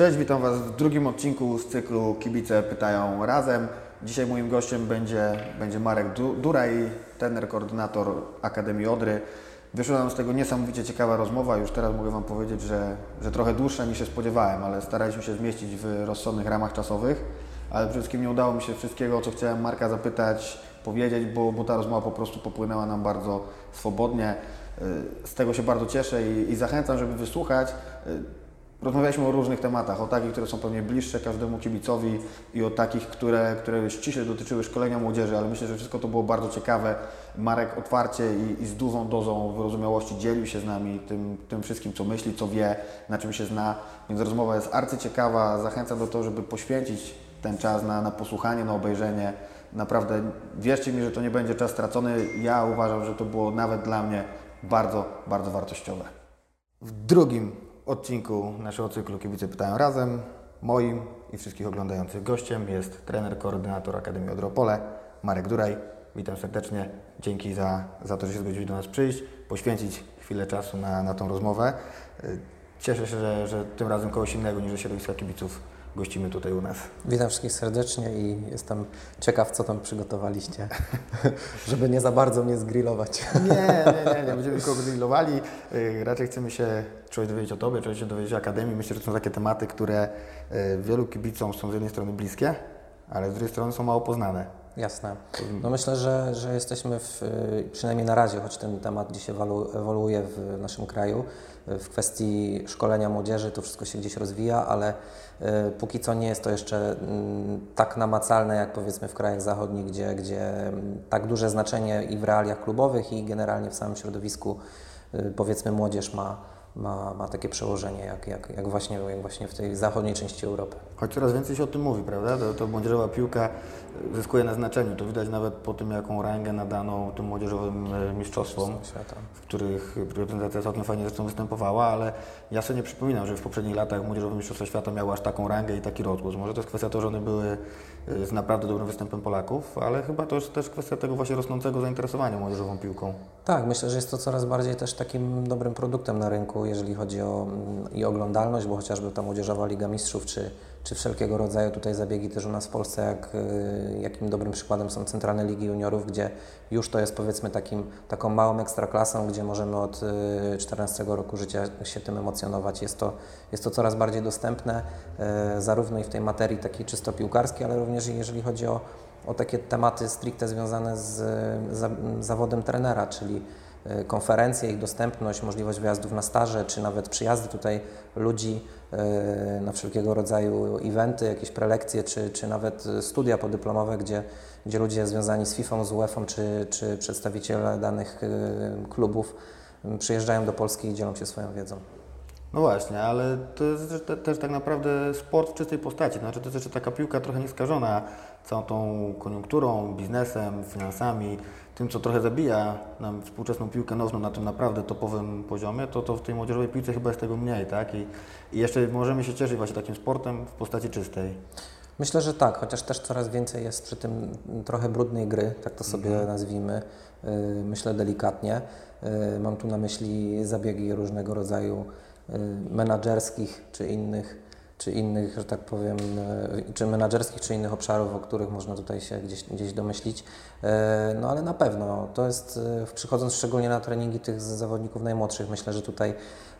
Cześć, witam Was w drugim odcinku z cyklu Kibice pytają razem. Dzisiaj moim gościem będzie, będzie Marek Du- Duraj, trener, koordynator Akademii Odry. Wyszła nam z tego niesamowicie ciekawa rozmowa. Już teraz mogę Wam powiedzieć, że, że trochę dłuższa niż się spodziewałem, ale staraliśmy się zmieścić w rozsądnych ramach czasowych. Ale przede wszystkim nie udało mi się wszystkiego, o co chciałem Marka zapytać, powiedzieć, bo, bo ta rozmowa po prostu popłynęła nam bardzo swobodnie. Y, Z tego się bardzo cieszę i, i zachęcam, żeby wysłuchać. Rozmawialiśmy o różnych tematach, o takich, które są pewnie bliższe każdemu kibicowi i o takich, które, które ściśle dotyczyły szkolenia młodzieży, ale myślę, że wszystko to było bardzo ciekawe. Marek otwarcie i, i z dużą dozą wyrozumiałości dzielił się z nami tym, tym wszystkim, co myśli, co wie, na czym się zna, więc rozmowa jest arcyciekawa. Zachęcam do tego, żeby poświęcić ten czas na, na posłuchanie, na obejrzenie. Naprawdę wierzcie mi, że to nie będzie czas stracony. Ja uważam, że to było nawet dla mnie bardzo, bardzo wartościowe. W drugim odcinku naszego cyklu Kibice Pytają Razem moim i wszystkich oglądających gościem jest trener, koordynator Akademii Odropole, Marek Duraj. Witam serdecznie. Dzięki za, za to, że się zgodziłeś do nas przyjść, poświęcić chwilę czasu na, na tą rozmowę. Y, Cieszę się, że, że tym razem kogoś innego niż środowiska kibiców gościmy tutaj u nas. Witam wszystkich serdecznie i jestem ciekaw, co tam przygotowaliście, żeby nie za bardzo mnie zgrillować. Nie, nie, nie, nie będziemy nikogo grillowali. Y, Raczej chcemy się czegoś dowiedzieć o Tobie, czegoś się dowiedzieć o Akademii. Myślę, że to są takie tematy, które y, wielu kibicom są z jednej strony bliskie, ale z drugiej strony są mało poznane. Jasne. No myślę, że, że jesteśmy w, y, przynajmniej na razie, choć ten temat ewolu, ewoluuje w naszym kraju, w kwestii szkolenia młodzieży to wszystko się gdzieś rozwija, ale póki co nie jest to jeszcze mm, tak namacalne jak powiedzmy w krajach zachodnich, gdzie, gdzie mm, tak duże znaczenie i w realiach klubowych i generalnie w samym środowisku y, powiedzmy młodzież ma, ma, ma takie przełożenie jak, jak, jak, właśnie, jak właśnie w tej zachodniej części Europy. Choć coraz więcej się o tym mówi, prawda? To, to młodzieżowa piłka zyskuje na znaczeniu. To widać nawet po tym, jaką rangę nadano tym młodzieżowym y, mistrzostwom. W których reprezentacja całkiem fajnie zresztą występowała, ale ja sobie nie przypominam, że w poprzednich latach Młodzieżowe Mistrzostwa Świata miały aż taką rangę i taki rozgłos. Może to jest kwestia tego, że one były y, z naprawdę dobrym występem Polaków, ale chyba to jest też kwestia tego właśnie rosnącego zainteresowania młodzieżową piłką. Tak, myślę, że jest to coraz bardziej też takim dobrym produktem na rynku, jeżeli chodzi o mm, i oglądalność, bo chociażby ta młodzieżowa Liga Mistrzów, czy, czy wszelkiego rodzaju tutaj zabiegi też u nas w Polsce, jak, y, jakim dobrym przykładem są centralne ligi juniorów, gdzie już to jest powiedzmy takim, taką małą ekstraklasą, gdzie możemy od y, 14 roku życia się tym emocjonować. Jest to, jest to coraz bardziej dostępne, y, zarówno i w tej materii takiej czysto piłkarskiej, ale również jeżeli chodzi o o takie tematy stricte związane z za, zawodem trenera, czyli y, konferencje, ich dostępność, możliwość wyjazdów na staże, czy nawet przyjazdy tutaj ludzi y, na wszelkiego rodzaju eventy, jakieś prelekcje, czy, czy nawet studia podyplomowe, gdzie, gdzie ludzie związani z FIFA, z UEFA, czy, czy przedstawiciele danych y, klubów przyjeżdżają do Polski i dzielą się swoją wiedzą. No właśnie, ale to jest też- te- też tak naprawdę sport w czystej postaci. Znaczy to jest jeszcze taka piłka trochę nieskażona całą tą koniunkturą, biznesem, finansami, tym co trochę zabija nam współczesną piłkę nożną na tym naprawdę topowym poziomie, to, to w tej młodzieżowej piłce chyba jest tego mniej, tak? I, I jeszcze możemy się cieszyć właśnie takim sportem w postaci czystej. Myślę, że tak, chociaż też coraz więcej jest przy tym trochę brudnej gry, tak to sobie nazwijmy, yy, myślę delikatnie. Yy, Mam tu na myśli zabiegi różnego rodzaju menadżerskich czy innych, czy innych, że tak powiem, yy, czy menadżerskich, czy innych obszarów, o których można tutaj się gdzieś, gdzieś domyślić. Yy, No ale na pewno to jest, przychodząc szczególnie na treningi tych zawodników najmłodszych, myślę, że tutaj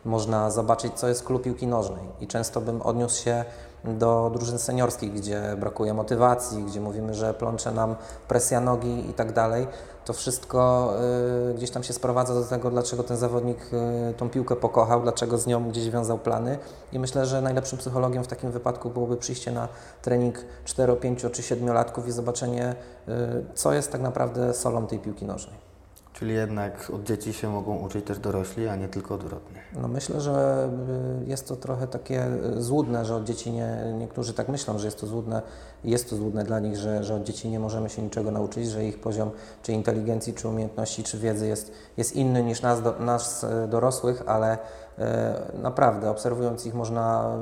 można zobaczyć, co jest klub piłki nożnej. I często bym odniósł się do drużyn seniorskich, gdzie brakuje motywacji, gdzie mówimy, że plącze nam presja nogi i tak dalej. To wszystko y, gdzieś tam się sprowadza do tego, dlaczego ten zawodnik y, tą piłkę pokochał, dlaczego z nią gdzieś wiązał plany. I myślę, że najlepszym psychologiem w takim wypadku byłoby przyjście na trening 4, 5 czy 7 latków i zobaczenie, y, co jest tak naprawdę solą tej piłki nożnej. Czyli jednak od dzieci się mogą uczyć też dorośli, a nie tylko odwrotnie. No myślę, że y, jest to trochę takie y, złudne, że od dzieci nie, niektórzy tak myślą, że jest to złudne jest to złudne dla nich, że, że od dzieci nie możemy się niczego nauczyć, że ich poziom czy inteligencji, czy umiejętności, czy wiedzy jest, jest inny niż nas, do, nas y, dorosłych, ale naprawdę obserwując ich można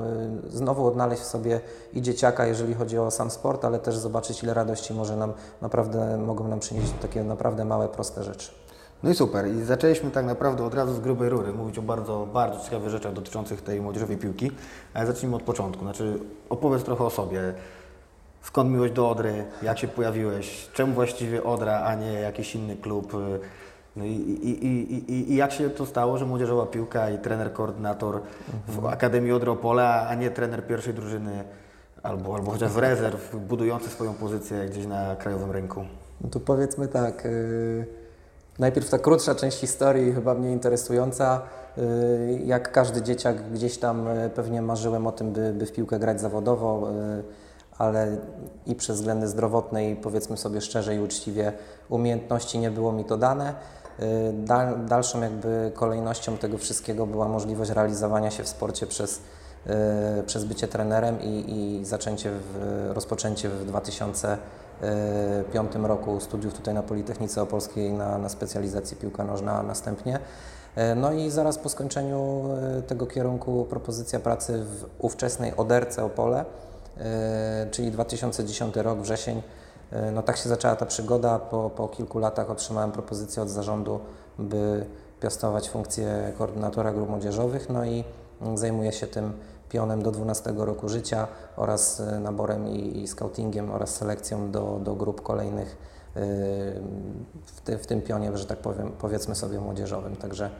znowu odnaleźć w sobie i dzieciaka, jeżeli chodzi o sam sport, ale też zobaczyć ile radości może nam naprawdę, mogą nam przynieść takie naprawdę małe, proste rzeczy. No i super. I zaczęliśmy tak naprawdę od razu z grubej rury mówić o bardzo, bardzo ciekawych rzeczach dotyczących tej młodzieżowej piłki. Ale zacznijmy od początku. Znaczy opowiedz trochę o sobie. Skąd miłość do Odry? Jak się pojawiłeś? Czemu właściwie Odra, a nie jakiś inny klub? No i, i, i, i, i jak się to stało, że młodzieżowa piłka i trener, koordynator w Akademii Odry Opola, a nie trener pierwszej drużyny albo, albo chociaż w rezerw, budujący swoją pozycję gdzieś na krajowym rynku? No to powiedzmy tak. Yy, najpierw ta krótsza część historii, chyba mnie interesująca. Yy, jak każdy dzieciak, gdzieś tam yy, pewnie marzyłem o tym, by, by w piłkę grać zawodowo, yy, ale i przez względy zdrowotne, i powiedzmy sobie szczerze i uczciwie, umiejętności nie było mi to dane. Dal, dalszą jakby kolejnością tego wszystkiego była możliwość realizowania się w sporcie przez przez bycie trenerem i, i zaczęcie w, rozpoczęcie w 2005 roku studiów tutaj na Politechnice Opolskiej na, na specjalizacji piłka nożna następnie. Yy, No i zaraz po skończeniu yy, tego kierunku propozycja pracy w ówczesnej Oderce Opole, yy, czyli 2010 rok, wrzesień. No tak się zaczęła ta przygoda. Po, po kilku latach otrzymałem propozycję od zarządu, by piastować funkcję koordynatora grup młodzieżowych. No i Zajmuję się tym pionem do 12 roku życia oraz y, naborem i, i scoutingiem oraz selekcją do, do grup kolejnych y, w, ty, w tym pionie, że tak powiem, powiedzmy sobie młodzieżowym. Także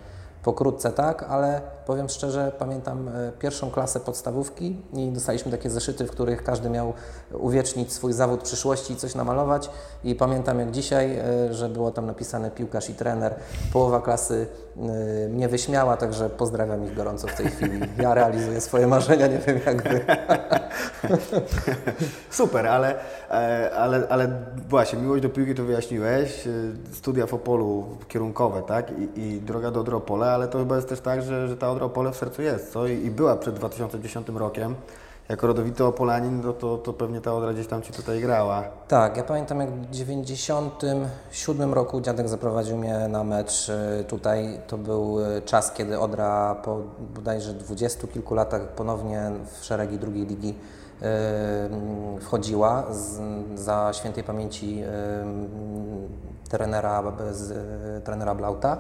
pokrótce tak, ale powiem szczerze, pamiętam y, pierwszą klasę podstawówki i dostaliśmy takie zeszyty, w których każdy miał uwiecznić swój zawód przyszłości i coś namalować i pamiętam jak dzisiaj, y, że było tam napisane piłkarz i trener. Połowa klasy mnie wyśmiała, także pozdrawiam ich gorąco w tej chwili. Ja realizuję swoje marzenia, nie wiem jak wy. Super, ale, e, ale, ale właśnie, miłość do piłki to wyjaśniłeś, e, studia w Opolu kierunkowe, tak? I, i droga do Odropole, ale to chyba jest też tak, że, że ta Odropole w sercu jest, co? I, I była przed 2010 rokiem. Jako rodowity Opolanin, no to, to pewnie ta Odra gdzieś tam Ci tutaj grała. Tak, ja pamiętam jak w 97 roku dziadek zaprowadził mnie na mecz y, tutaj. To był y, czas, kiedy Odra po bodajże dwudziestu kilku latach ponownie w szeregi drugiej ligi y, wchodziła z, za świętej pamięci trenera, z, trenera Blauta.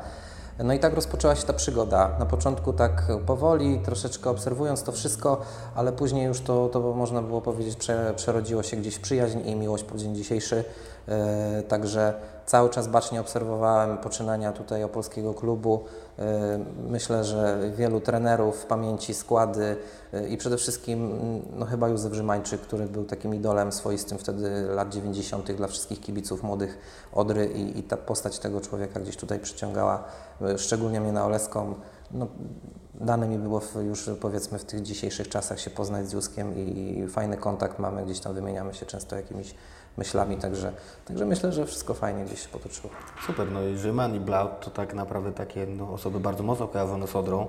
No i tak rozpoczęła się ta przygoda. Na początku tak powoli, troszeczkę obserwując to wszystko, ale później już to, to można było powiedzieć, prze, przerodziło się gdzieś w przyjaźń i miłość po dzień dzisiejszy. E, także cały czas bacznie obserwowałem poczynania tutaj opolskiego klubu. E, myślę, że wielu trenerów w pamięci, składy e, i przede wszystkim no chyba Józef Rzymańczyk, który był takim idolem swoistym wtedy lat 90. dla wszystkich kibiców młodych Odry i, i ta postać tego człowieka gdzieś tutaj przyciągała, e, szczególnie mnie na Oleską. No, dane mi było w, już powiedzmy w tych dzisiejszych czasach się poznać z Józkiem i fajny kontakt mamy, gdzieś tam wymieniamy się często jakimiś myślami, także, także myślę, że wszystko fajnie gdzieś się potoczyło. Super, no i Rzyman i Blaut to tak naprawdę takie no, osoby bardzo mocno kojarzone z Odrą.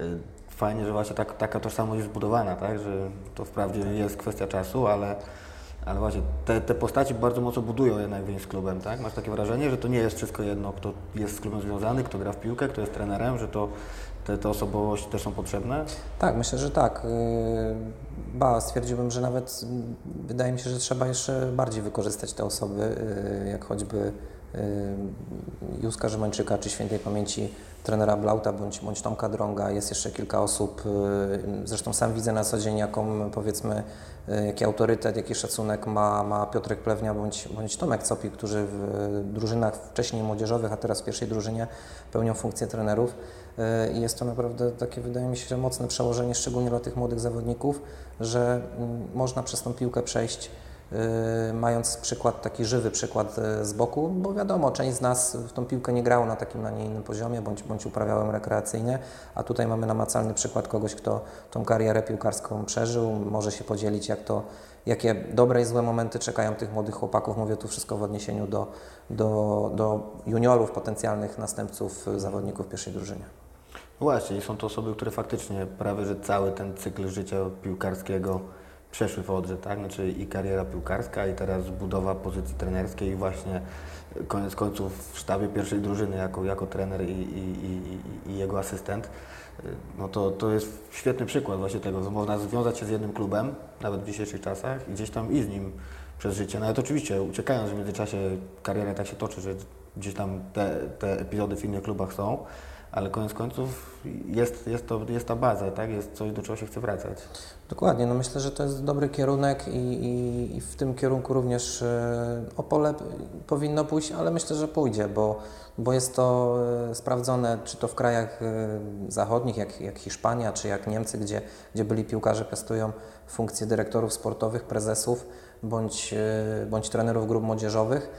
Y, Fajnie, że właśnie tak, taka tożsamość jest zbudowana, tak? że to wprawdzie jest kwestia czasu, ale, ale właśnie te, te postaci bardzo mocno budują jednak więź z klubem. Tak? Masz takie wrażenie, że to nie jest wszystko jedno, kto jest z klubem związany, kto gra w piłkę, kto jest trenerem, że to te, te osobowości też są potrzebne? Tak, myślę, że tak. Yy, Ba, stwierdziłbym, że nawet mm, wydaje mi się, że trzeba jeszcze bardziej wykorzystać te osoby, yy, jak choćby yy, Józka Rzymańczyka, czy świętej pamięci trenera Blauta, bądź, bądź Tomka Drąga. Jest jeszcze kilka osób, zresztą sam widzę na co dzień, jaką powiedzmy, jaki autorytet, jaki szacunek ma, ma Piotrek Plewnia, bądź, bądź Tomek Copi, którzy w drużynach wcześniej młodzieżowych, a teraz w pierwszej drużynie pełnią funkcję trenerów. Yy, I jest to naprawdę takie, wydaje mi się, mocne przełożenie, szczególnie dla tych młodych zawodników, że mm, można przez tą piłkę przejść, yy, mając przykład, taki żywy przykład yy, z boku, bo wiadomo, część z nas w tą piłkę nie grało na takim, na nie innym poziomie, bądź, bądź uprawiała ją rekreacyjnie, a tutaj mamy namacalny przykład kogoś, kto tą karierę piłkarską przeżył, może się podzielić, jak to, jakie dobre i złe momenty czekają tych młodych chłopaków. Mówię tu wszystko w odniesieniu do, do, do juniorów, potencjalnych następców zawodników pierwszej drużyny. No właśnie, są to osoby, które faktycznie prawie, że cały ten cykl życia piłkarskiego przeszły w Odrze, tak? Znaczy i kariera piłkarska, i teraz budowa pozycji trenerskiej i właśnie koniec końców w sztabie pierwszej drużyny jako, jako trener i, i, i, i jego asystent. No to, to jest świetny przykład właśnie tego, że można związać się z jednym klubem, nawet w dzisiejszych czasach i gdzieś tam i z nim przez życie. Nawet oczywiście uciekając w międzyczasie kariera tak się toczy, że gdzieś tam te, te epizody w innych klubach są, ale koniec końców jest, jest, to, jest ta baza, tak? jest coś, do czego się chce wracać. Dokładnie, no myślę, że to jest dobry kierunek i, i, i w tym kierunku również e, Opole powinno pójść, ale myślę, że pójdzie, bo, bo jest to e, sprawdzone, czy to w krajach e, zachodnich, jak, jak Hiszpania, czy jak Niemcy, gdzie, gdzie byli piłkarze piastują funkcje dyrektorów sportowych, prezesów bądź, bądź trenerów grup młodzieżowych.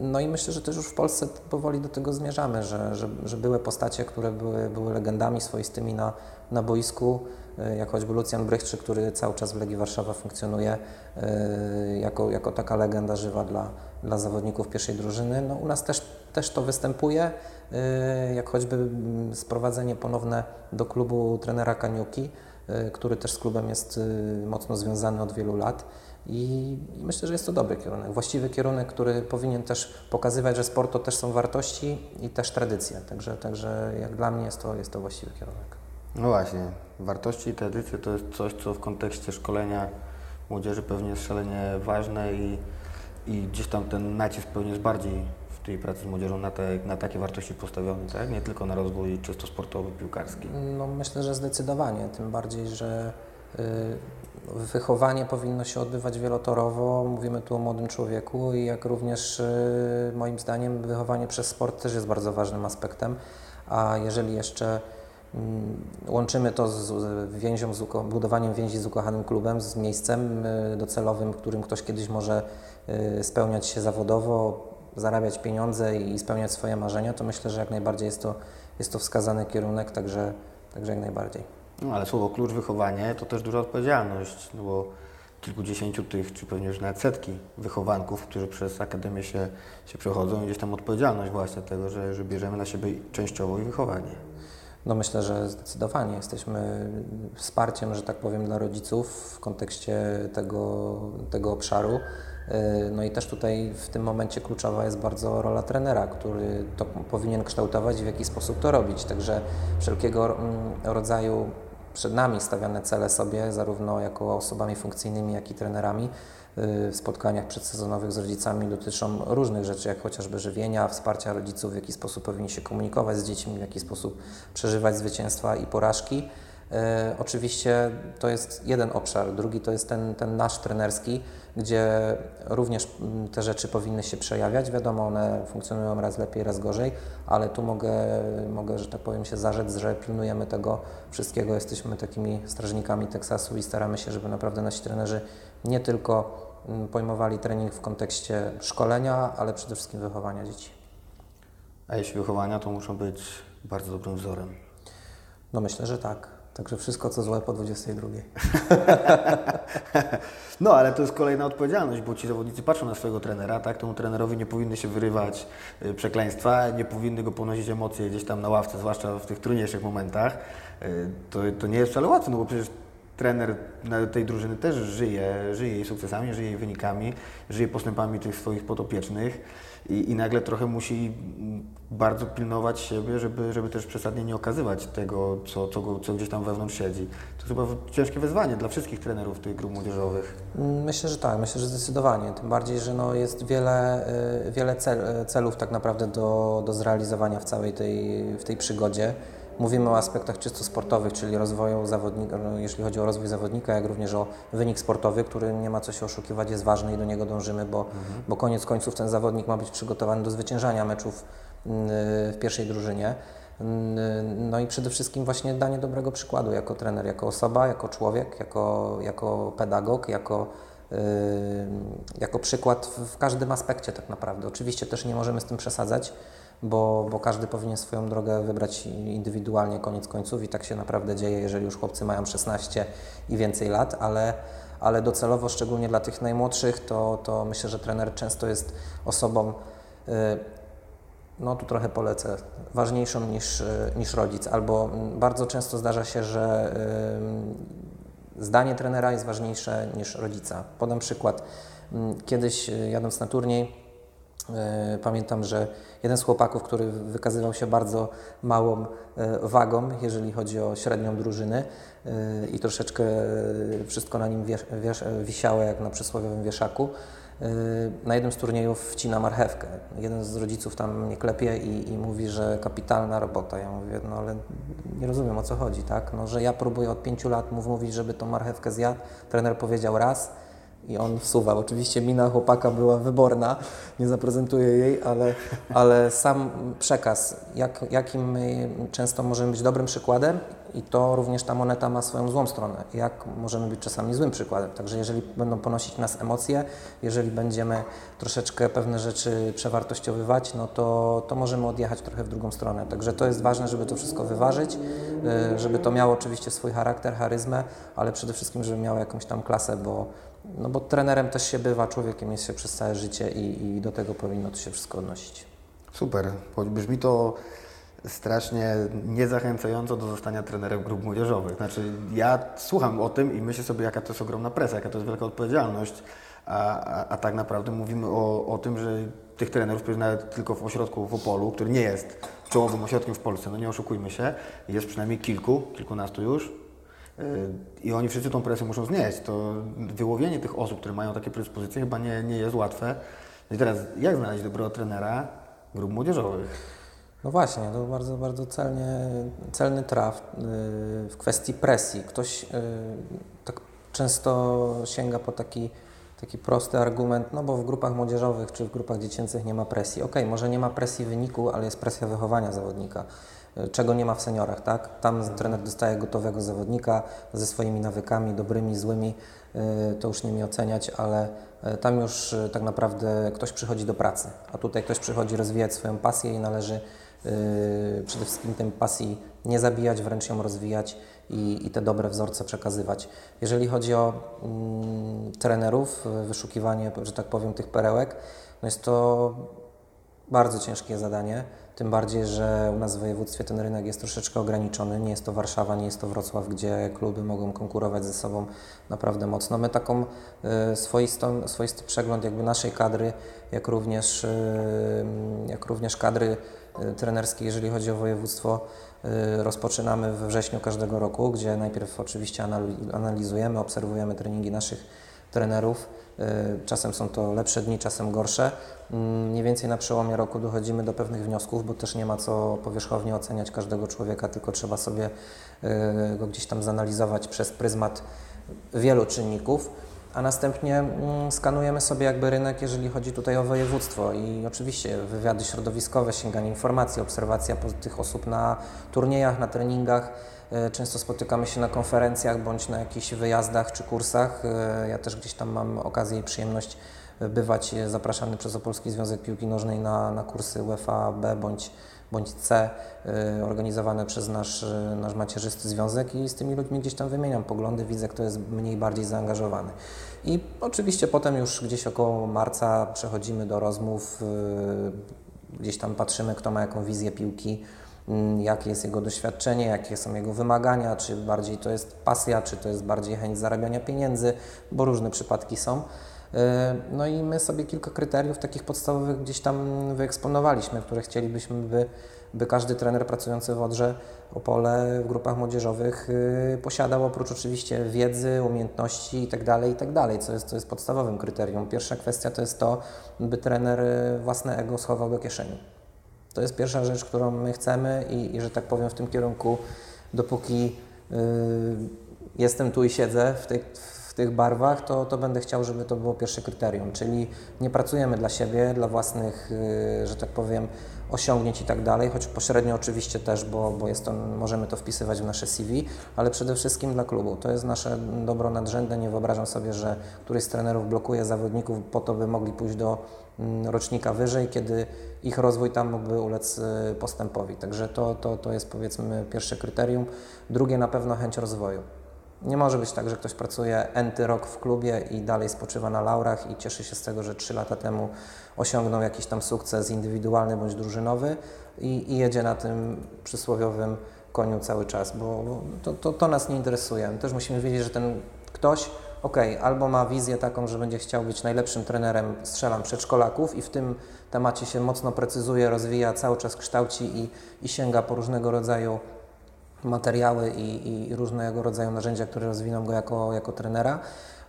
No i myślę, że też już w Polsce powoli do tego zmierzamy, że, że, że były postacie, które były, były legendami swoistymi na, na boisku, e, jak choćby Lucjan Brychczy, który cały czas w Legii Warszawa funkcjonuje e, jako, jako taka legenda żywa dla, dla zawodników pierwszej drużyny. No, u nas też, też to występuje, e, jak choćby mm, sprowadzenie ponowne do klubu trenera Kaniuki, który też z klubem jest mocno związany od wielu lat. I myślę, że jest to dobry kierunek, właściwy kierunek, który powinien też pokazywać, że sport to też są wartości i też tradycje. Także, także jak dla mnie jest to, jest to właściwy kierunek. No właśnie, wartości i tradycje to jest coś, co w kontekście szkolenia młodzieży pewnie jest szalenie ważne i, i gdzieś tam ten nacisk pewnie jest bardziej w tej pracy z młodzieżą na, te, na takie wartości postawiony, tak? Nie tylko na rozwój czysto sportowy, piłkarski. No myślę, że zdecydowanie, tym bardziej, że y, wychowanie powinno się odbywać wielotorowo. Mówimy tu o młodym człowieku i jak również y, moim zdaniem wychowanie przez sport też jest bardzo ważnym aspektem. A jeżeli jeszcze mm, łączymy to z więzią, z budowaniem więzi z ukochanym klubem, z miejscem y, docelowym, w którym ktoś kiedyś może y, spełniać się zawodowo, zarabiać pieniądze i spełniać swoje marzenia, to myślę, że jak najbardziej jest to, jest to wskazany kierunek, także, także jak najbardziej. No, ale słowo klucz wychowanie to też duża odpowiedzialność, no bo kilkudziesięciu tych, czy pewnie już nawet setki wychowanków, którzy przez Akademię się, się przechodzą i gdzieś tam odpowiedzialność właśnie tego, że, że bierzemy na siebie częściowo ich wychowanie. No myślę, że zdecydowanie jesteśmy wsparciem, że tak powiem, dla rodziców w kontekście tego, tego obszaru. Yy, No i też tutaj w tym momencie kluczowa jest bardzo rola trenera, który to powinien kształtować i w jaki sposób to robić. Także wszelkiego mm, rodzaju przed nami stawiane cele sobie, zarówno jako osobami funkcyjnymi, jak i trenerami, yy, w spotkaniach przedsezonowych z rodzicami dotyczą różnych rzeczy, jak chociażby żywienia, wsparcia rodziców, w jaki sposób powinni się komunikować z dziećmi, w jaki sposób przeżywać zwycięstwa i porażki. E, Oczywiście to jest jeden obszar, drugi to jest ten, ten nasz trenerski, gdzie również mm, te rzeczy powinny się przejawiać. Wiadomo, one funkcjonują raz lepiej, raz gorzej, ale tu mogę, mogę że tak powiem, się zarzec, że pilnujemy tego wszystkiego. Jesteśmy takimi strażnikami Teksasu i staramy się, żeby naprawdę nasi trenerzy nie tylko mm, pojmowali trening w kontekście szkolenia, ale przede wszystkim wychowania dzieci. A jeśli wychowania, to muszą być bardzo dobrym wzorem. No myślę, że tak. Także wszystko, co złe po 22. No, ale to jest kolejna odpowiedzialność, bo ci zawodnicy patrzą na swojego trenera, tak? Temu trenerowi nie powinny się wyrywać y, przekleństwa, nie powinny go ponosić emocje gdzieś tam na ławce, zwłaszcza w tych trudniejszych momentach. Y, To, to nie jest wcale łatwe, no bo przecież trener tej drużyny też żyje, żyje jej sukcesami, żyje jej wynikami, żyje postępami tych swoich podopiecznych i, i nagle trochę musi mm, bardzo pilnować siebie, żeby, żeby też przesadnie nie okazywać tego, co, co, co gdzieś tam wewnątrz siedzi. To chyba ciężkie wyzwanie dla wszystkich trenerów tych grup młodzieżowych. Myślę, że tak, myślę, że zdecydowanie. Tym bardziej, że no jest wiele, y, wiele cel, celów tak naprawdę do, do zrealizowania w całej tej, w tej przygodzie. Mówimy o aspektach czysto sportowych, czyli rozwoju zawodnika, no, jeśli chodzi o rozwój zawodnika, jak również o wynik sportowy, który nie ma co się oszukiwać, jest ważny i do niego dążymy, bo, bo koniec końców ten zawodnik ma być przygotowany do zwyciężania meczów y, w pierwszej drużynie. Y, No i przede wszystkim właśnie danie dobrego przykładu jako trener, jako osoba, jako człowiek, jako, jako pedagog, jako, y, jako przykład w każdym aspekcie tak naprawdę. Oczywiście też nie możemy z tym przesadzać, bo, bo każdy powinien swoją drogę wybrać indywidualnie koniec końców i tak się naprawdę dzieje, jeżeli już chłopcy mają 16 i więcej lat, ale, ale docelowo, szczególnie dla tych najmłodszych, to, to myślę, że trener często jest osobą y, no tu trochę polecę, ważniejszą niż, y, niż rodzic, albo mm, bardzo często zdarza się, że y, zdanie trenera jest ważniejsze niż rodzica. Podam przykład. Mm, Kiedyś jadąc na turniej, pamiętam, że jeden z chłopaków, który wykazywał się bardzo małą y, wagą, jeżeli chodzi o średnią drużyny y, i troszeczkę wszystko na nim wisiało jak na przysłowiowym wieszaku, na jednym z turniejów wcina marchewkę. Jeden z rodziców tam mnie klepie i, i mówi, że kapitalna robota. Ja mówię, no ale nie rozumiem o co chodzi, tak? No, że ja próbuję od pięciu lat mówić, żeby tą marchewkę zjadł. Trener powiedział raz, i on wsuwał. Oczywiście mina chłopaka była wyborna, nie zaprezentuję jej, ale, ale sam przekaz, jak, jakim my często możemy być dobrym przykładem i to również ta moneta ma swoją złą stronę, jak możemy być czasami złym przykładem. Także jeżeli będą ponosić nas emocje, jeżeli będziemy troszeczkę pewne rzeczy przewartościowywać, no to, to możemy odjechać trochę w drugą stronę. Także to jest ważne, żeby to wszystko wyważyć, y, żeby to miało oczywiście swój charakter, charyzmę, ale przede wszystkim, żeby miało jakąś tam klasę, bo no bo trenerem też się bywa, człowiekiem jest się przez całe życie i, i do tego powinno to się wszystko odnosić. Super. Brzmi to strasznie niezachęcająco do zostania trenerem grup młodzieżowych. Znaczy, ja słucham o tym i myślę sobie, jaka to jest ogromna presja, jaka to jest wielka odpowiedzialność, a, a, a tak naprawdę mówimy o, o tym, że tych trenerów, nawet tylko w ośrodku w Opolu, który nie jest czołowym ośrodkiem w Polsce, no nie oszukujmy się, jest przynajmniej kilku, kilkunastu już, i oni wszyscy tą presję muszą znieść. To wyłowienie tych osób, które mają takie predyspozycje, chyba nie, nie jest łatwe. I teraz, jak znaleźć dobrego trenera grup młodzieżowych? No właśnie, to bardzo, bardzo celnie, celny traf y, w kwestii presji. Ktoś y, tak często sięga po taki, taki prosty argument, no bo w grupach młodzieżowych czy w grupach dziecięcych nie ma presji. Okej, okay, może nie ma presji wyniku, ale jest presja wychowania zawodnika czego nie ma w seniorach, tak? Tam trener dostaje gotowego zawodnika ze swoimi nawykami, dobrymi, złymi, y, to już nie mi oceniać, ale y, tam już y, tak naprawdę ktoś przychodzi do pracy, a tutaj ktoś przychodzi rozwijać swoją pasję i należy przede wszystkim tej pasji nie zabijać, wręcz ją rozwijać i, i te dobre wzorce przekazywać. Jeżeli chodzi o mm, trenerów, wyszukiwanie, że tak powiem, tych perełek, no jest to bardzo ciężkie zadanie. Tym bardziej, że u nas w województwie ten rynek jest troszeczkę ograniczony. Nie jest to Warszawa, nie jest to Wrocław, gdzie kluby mogą konkurować ze sobą naprawdę mocno. My taką y, swoistą, swoisty przegląd jakby naszej kadry, jak również, y, jak również kadry y, trenerskiej, jeżeli chodzi o województwo, rozpoczynamy we wrześniu każdego roku, gdzie najpierw oczywiście analizujemy, obserwujemy treningi naszych trenerów. Czasem są to lepsze dni, czasem gorsze. Mm, mniej więcej na przełomie roku dochodzimy do pewnych wniosków, bo też nie ma co powierzchownie oceniać każdego człowieka, tylko trzeba sobie y, go gdzieś tam zanalizować przez pryzmat wielu czynników, a następnie mm, skanujemy sobie jakby rynek, jeżeli chodzi tutaj o województwo i oczywiście wywiady środowiskowe, sięganie informacji, obserwacja tych osób na turniejach, na treningach. Y, często spotykamy się na konferencjach bądź na jakichś wyjazdach czy kursach. Y, ja też gdzieś tam mam okazję i przyjemność bywać zapraszany przez Opolski Związek Piłki Nożnej na, na kursy UEFA B bądź, bądź C organizowane przez nasz, nasz macierzysty związek i z tymi ludźmi gdzieś tam wymieniam poglądy, widzę kto jest mniej bardziej zaangażowany. I oczywiście potem już gdzieś około marca przechodzimy do rozmów, gdzieś tam patrzymy kto ma jaką wizję piłki, jakie jest jego doświadczenie, jakie są jego wymagania, czy bardziej to jest pasja, czy to jest bardziej chęć zarabiania pieniędzy, bo różne przypadki są. E, no i my sobie kilka kryteriów takich podstawowych gdzieś tam wyeksponowaliśmy, które chcielibyśmy, by, by każdy trener pracujący w Odrze Opole w grupach młodzieżowych y, posiadał oprócz oczywiście wiedzy, umiejętności itd., tak itd., tak co jest, co jest podstawowym kryterium. Pierwsza kwestia to jest to, by trener y, własne ego schował do kieszeni. To jest pierwsza rzecz, którą my chcemy i, i że tak powiem w tym kierunku, dopóki y, jestem tu i siedzę w tej, tych barwach, to, to będę chciał, żeby to było pierwsze kryterium, czyli nie pracujemy dla siebie, dla własnych, y, że tak powiem, osiągnięć i tak dalej, choć pośrednio oczywiście też, bo, bo jest to, możemy to wpisywać w nasze CV, ale przede wszystkim dla klubu. To jest nasze dobro nadrzędne. Nie wyobrażam sobie, że któryś z trenerów blokuje zawodników po to, by mogli pójść do mm, rocznika wyżej, kiedy ich rozwój tam mógłby ulec y, postępowi. Także to, to, to jest powiedzmy pierwsze kryterium. Drugie na pewno chęć rozwoju. Nie może być tak, że ktoś pracuje enty rok w klubie i dalej spoczywa na laurach i cieszy się z tego, że trzy lata temu osiągnął jakiś tam sukces indywidualny bądź drużynowy i, i jedzie na tym przysłowiowym koniu cały czas, bo to, to, to nas nie interesuje. My też musimy wiedzieć, że ten ktoś, ok, albo ma wizję taką, że będzie chciał być najlepszym trenerem, strzelam, przedszkolaków i w tym temacie się mocno precyzuje, rozwija, cały czas kształci i, i sięga po różnego rodzaju materiały i, i różnego rodzaju narzędzia, które rozwiną go jako, jako trenera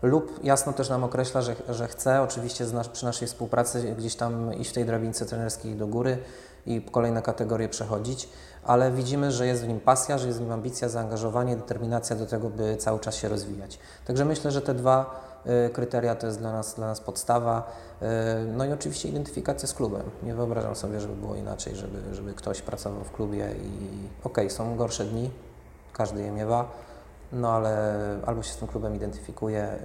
lub jasno też nam określa, że, że chce oczywiście nas, przy naszej współpracy gdzieś tam iść w tej drabince trenerskiej do góry i kolejne kategorie przechodzić, ale widzimy, że jest w nim pasja, że jest w nim ambicja, zaangażowanie, determinacja do tego, by cały czas się rozwijać. Także myślę, że te dwa kryteria to jest dla nas, dla nas podstawa. Y, no i oczywiście identyfikacja z klubem. Nie wyobrażam sobie, żeby było inaczej, żeby, żeby ktoś pracował w klubie i okej, okay, są gorsze dni, każdy je miewa, no ale albo się z tym klubem identyfikuje,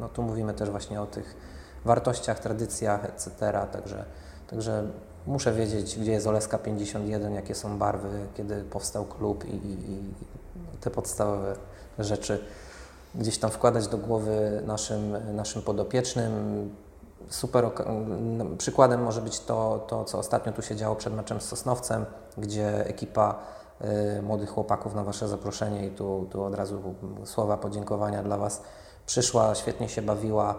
no tu mówimy też właśnie o tych wartościach, tradycjach, etc. Także, także muszę wiedzieć, gdzie jest Oleska 51, jakie są barwy, kiedy powstał klub i, i, i te podstawowe rzeczy gdzieś tam wkładać do głowy naszym, naszym podopiecznym. Super przykładem może być to, to, co ostatnio tu się działo przed meczem z Sosnowcem, gdzie ekipa y, młodych chłopaków na Wasze zaproszenie i tu, tu od razu słowa podziękowania dla Was przyszła, świetnie się bawiła.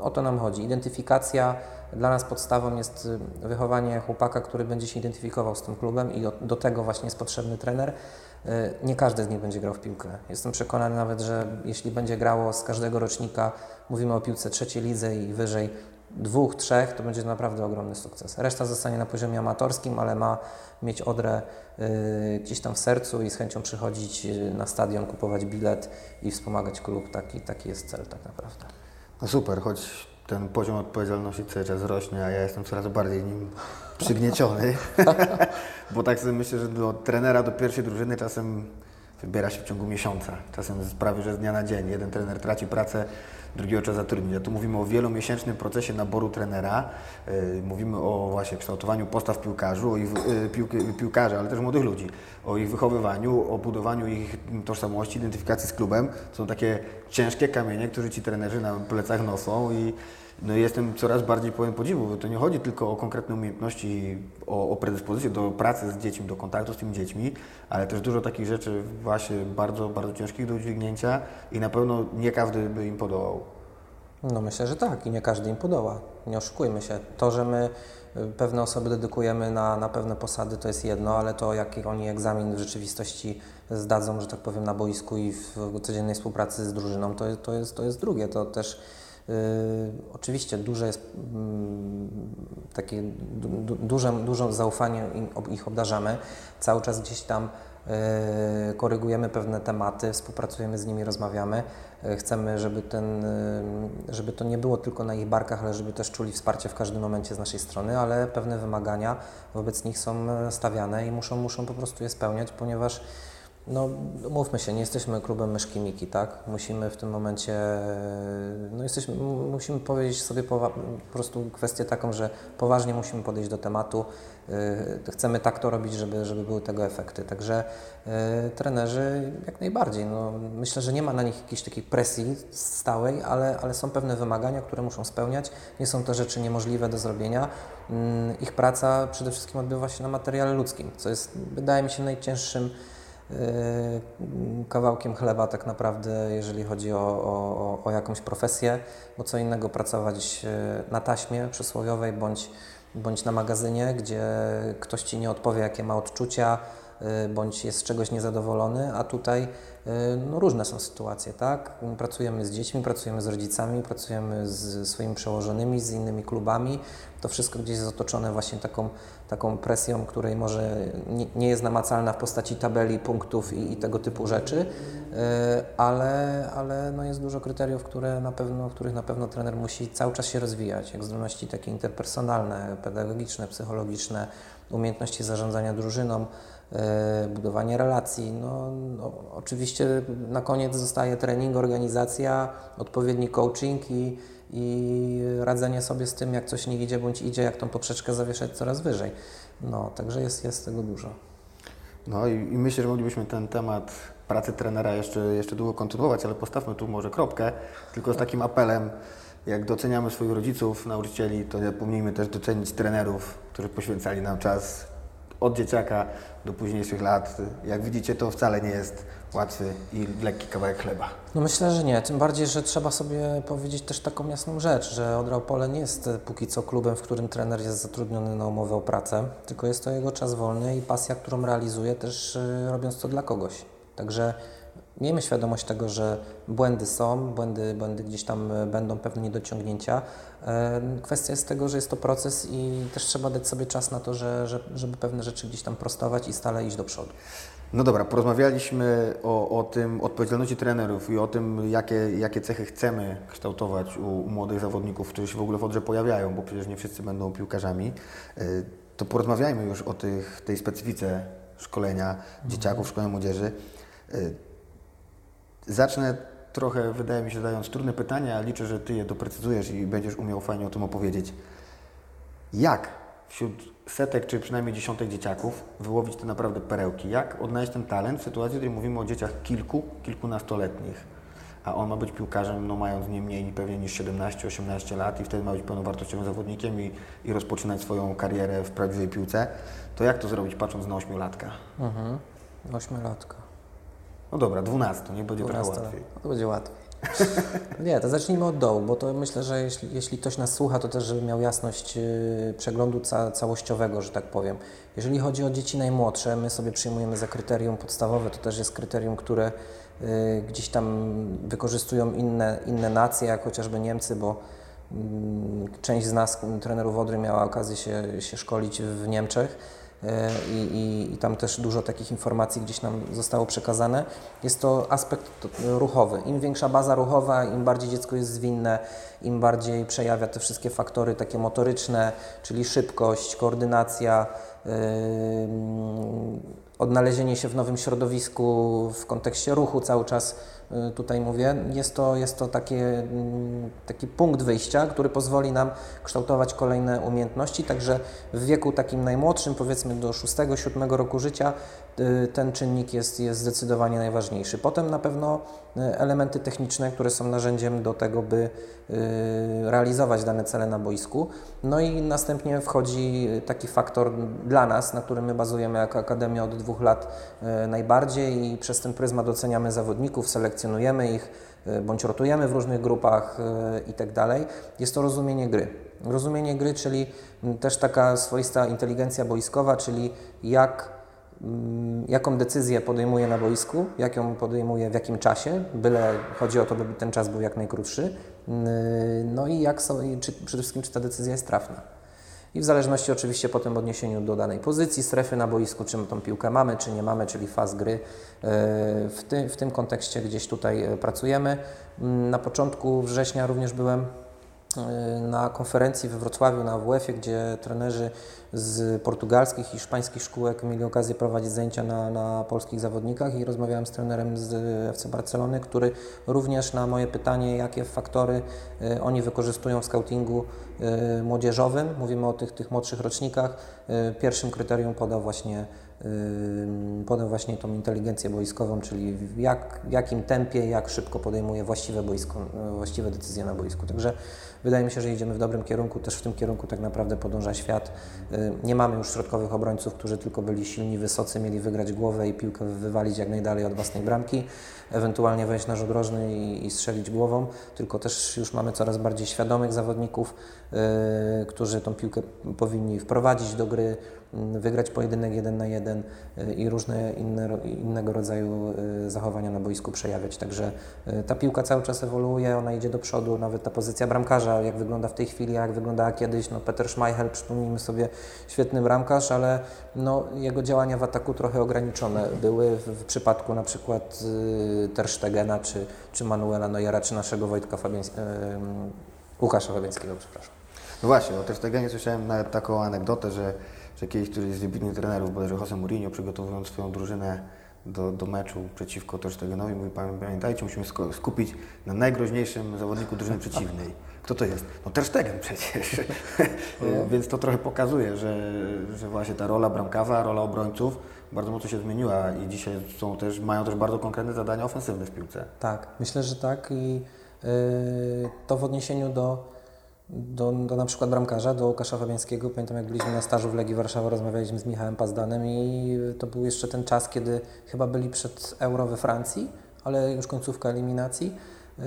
O to nam chodzi. Identyfikacja dla nas podstawą jest y, wychowanie chłopaka, który będzie się identyfikował z tym klubem i do, do tego właśnie jest potrzebny trener. Y, nie każdy z nich będzie grał w piłkę. Jestem przekonany nawet, że jeśli będzie grało z każdego rocznika, mówimy o piłce trzeciej lidze i wyżej, dwóch, trzech, to będzie naprawdę ogromny sukces. Reszta zostanie na poziomie amatorskim, ale ma mieć Odrę y, gdzieś tam w sercu i z chęcią przychodzić y, na stadion, kupować bilet i wspomagać klub. Taki, taki jest cel tak naprawdę. No super, choć ten poziom odpowiedzialności cały czas rośnie, a ja jestem coraz bardziej nim przygnieciony, bo tak sobie myślę, że do trenera, do pierwszej drużyny czasem wybiera się w ciągu miesiąca. Czasem sprawi, że z dnia na dzień jeden trener traci pracę, drugiego trzeba zatrudnić. A tu mówimy o wielomiesięcznym procesie naboru trenera, yy, mówimy o właśnie kształtowaniu postaw piłkarzy, o ich, yy, piłki, piłkarzy, ale też młodych ludzi, o ich wychowywaniu, o budowaniu ich tożsamości, identyfikacji z klubem. To są takie ciężkie kamienie, które ci trenerzy na plecach nosą i no jestem coraz bardziej pełen podziwu, bo to nie chodzi tylko o konkretne umiejętności, o, o predyspozycję do pracy z dziećmi, do kontaktu z tymi dziećmi, ale też dużo takich rzeczy właśnie bardzo, bardzo ciężkich do udźwignięcia i na pewno nie każdy by im podołał. No myślę, że tak i nie każdy im podoła. Nie oszukujmy się. To, że my y, pewne osoby dedykujemy na, na pewne posady, to jest jedno, ale to, jaki oni egzamin w rzeczywistości zdadzą, że tak powiem, na boisku i w codziennej współpracy z drużyną, to, to, jest, to jest drugie. To też oczywiście duże jest mm, takie du, duże, zaufanie ich obdarzamy. Cały czas gdzieś tam yy, korygujemy pewne tematy, współpracujemy z nimi, rozmawiamy. Yy, chcemy, żeby, ten, żeby to nie było tylko na ich barkach, ale żeby też czuli wsparcie w każdym momencie z naszej strony, ale pewne wymagania wobec nich są stawiane i muszą, muszą po prostu je spełniać, ponieważ no, mówmy się, nie jesteśmy klubem myszki Miki, tak? Musimy w tym momencie, no jesteśmy, musimy powiedzieć sobie po, prostu kwestię taką, że poważnie musimy podejść do tematu. Yy, chcemy tak to robić, żeby, żeby były tego efekty. Także yy, trenerzy jak najbardziej. No, myślę, że nie ma na nich jakiejś takiej presji stałej, ale, ale są pewne wymagania, które muszą spełniać. Nie są to rzeczy niemożliwe do zrobienia. Yy, ich praca przede wszystkim odbywa się na materiale ludzkim, co jest, wydaje mi się, najcięższym kawałkiem chleba tak naprawdę, jeżeli chodzi o, o, o jakąś profesję, bo co innego pracować yy, na taśmie przysłowiowej bądź, bądź na magazynie, gdzie ktoś Ci nie odpowie, jakie ma odczucia, yy, bądź jest z czegoś niezadowolony, a tutaj no, różne są sytuacje, tak? Pracujemy z dziećmi, pracujemy z rodzicami, pracujemy z swoimi przełożonymi, z innymi klubami. To wszystko gdzieś jest otoczone właśnie taką taką presją, której może nie, nie jest namacalna w postaci tabeli, punktów i, i tego typu rzeczy, e, ale, ale no jest dużo kryteriów, które na pewno, których na pewno trener musi cały czas się rozwijać, jak zdolności takie interpersonalne, pedagogiczne, psychologiczne, umiejętności zarządzania drużyną, e, budowanie relacji. No, no, oczywiście na koniec zostaje trening, organizacja, odpowiedni coaching i i radzenie sobie z tym, jak coś nie idzie bądź idzie, jak tą poprzeczkę zawieszać coraz wyżej. No, także jest, jest tego dużo. No i, i myślę, że moglibyśmy ten temat pracy trenera jeszcze, jeszcze długo kontynuować, ale postawmy tu może kropkę, tylko z takim apelem, jak doceniamy swoich rodziców, nauczycieli, to zapomnijmy też docenić trenerów, którzy poświęcali nam czas od dzieciaka do późniejszych lat. Jak widzicie, to wcale nie jest łatwy i lekki kawałek chleba. No myślę, że nie. Tym bardziej, że trzeba sobie powiedzieć też taką jasną rzecz, że Odra Opole nie jest póki co klubem, w którym trener jest zatrudniony na umowę o pracę, tylko jest to jego czas wolny i pasja, którą realizuje też y, robiąc to dla kogoś. Także miejmy świadomość tego, że błędy są, błędy, błędy gdzieś tam e, będą, pewne niedociągnięcia. E, Kwestia jest tego, że jest to proces i też trzeba dać sobie czas na to, że, że, żeby pewne rzeczy gdzieś tam prostować i stale iść do przodu. No dobra, porozmawialiśmy o, o tym odpowiedzialności trenerów i o tym, jakie, jakie cechy chcemy kształtować u, u młodych zawodników, którzy się w ogóle w Odrze pojawiają, bo przecież nie wszyscy będą piłkarzami. Y, To porozmawiajmy już o tych, tej specyfice szkolenia dzieciaków, szkolenia młodzieży. Y, Zacznę trochę, wydaje mi się, zadając trudne pytania, liczę, że Ty je doprecyzujesz i będziesz umiał fajnie o tym opowiedzieć. Jak wśród setek, czy przynajmniej dziesiątek dzieciaków wyłowić te naprawdę perełki? Jak odnaleźć ten talent w sytuacji, w której mówimy o dzieciach kilku, kilkunastoletnich, a on ma być piłkarzem, no mając nie mniej pewnie niż 17-18 lat i wtedy ma być pełnowartościowym zawodnikiem i, i rozpoczynać swoją karierę w prawdziwej piłce, to jak to zrobić patrząc na ośmiolatka? Mhm. Ośmiolatka. No dobra, 12, nie będzie trochę 12 łatwiej. No to będzie łatwiej. Nie, to zacznijmy od dołu, bo to myślę, że jeśli, jeśli ktoś nas słucha, to też żeby miał jasność yy, przeglądu ca, całościowego, że tak powiem. Jeżeli chodzi o dzieci najmłodsze, my sobie przyjmujemy za kryterium podstawowe, to też jest kryterium, które yy, gdzieś tam wykorzystują inne, inne nacje, jak chociażby Niemcy, bo mm, część z nas, trenerów Wodry, miała okazję się, się szkolić w Niemczech. E, i, i, i tam też dużo takich informacji gdzieś nam zostało przekazane. Jest to aspekt ruchowy. Im większa baza ruchowa, im bardziej dziecko jest zwinne, im bardziej przejawia te wszystkie faktory takie motoryczne, czyli szybkość, koordynacja, ym, odnalezienie się w nowym środowisku w kontekście ruchu cały czas tutaj mówię, jest to, jest to takie, mm, taki punkt wyjścia, który pozwoli nam kształtować kolejne umiejętności, także w wieku takim najmłodszym, powiedzmy do 6-7 roku życia, y, ten czynnik jest, jest zdecydowanie najważniejszy. Potem na pewno y, elementy techniczne, które są narzędziem do tego, by y, realizować dane cele na boisku. No i następnie wchodzi taki faktor dla nas, na którym my bazujemy jako Akademia od dwóch lat y, najbardziej i przez ten pryzmat oceniamy zawodników, selekcjonujemy ich, y, bądź rotujemy w różnych grupach y, i tak dalej. Jest to rozumienie gry. Rozumienie gry, czyli mm, też taka swoista inteligencja boiskowa, czyli jak mm, jaką decyzję podejmuje na boisku, jak ją podejmuje w jakim czasie, byle chodzi o to, by ten czas był jak najkrótszy, Yy, no i jak czy, przede wszystkim, czy ta decyzja jest trafna. I w zależności oczywiście po tym odniesieniu do danej pozycji, strefy na boisku, czy tą piłkę mamy, czy nie mamy, czyli faz gry, yy, w, ty, w tym kontekście gdzieś tutaj yy, pracujemy. Mm, Na początku września również byłem na konferencji we Wrocławiu na AWF-ie, gdzie trenerzy z portugalskich i hiszpańskich szkółek mieli okazję prowadzić zajęcia na, na polskich zawodnikach i rozmawiałem z trenerem z FC Barcelony, który również na moje pytanie, jakie faktory oni wykorzystują w scoutingu młodzieżowym, mówimy o tych, tych młodszych rocznikach, y, pierwszym kryterium podał właśnie Ym, podał właśnie tą inteligencję boiskową, czyli w jak, jakim tempie, jak szybko podejmuje właściwe, boisko, e, właściwe decyzje na boisku. Także wydaje mi się, że idziemy w dobrym kierunku, też w tym kierunku tak naprawdę podąża świat. Y, Nie mamy już środkowych obrońców, którzy tylko byli silni, wysocy, mieli wygrać głowę i piłkę wywalić jak najdalej od własnej bramki, ewentualnie wejść na rzut rożny i, strzelić głową, tylko też już mamy coraz bardziej świadomych zawodników, y, którzy tą piłkę powinni wprowadzić do gry, y, wygrać pojedynek jeden na jeden y, i różne inne, innego rodzaju zachowania na boisku przejawiać. Także ta piłka cały czas ewoluuje, ona idzie do przodu, nawet ta pozycja bramkarza, jak wygląda w tej chwili, jak wyglądała kiedyś, no Peter Schmeichel, przypomnijmy sobie, świetny bramkarz, ale no, jego działania w ataku trochę ograniczone były w, przypadku na przykład y, czy, czy Manuela Neuera, czy naszego Wojtka Fabiańskiego, Łukasza Fabiańskiego, przepraszam. No właśnie, o też nie słyszałem nawet taką anegdotę, że, że kiedyś któryś z wybitnych trenerów, bodajże Jose Mourinho, przygotowując swoją drużynę do, do meczu przeciwko Terstegenowi, mówi, "Pamię- pamiętajcie, musimy skupić na najgroźniejszym zawodniku drużyny przeciwnej. Kto to jest? No Terstegen przecież. Więc to trochę pokazuje, że, że właśnie ta rola bramkarza, rola obrońców bardzo mocno się zmieniła i dzisiaj są też, mają też bardzo konkretne zadania ofensywne w piłce. Tak, myślę, że tak i y, to w odniesieniu do, do, do na przykład bramkarza, do Łukasza Fabiańskiego. Pamiętam jak byliśmy na stażu w Legii Warszawa, rozmawialiśmy z Michałem Pazdanem i to był jeszcze ten czas, kiedy chyba byli przed Euro we Francji, ale już końcówka eliminacji. Yy,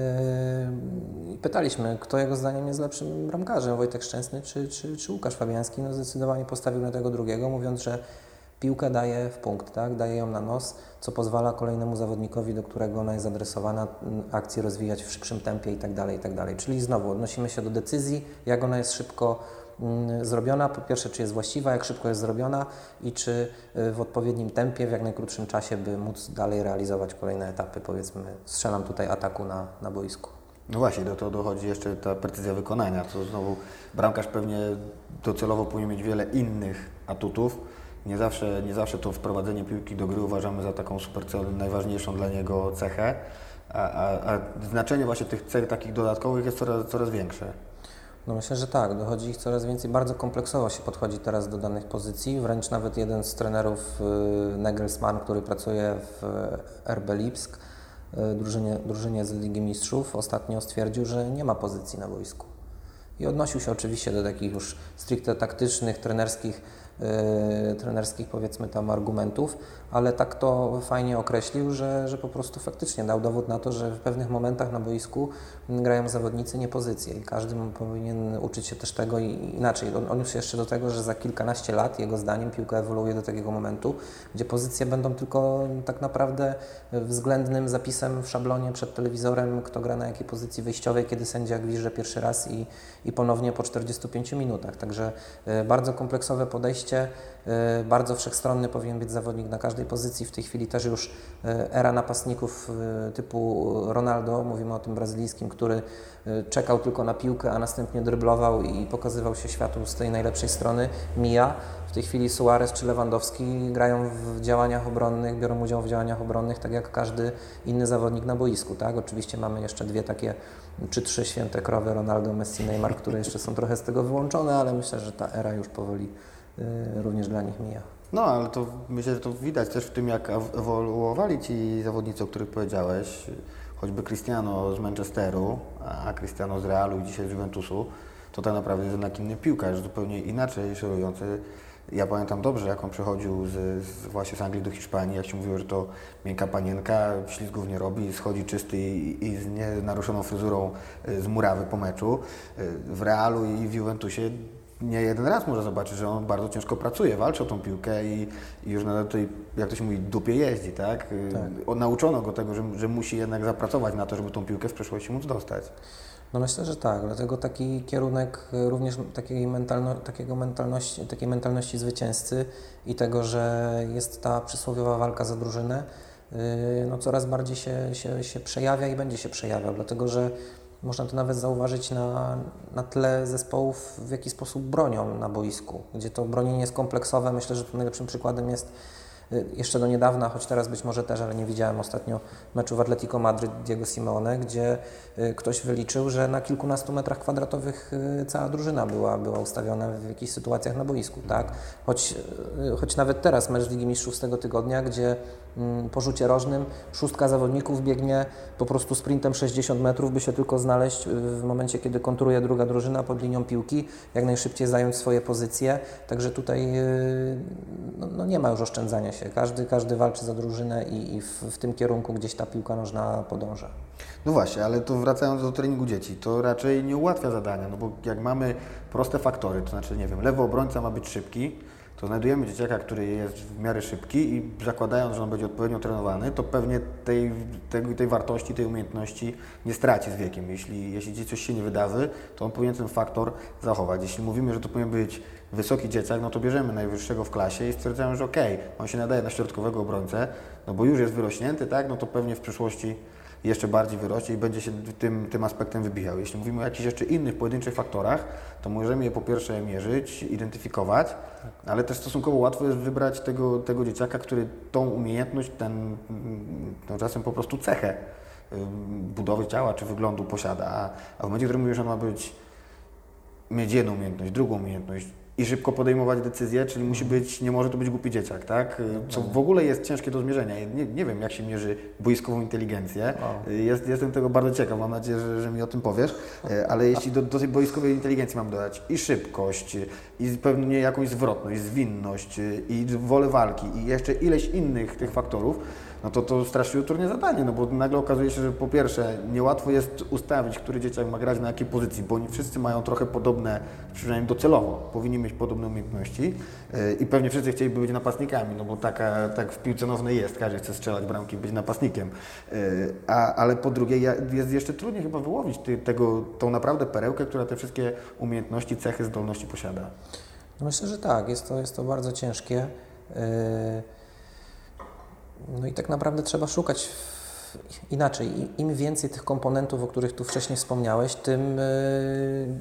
Pytaliśmy, kto jego zdaniem jest lepszym bramkarzem, Wojtek Szczęsny czy, czy, czy Łukasz Fabiański. No zdecydowanie postawił na tego drugiego, mówiąc, że piłkę daje w punkt, tak? daje ją na nos, co pozwala kolejnemu zawodnikowi, do którego ona jest adresowana, m, akcję rozwijać w szybszym tempie itd., itd. Czyli znowu odnosimy się do decyzji, jak ona jest szybko mm, zrobiona. Po pierwsze, czy jest właściwa, jak szybko jest zrobiona i czy y, w odpowiednim tempie, w jak najkrótszym czasie, by móc dalej realizować kolejne etapy, powiedzmy, strzelam tutaj ataku na, na boisku. No właśnie, do tego dochodzi jeszcze ta precyzja wykonania, to znowu bramkarz pewnie docelowo powinien mieć wiele innych atutów. Nie zawsze, nie zawsze to wprowadzenie piłki do gry uważamy za taką super cel- najważniejszą dla niego cechę, a, a, a znaczenie właśnie tych cech takich dodatkowych jest coraz, coraz większe. No myślę, że tak, dochodzi ich coraz więcej. Bardzo kompleksowo się podchodzi teraz do danych pozycji. Wręcz nawet jeden z trenerów, y, Nagelsmann, który pracuje w RB Lipsk, y, drużynie, drużynie z Ligi Mistrzów, ostatnio stwierdził, że nie ma pozycji na boisku. I odnosił się oczywiście do takich już stricte taktycznych, trenerskich, yy, trenerskich powiedzmy tam argumentów, ale tak to fajnie określił, że, że po prostu faktycznie dał dowód na to, że w pewnych momentach na boisku grają zawodnicy nie pozycje i każdy powinien uczyć się też tego i inaczej. On, już jeszcze do tego, że za kilkanaście lat jego zdaniem piłka ewoluuje do takiego momentu, gdzie pozycje będą tylko tak naprawdę względnym zapisem w szablonie przed telewizorem, kto gra na jakiej pozycji wyjściowej, kiedy sędzia gwizdże pierwszy raz i, i ponownie po 45 minutach. Także y, bardzo kompleksowe podejście, bardzo wszechstronny powinien być zawodnik na każdej pozycji. W tej chwili też już y, era napastników y, typu Ronaldo, mówimy o tym brazylijskim, który czekał tylko na piłkę, a następnie dryblował i pokazywał się światu z tej najlepszej strony, mija. W tej chwili Suarez czy Lewandowski grają w działaniach obronnych, biorą udział w działaniach obronnych, tak jak każdy inny zawodnik na boisku. Tak? Oczywiście mamy jeszcze dwie takie czy trzy święte krowy, Ronaldo, Messi, Neymar, które jeszcze są trochę z tego wyłączone, ale myślę, że ta era już powoli również dla nich mija. No, ale to myślę, że to widać też w tym, jak ew- ewoluowali ci zawodnicy, o których powiedziałeś. Choćby Cristiano z Manchesteru, a Cristiano z Realu i dzisiaj z Juventusu, to tak naprawdę jest jednak inny piłkarz, zupełnie inaczej szorujący. Ja pamiętam dobrze, jak on przychodził z, z właśnie z Anglii do Hiszpanii, jak się mówiło, że to miękka panienka, ślizgów nie robi, schodzi czysty i, i z nienaruszoną fryzurą y, z murawy po meczu. Y, W Realu i w Juventusie nie jeden raz można zobaczyć, że on bardzo ciężko pracuje, walczy o tą piłkę i, i już na tej, jak to się mówi, dupie jeździ, tak? Tak. O, nauczono go tego, że, że musi jednak zapracować na to, żeby tą piłkę w przyszłości móc dostać. No myślę, że tak, dlatego taki kierunek y, również takiej, mentalno, takiego mentalności, takiej mentalności zwycięzcy i tego, że jest ta przysłowiowa walka za drużynę, y, no coraz bardziej się, się, się przejawia i będzie się przejawiał, dlatego że można to nawet zauważyć na, na tle zespołów, w jaki sposób bronią na boisku, gdzie to bronienie jest kompleksowe. Myślę, że tu najlepszym przykładem jest jeszcze do niedawna, choć teraz być może też, ale nie widziałem ostatnio meczu w Atletico Madryt Diego Simeone, gdzie y, ktoś wyliczył, że na kilkunastu metrach kwadratowych y, cała drużyna była, była ustawiona w jakichś sytuacjach na boisku, tak? Choć, y, choć nawet teraz mecz Ligi Mistrzów z tego tygodnia, gdzie mm, po rzucie rożnym szóstka zawodników biegnie po prostu sprintem 60 metrów, by się tylko znaleźć y, w momencie, kiedy konturuje druga drużyna pod linią piłki, jak najszybciej zająć swoje pozycje. Także tutaj y, no, no nie ma już oszczędzania się. Każdy, każdy walczy za drużynę i, i w, w tym kierunku gdzieś ta piłka nożna podąża. No właśnie, ale to wracając do treningu dzieci, to raczej nie ułatwia zadania, no bo jak mamy proste faktory, to znaczy, nie wiem, lewy obrońca ma być szybki, to znajdujemy dzieciaka, który jest w miarę szybki i zakładając, że on będzie odpowiednio trenowany, to pewnie tej, tej, tej wartości, tej umiejętności nie straci z wiekiem. Jeśli, jeśli coś się nie wydarzy, to on powinien ten faktor zachować. Jeśli mówimy, że to powinien być wysoki dzieciak, no to bierzemy najwyższego w klasie i stwierdzamy, że okej, on się nadaje na środkowego obrońcę, no bo już jest wyrośnięty, tak, no to pewnie w przyszłości jeszcze bardziej wyrośnie i będzie się tym, tym aspektem wybijał. Jeśli mówimy o jakichś jeszcze innych pojedynczych faktorach, to możemy je po pierwsze mierzyć, identyfikować, ale też stosunkowo łatwo jest wybrać tego, tego dzieciaka, który tą umiejętność, ten no czasem po prostu cechę budowy ciała czy wyglądu posiada, a, a w momencie, w którym mówisz, że on ma być mieć jedną umiejętność, drugą umiejętność i szybko podejmować decyzje, czyli musi być, nie może to być głupi dzieciak, tak? Co w ogóle jest ciężkie do zmierzenia. Nie, nie wiem, jak się mierzy boiskową inteligencję. Jest, jestem tego bardzo ciekaw, mam nadzieję, że, że mi o tym powiesz. E, Ale jeśli do, do tej boiskowej inteligencji mam dodać i szybkość, i pewnie jakąś zwrotność, zwinność, i wolę walki, i jeszcze ileś innych tych faktorów, no to to strasznie trudne zadanie, no bo nagle okazuje się, że po pierwsze niełatwo jest ustawić, który dzieciak ma grać na jakiej pozycji, bo oni wszyscy mają trochę podobne, przynajmniej docelowo, powinni mieć podobne umiejętności yy, i pewnie wszyscy chcieliby być napastnikami, no bo taka, tak w piłce nożnej jest, każdy chce strzelać bramki, być napastnikiem, yy, a, ale po drugie jest jeszcze trudniej chyba wyłowić ty, tego, tą naprawdę perełkę, która te wszystkie umiejętności, cechy, zdolności posiada. No myślę, że tak, jest to, jest to bardzo ciężkie. Yy, no i tak naprawdę trzeba szukać inaczej. Im więcej tych komponentów, o których tu wcześniej wspomniałeś, tym yy,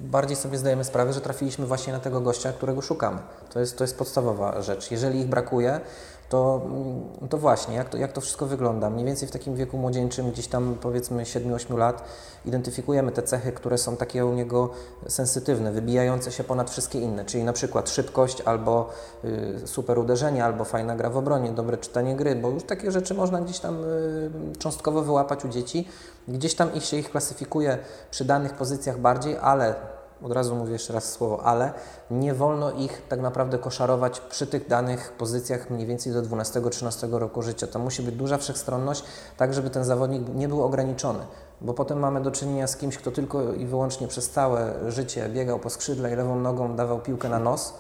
bardziej sobie zdajemy sprawę, że trafiliśmy właśnie na tego gościa, którego szukamy. To jest, to jest podstawowa rzecz. Jeżeli ich brakuje, to, mm, to właśnie, jak to, jak to wszystko wygląda? Mniej więcej w takim wieku młodzieńczym, gdzieś tam powiedzmy 7-8 lat, identyfikujemy te cechy, które są takie u niego sensytywne, wybijające się ponad wszystkie inne, czyli na przykład szybkość, albo y, super uderzenie, albo fajna gra w obronie, dobre czytanie gry, bo już takie rzeczy można gdzieś tam y, cząstkowo wyłapać u dzieci. Gdzieś tam ich się ich klasyfikuje przy danych pozycjach bardziej, ale od razu mówię jeszcze raz słowo ale, nie wolno ich tak naprawdę koszarować przy tych danych pozycjach mniej więcej do 12-13 roku życia. To musi być duża wszechstronność, tak żeby ten zawodnik nie był ograniczony, bo potem mamy do czynienia z kimś, kto tylko i wyłącznie przez całe życie biegał po skrzydle i lewą nogą dawał piłkę na nos,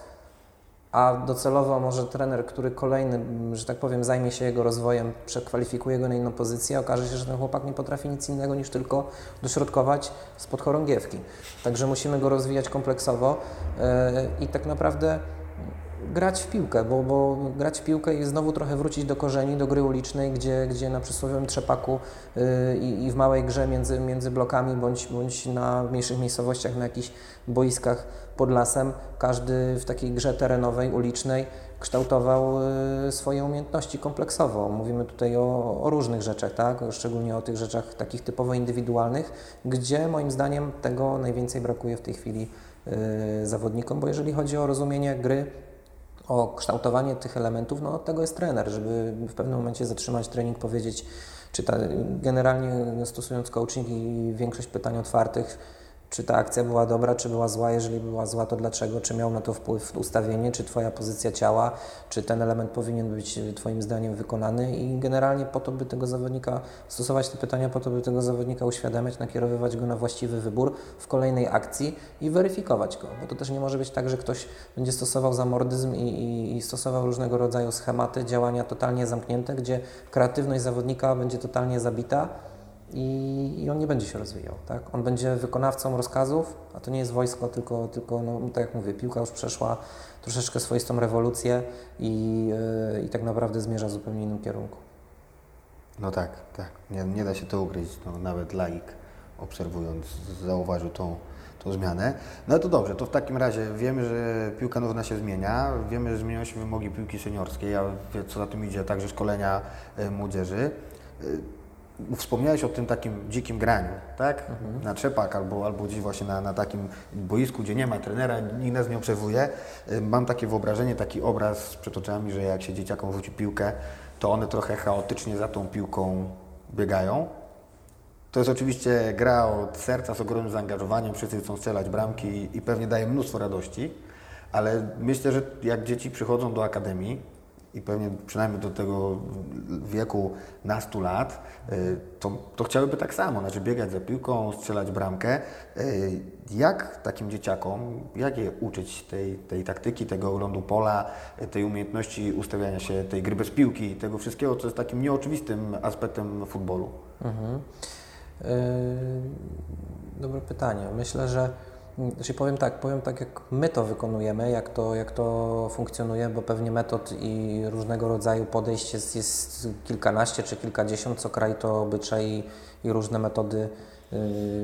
a docelowo może trener, który kolejny, że tak powiem, zajmie się jego rozwojem, przekwalifikuje go na inną pozycję, okaże się, że ten chłopak nie potrafi nic innego niż tylko dośrodkować spod chorągiewki. Także musimy go rozwijać kompleksowo yy, i tak naprawdę grać w piłkę, bo, bo grać w piłkę i znowu trochę wrócić do korzeni, do gry ulicznej, gdzie, gdzie na przysłowiowym trzepaku yy, i w małej grze między, między blokami bądź, bądź na mniejszych miejscowościach, na jakichś boiskach pod lasem, każdy w takiej grze terenowej, ulicznej kształtował yy, swoje umiejętności kompleksowo. Mówimy tutaj o, o różnych rzeczach, tak? szczególnie o tych rzeczach takich typowo indywidualnych, gdzie moim zdaniem tego najwięcej brakuje w tej chwili yy, zawodnikom, bo jeżeli chodzi o rozumienie gry, o kształtowanie tych elementów, no od tego jest trener, żeby w pewnym momencie zatrzymać trening, powiedzieć, czy ta, generalnie stosując coaching i większość pytań otwartych, czy ta akcja była dobra, czy była zła, jeżeli była zła, to dlaczego, czy miał na to wpływ ustawienie, czy Twoja pozycja ciała, czy ten element powinien być Twoim zdaniem wykonany? I generalnie po to, by tego zawodnika, stosować te pytania po to, by tego zawodnika uświadamiać, nakierowywać go na właściwy wybór w kolejnej akcji i weryfikować go, bo to też nie może być tak, że ktoś będzie stosował zamordyzm i, i, i stosował różnego rodzaju schematy, działania totalnie zamknięte, gdzie kreatywność zawodnika będzie totalnie zabita, i, i on nie będzie się rozwijał. Tak? On będzie wykonawcą rozkazów, a to nie jest wojsko, tylko, tylko no, tak jak mówię, piłka już przeszła troszeczkę swoistą rewolucję i, yy, i tak naprawdę zmierza w zupełnie innym kierunku. No tak, tak. Nie, nie da się to ukryć. No, nawet laik obserwując zauważył tą, tą zmianę. No to dobrze, to w takim razie wiemy, że piłka nożna się zmienia, wiemy, że zmieniają się wymogi piłki seniorskiej, a co za tym idzie także szkolenia y, młodzieży. Wspomniałeś o tym takim dzikim graniu, tak? Mhm. Na trzepak albo, albo gdzieś właśnie na, na takim boisku, gdzie nie ma trenera, nikt nas nie obserwuje. Y, mam takie wyobrażenie, taki obraz przed oczami, że jak się dzieciakom rzuci piłkę, to one trochę chaotycznie za tą piłką biegają. To jest oczywiście gra od serca z ogromnym zaangażowaniem, wszyscy chcą strzelać bramki i pewnie daje mnóstwo radości, ale myślę, że jak dzieci przychodzą do akademii, i pewnie przynajmniej do tego wieku nastu lat, y, to, to chciałyby tak samo, znaczy biegać za piłką, strzelać bramkę. Y, jak takim dzieciakom, jak je uczyć tej, tej taktyki, tego oglądu pola, tej umiejętności ustawiania się, tej gry bez piłki, tego wszystkiego, co jest takim nieoczywistym aspektem futbolu? Mhm. Yy, dobre pytanie. Myślę, że znaczy powiem tak, powiem tak, jak my to wykonujemy, jak to, jak to funkcjonuje, bo pewnie metod i różnego rodzaju podejść jest, jest kilkanaście czy kilkadziesiąt, co kraj to obyczaj i różne metody y,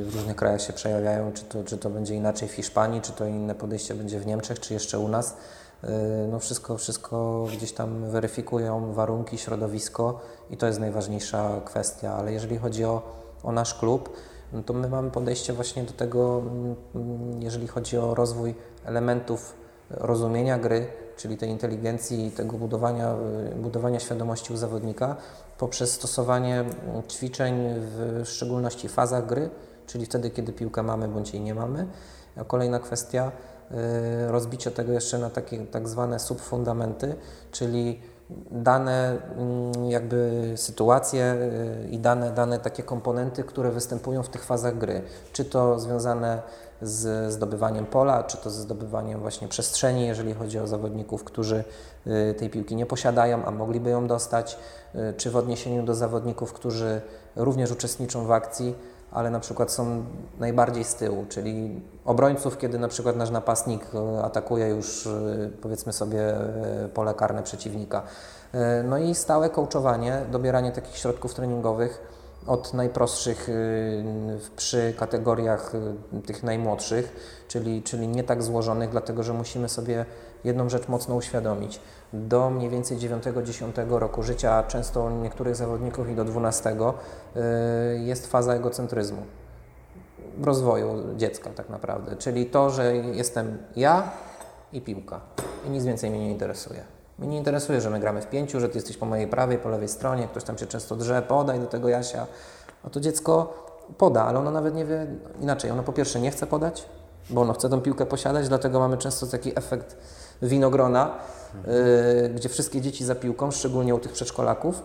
w różnych krajach się przejawiają, czy to, czy to będzie inaczej w Hiszpanii, czy to inne podejście będzie w Niemczech, czy jeszcze u nas. Y, no wszystko, wszystko gdzieś tam weryfikują warunki, środowisko i to jest najważniejsza kwestia, ale jeżeli chodzi o, o nasz klub, no to my mamy podejście właśnie do tego, mm, jeżeli chodzi o rozwój elementów rozumienia gry, czyli tej inteligencji i tego budowania, y, budowania świadomości u zawodnika poprzez stosowanie mm, ćwiczeń w szczególności fazach gry, czyli wtedy, kiedy piłkę mamy bądź jej nie mamy. A kolejna kwestia, y, rozbicie tego jeszcze na takie tak zwane subfundamenty, czyli dane mm, jakby sytuacje y, i dane, dane takie komponenty, które występują w tych fazach gry. Czy to związane z zdobywaniem pola, czy to ze zdobywaniem właśnie przestrzeni, jeżeli chodzi o zawodników, którzy y, tej piłki nie posiadają, a mogliby ją dostać, y, czy w odniesieniu do zawodników, którzy również uczestniczą w akcji, ale na przykład są najbardziej z tyłu, czyli obrońców, kiedy na przykład nasz napastnik e, atakuje już e, powiedzmy sobie e, pole karne przeciwnika. No i stałe coachowanie, dobieranie takich środków treningowych od najprostszych przy kategoriach tych najmłodszych, czyli, czyli nie tak złożonych, dlatego że musimy sobie jedną rzecz mocno uświadomić. Do mniej więcej 9-10 roku życia, często niektórych zawodników i do 12 y, jest faza egocentryzmu rozwoju dziecka tak naprawdę. Czyli to, że jestem ja i piłka i nic więcej mnie nie interesuje. Mnie nie interesuje, że my gramy w pięciu, że ty jesteś po mojej prawej, po lewej stronie, ktoś tam się często drze, podaj do tego Jasia. No to dziecko poda, ale ono nawet nie wie inaczej. Ono po pierwsze nie chce podać, bo ono chce tą piłkę posiadać, dlatego mamy często taki efekt winogrona, y, gdzie wszystkie dzieci za piłką, szczególnie u tych przedszkolaków,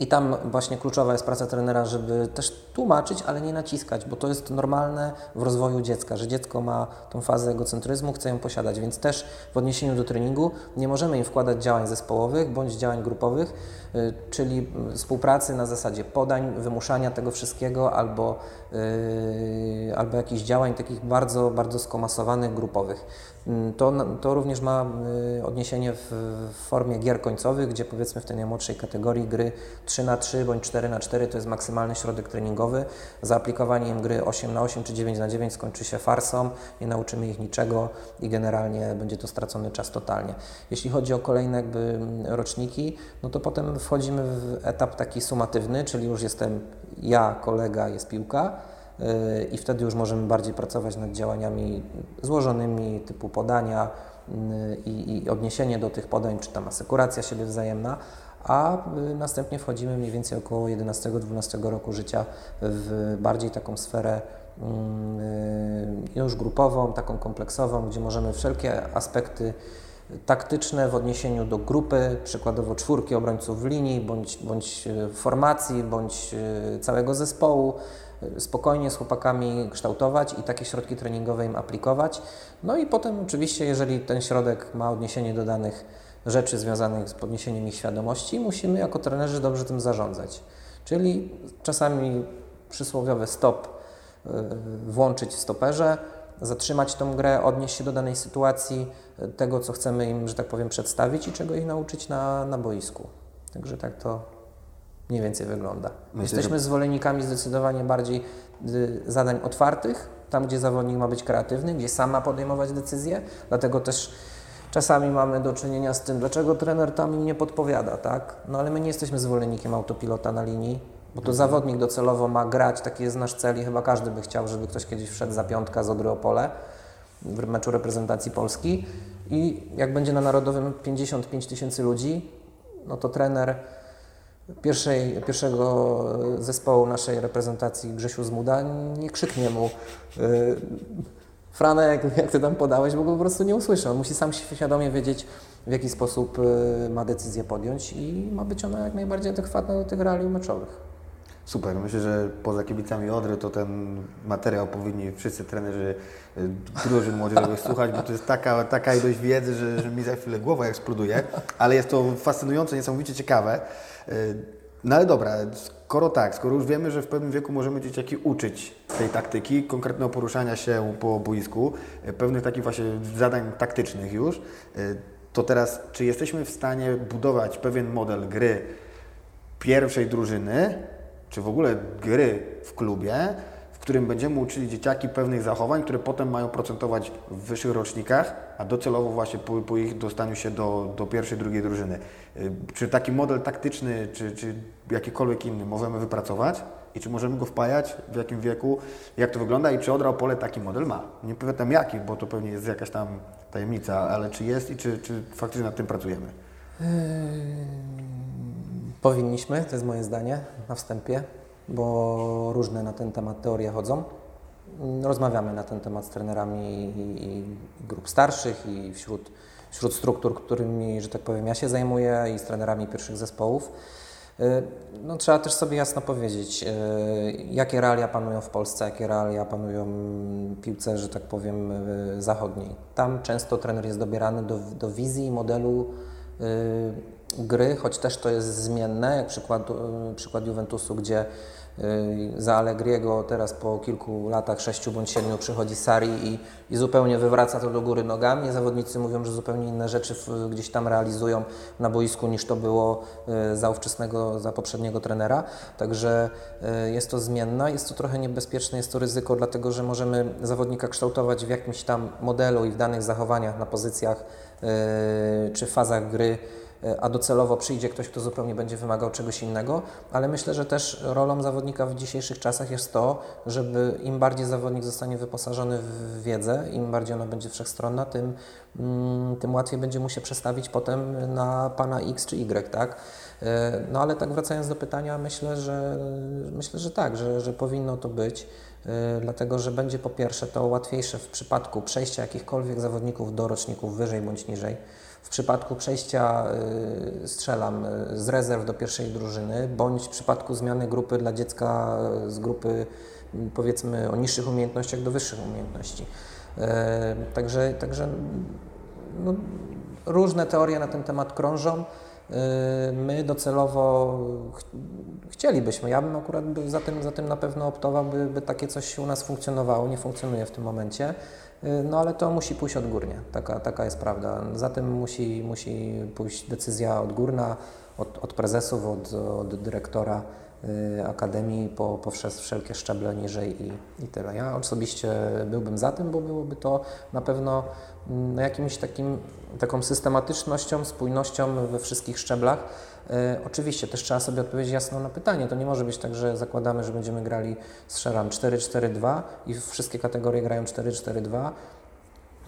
i tam właśnie kluczowa jest praca trenera, żeby też tłumaczyć, ale nie naciskać, bo to jest normalne w rozwoju dziecka, że dziecko ma tą fazę egocentryzmu, chce ją posiadać, więc też w odniesieniu do treningu nie możemy im wkładać działań zespołowych bądź działań grupowych, y, czyli współpracy na zasadzie podań, wymuszania tego wszystkiego albo, albo jakichś działań takich bardzo, bardzo skomasowanych, grupowych. Mm, to, to również ma y, odniesienie w, formie gier końcowych, gdzie powiedzmy w tej najmłodszej kategorii gry 3 na 3 bądź 4 na 4 to jest maksymalny środek treningowy. Zaaplikowanie im gry 8 na 8 czy 9 na 9 skończy się farsą, nie nauczymy ich niczego i generalnie będzie to stracony czas totalnie. Jeśli chodzi o kolejne jakby mm, roczniki, no to potem wchodzimy w etap taki sumatywny, czyli już jestem ja, kolega, jest piłka y, i wtedy już możemy bardziej pracować nad działaniami złożonymi typu podania y, i, i odniesienie do tych podań, czy tam asekuracja siebie wzajemna, a y, następnie wchodzimy mniej więcej około 11-12 roku życia w bardziej taką sferę mm, już grupową, taką kompleksową, gdzie możemy wszelkie aspekty taktyczne w odniesieniu do grupy, przykładowo czwórki obrońców w linii, bądź, bądź y, formacji, bądź całego zespołu, spokojnie z chłopakami kształtować i takie środki treningowe im aplikować. No i potem oczywiście, jeżeli ten środek ma odniesienie do danych rzeczy związanych z podniesieniem ich świadomości, musimy jako trenerzy dobrze tym zarządzać. Czyli czasami przysłowiowy stop włączyć w stoperze, zatrzymać tą grę, odnieść się do danej sytuacji, y, tego co chcemy im, że tak powiem, przedstawić i czego ich nauczyć na, na boisku. Także tak to mniej więcej wygląda. Myślę, Jesteśmy że... zwolennikami zdecydowanie bardziej y, zadań otwartych, tam gdzie zawodnik ma być kreatywny, gdzie sam ma podejmować decyzje, dlatego też Czasami mamy do czynienia z tym, dlaczego trener tam im nie podpowiada, tak? No ale my nie jesteśmy zwolennikiem autopilota na linii, bo to zawodnik docelowo ma grać, taki jest nasz cel i chyba każdy by chciał, żeby ktoś kiedyś wszedł za piątka z Odry Opole w meczu reprezentacji Polski i jak będzie na Narodowym 55 tysięcy ludzi, no to trener pierwszej, pierwszego zespołu naszej reprezentacji Grzesiu Zmuda nie krzyknie mu y, Franek, jak Ty tam podałeś, bo go po prostu nie usłyszy. On musi sam świadomie wiedzieć, w jaki sposób y, ma decyzję podjąć i ma być ona jak najbardziej adekwatna do tych realiów meczowych. Super. Myślę, że poza kibicami Odry to ten materiał powinni wszyscy trenerzy y, drużyn młodzieżowych słuchać, bo to jest taka, taka ilość wiedzy, że, że mi za chwilę głowa eksploduje, ale jest to fascynujące, niesamowicie ciekawe. Y, no ale dobra, skoro tak, skoro już wiemy, że w pewnym wieku możemy dzieciaki uczyć tej taktyki, konkretnego poruszania się po boisku, e, pewnych takich właśnie zadań taktycznych już, to teraz, czy jesteśmy w stanie budować pewien model gry pierwszej drużyny, czy w ogóle gry w klubie, którym będziemy uczyli dzieciaki pewnych zachowań, które potem mają procentować w wyższych rocznikach, a docelowo właśnie po, po ich dostaniu się do, do pierwszej, drugiej drużyny. Y, czy taki model taktyczny, czy, czy jakikolwiek inny możemy wypracować i czy możemy go wpajać, w jakim wieku, jak to wygląda i czy Odra Opole taki model ma? Nie pytam jaki, bo to pewnie jest jakaś tam tajemnica, ale czy jest i czy, czy faktycznie nad tym pracujemy? Yy, powinniśmy, to jest moje zdanie na wstępie bo różne na ten temat teorie chodzą. Rozmawiamy na ten temat z trenerami i, i grup starszych i wśród wśród struktur, którymi, że tak powiem, ja się zajmuję i z trenerami pierwszych zespołów. Y, no, trzeba też sobie jasno powiedzieć, y, jakie realia panują w Polsce, jakie realia panują piłce, że tak powiem, y, zachodniej. Tam często trener jest dobierany do, do wizji i modelu gry, choć też to jest zmienne, jak przykład, przykład Juventusu, gdzie Y, za Allegriego teraz po kilku latach, sześciu bądź siedmiu przychodzi Sari i, i zupełnie wywraca to do góry nogami. Zawodnicy mówią, że zupełnie inne rzeczy w, gdzieś tam realizują na boisku niż to było y, za ówczesnego, za poprzedniego trenera. Także y, jest to zmienna, jest to trochę niebezpieczne, jest to ryzyko, dlatego że możemy zawodnika kształtować w jakimś tam modelu i w danych zachowaniach na pozycjach czy fazach gry a docelowo przyjdzie ktoś, kto zupełnie będzie wymagał czegoś innego, ale myślę, że też rolą zawodnika w dzisiejszych czasach jest to, żeby im bardziej zawodnik zostanie wyposażony w wiedzę, im bardziej ona będzie wszechstronna, tym, mm, tym łatwiej będzie mu się przestawić potem na pana X czy Y, tak? E, no ale tak wracając do pytania, myślę, że myślę, że tak, że, że powinno to być, e, dlatego że będzie po pierwsze to łatwiejsze w przypadku przejścia jakichkolwiek zawodników do roczników wyżej bądź niżej w przypadku przejścia y, strzelam y, z rezerw do pierwszej drużyny, bądź w przypadku zmiany grupy dla dziecka y, z grupy powiedzmy o niższych umiejętnościach do wyższych umiejętności. Także, także no, różne teorie na ten temat krążą. My docelowo ch chcielibyśmy, ja bym akurat za tym, za tym na pewno optował, by, by takie coś u nas funkcjonowało, nie funkcjonuje w tym momencie. Y, no ale to musi pójść odgórnie, taka, taka jest prawda. Za tym musi, musi pójść decyzja odgórna od, od prezesów, od, od dyrektora y, Akademii po, po wszelkie szczeble niżej i, i tyle. Ja osobiście byłbym za tym, bo byłoby to na pewno jakimś takim, taką systematycznością, spójnością we wszystkich szczeblach, E, oczywiście też trzeba sobie odpowiedzieć jasno na pytanie. To nie może być tak, że zakładamy, że będziemy grali z Sheram 4-4-2 i wszystkie kategorie grają 4-4-2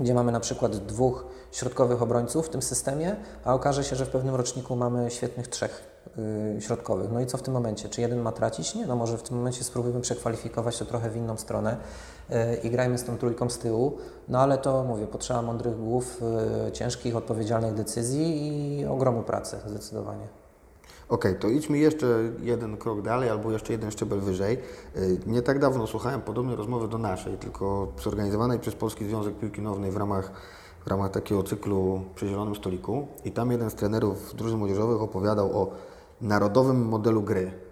gdzie mamy na przykład dwóch środkowych obrońców w tym systemie, a okaże się, że w pewnym roczniku mamy świetnych trzech yy, środkowych. No i co w tym momencie? Czy jeden ma tracić? Nie, no może w tym momencie spróbujmy przekwalifikować to trochę w inną stronę i grajmy z tą trójką z tyłu, no ale to mówię, potrzeba mądrych głów, yy, ciężkich, odpowiedzialnych decyzji i ogromu pracy zdecydowanie. Okej, okay, to idźmy jeszcze jeden krok dalej albo jeszcze jeden szczebel wyżej. Y, nie tak dawno słuchałem podobnej rozmowy do naszej, tylko zorganizowanej przez Polski Związek Piłki Nożnej w ramach, w ramach takiego cyklu przy Zielonym Stoliku. I tam jeden z trenerów drużyn młodzieżowych opowiadał o narodowym modelu gry.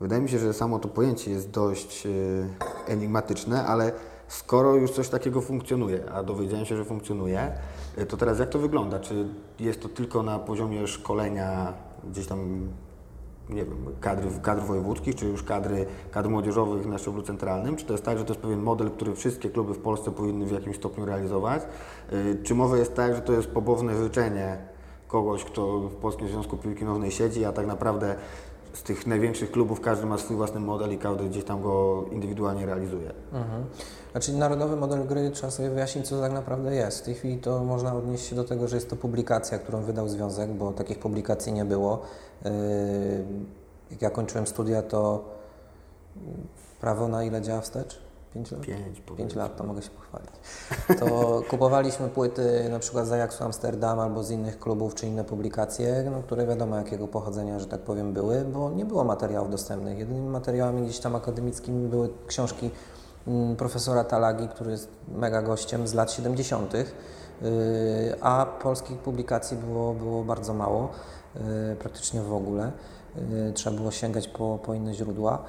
Wydaje mi się, że samo to pojęcie jest dość y, enigmatyczne, ale skoro już coś takiego funkcjonuje, a dowiedziałem się, że funkcjonuje, y, to teraz jak to wygląda? Czy jest to tylko na poziomie szkolenia gdzieś tam nie wiem, kadry, kadr wojewódzkich, czy już kadry, kadr młodzieżowych na szczeblu centralnym? Czy to jest tak, że to jest pewien model, który wszystkie kluby w Polsce powinny w jakimś stopniu realizować? Y, czy może jest tak, że to jest pobowne życzenie kogoś, kto w Polskim Związku Piłki Nożnej siedzi, a tak naprawdę z tych największych klubów każdy ma swój własny model i każdy gdzieś tam go indywidualnie realizuje. Mhm. Znaczy narodowy model gry trzeba sobie wyjaśnić, co tak naprawdę jest. W tej chwili to można odnieść się do tego, że jest to publikacja, którą wydał Związek, bo takich publikacji nie było. Yy, jak ja kończyłem studia, to prawo na ile działa wstecz? 5 lat? 5, 5 lat, to mogę się pochwalić. To kupowaliśmy płyty na przykład z Ajaxu Amsterdam albo z innych klubów czy inne publikacje, no, które wiadomo jakiego pochodzenia, że tak powiem, były, bo nie było materiałów dostępnych. Jedynymi materiałami gdzieś tam akademickimi były książki mm, profesora Talagi, który jest mega gościem z lat 70., y, a polskich publikacji było, było bardzo mało, y, praktycznie w ogóle. Y, trzeba było sięgać po, po inne źródła.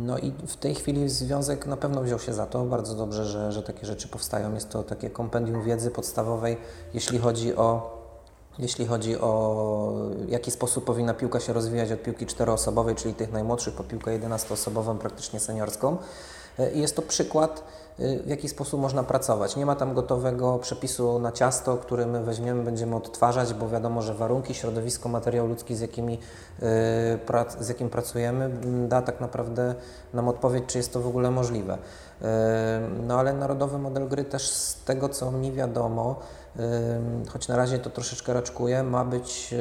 No i w tej chwili związek na pewno wziął się za to. Bardzo dobrze, że, że takie rzeczy powstają. Jest to takie kompendium wiedzy podstawowej, jeśli chodzi o jeśli chodzi o jaki sposób powinna piłka się rozwijać od piłki czteroosobowej, czyli tych najmłodszych, po piłkę 11-osobową, praktycznie seniorską. E, jest to przykład, w jaki sposób można pracować. Nie ma tam gotowego przepisu na ciasto, który my weźmiemy, będziemy odtwarzać, bo wiadomo, że warunki, środowisko, materiał ludzki, z, jakimi, e, z jakim pracujemy, da tak naprawdę nam odpowiedź, czy jest to w ogóle możliwe. No ale narodowy model gry też z tego, co mi wiadomo, choć na razie to troszeczkę raczkuje, ma być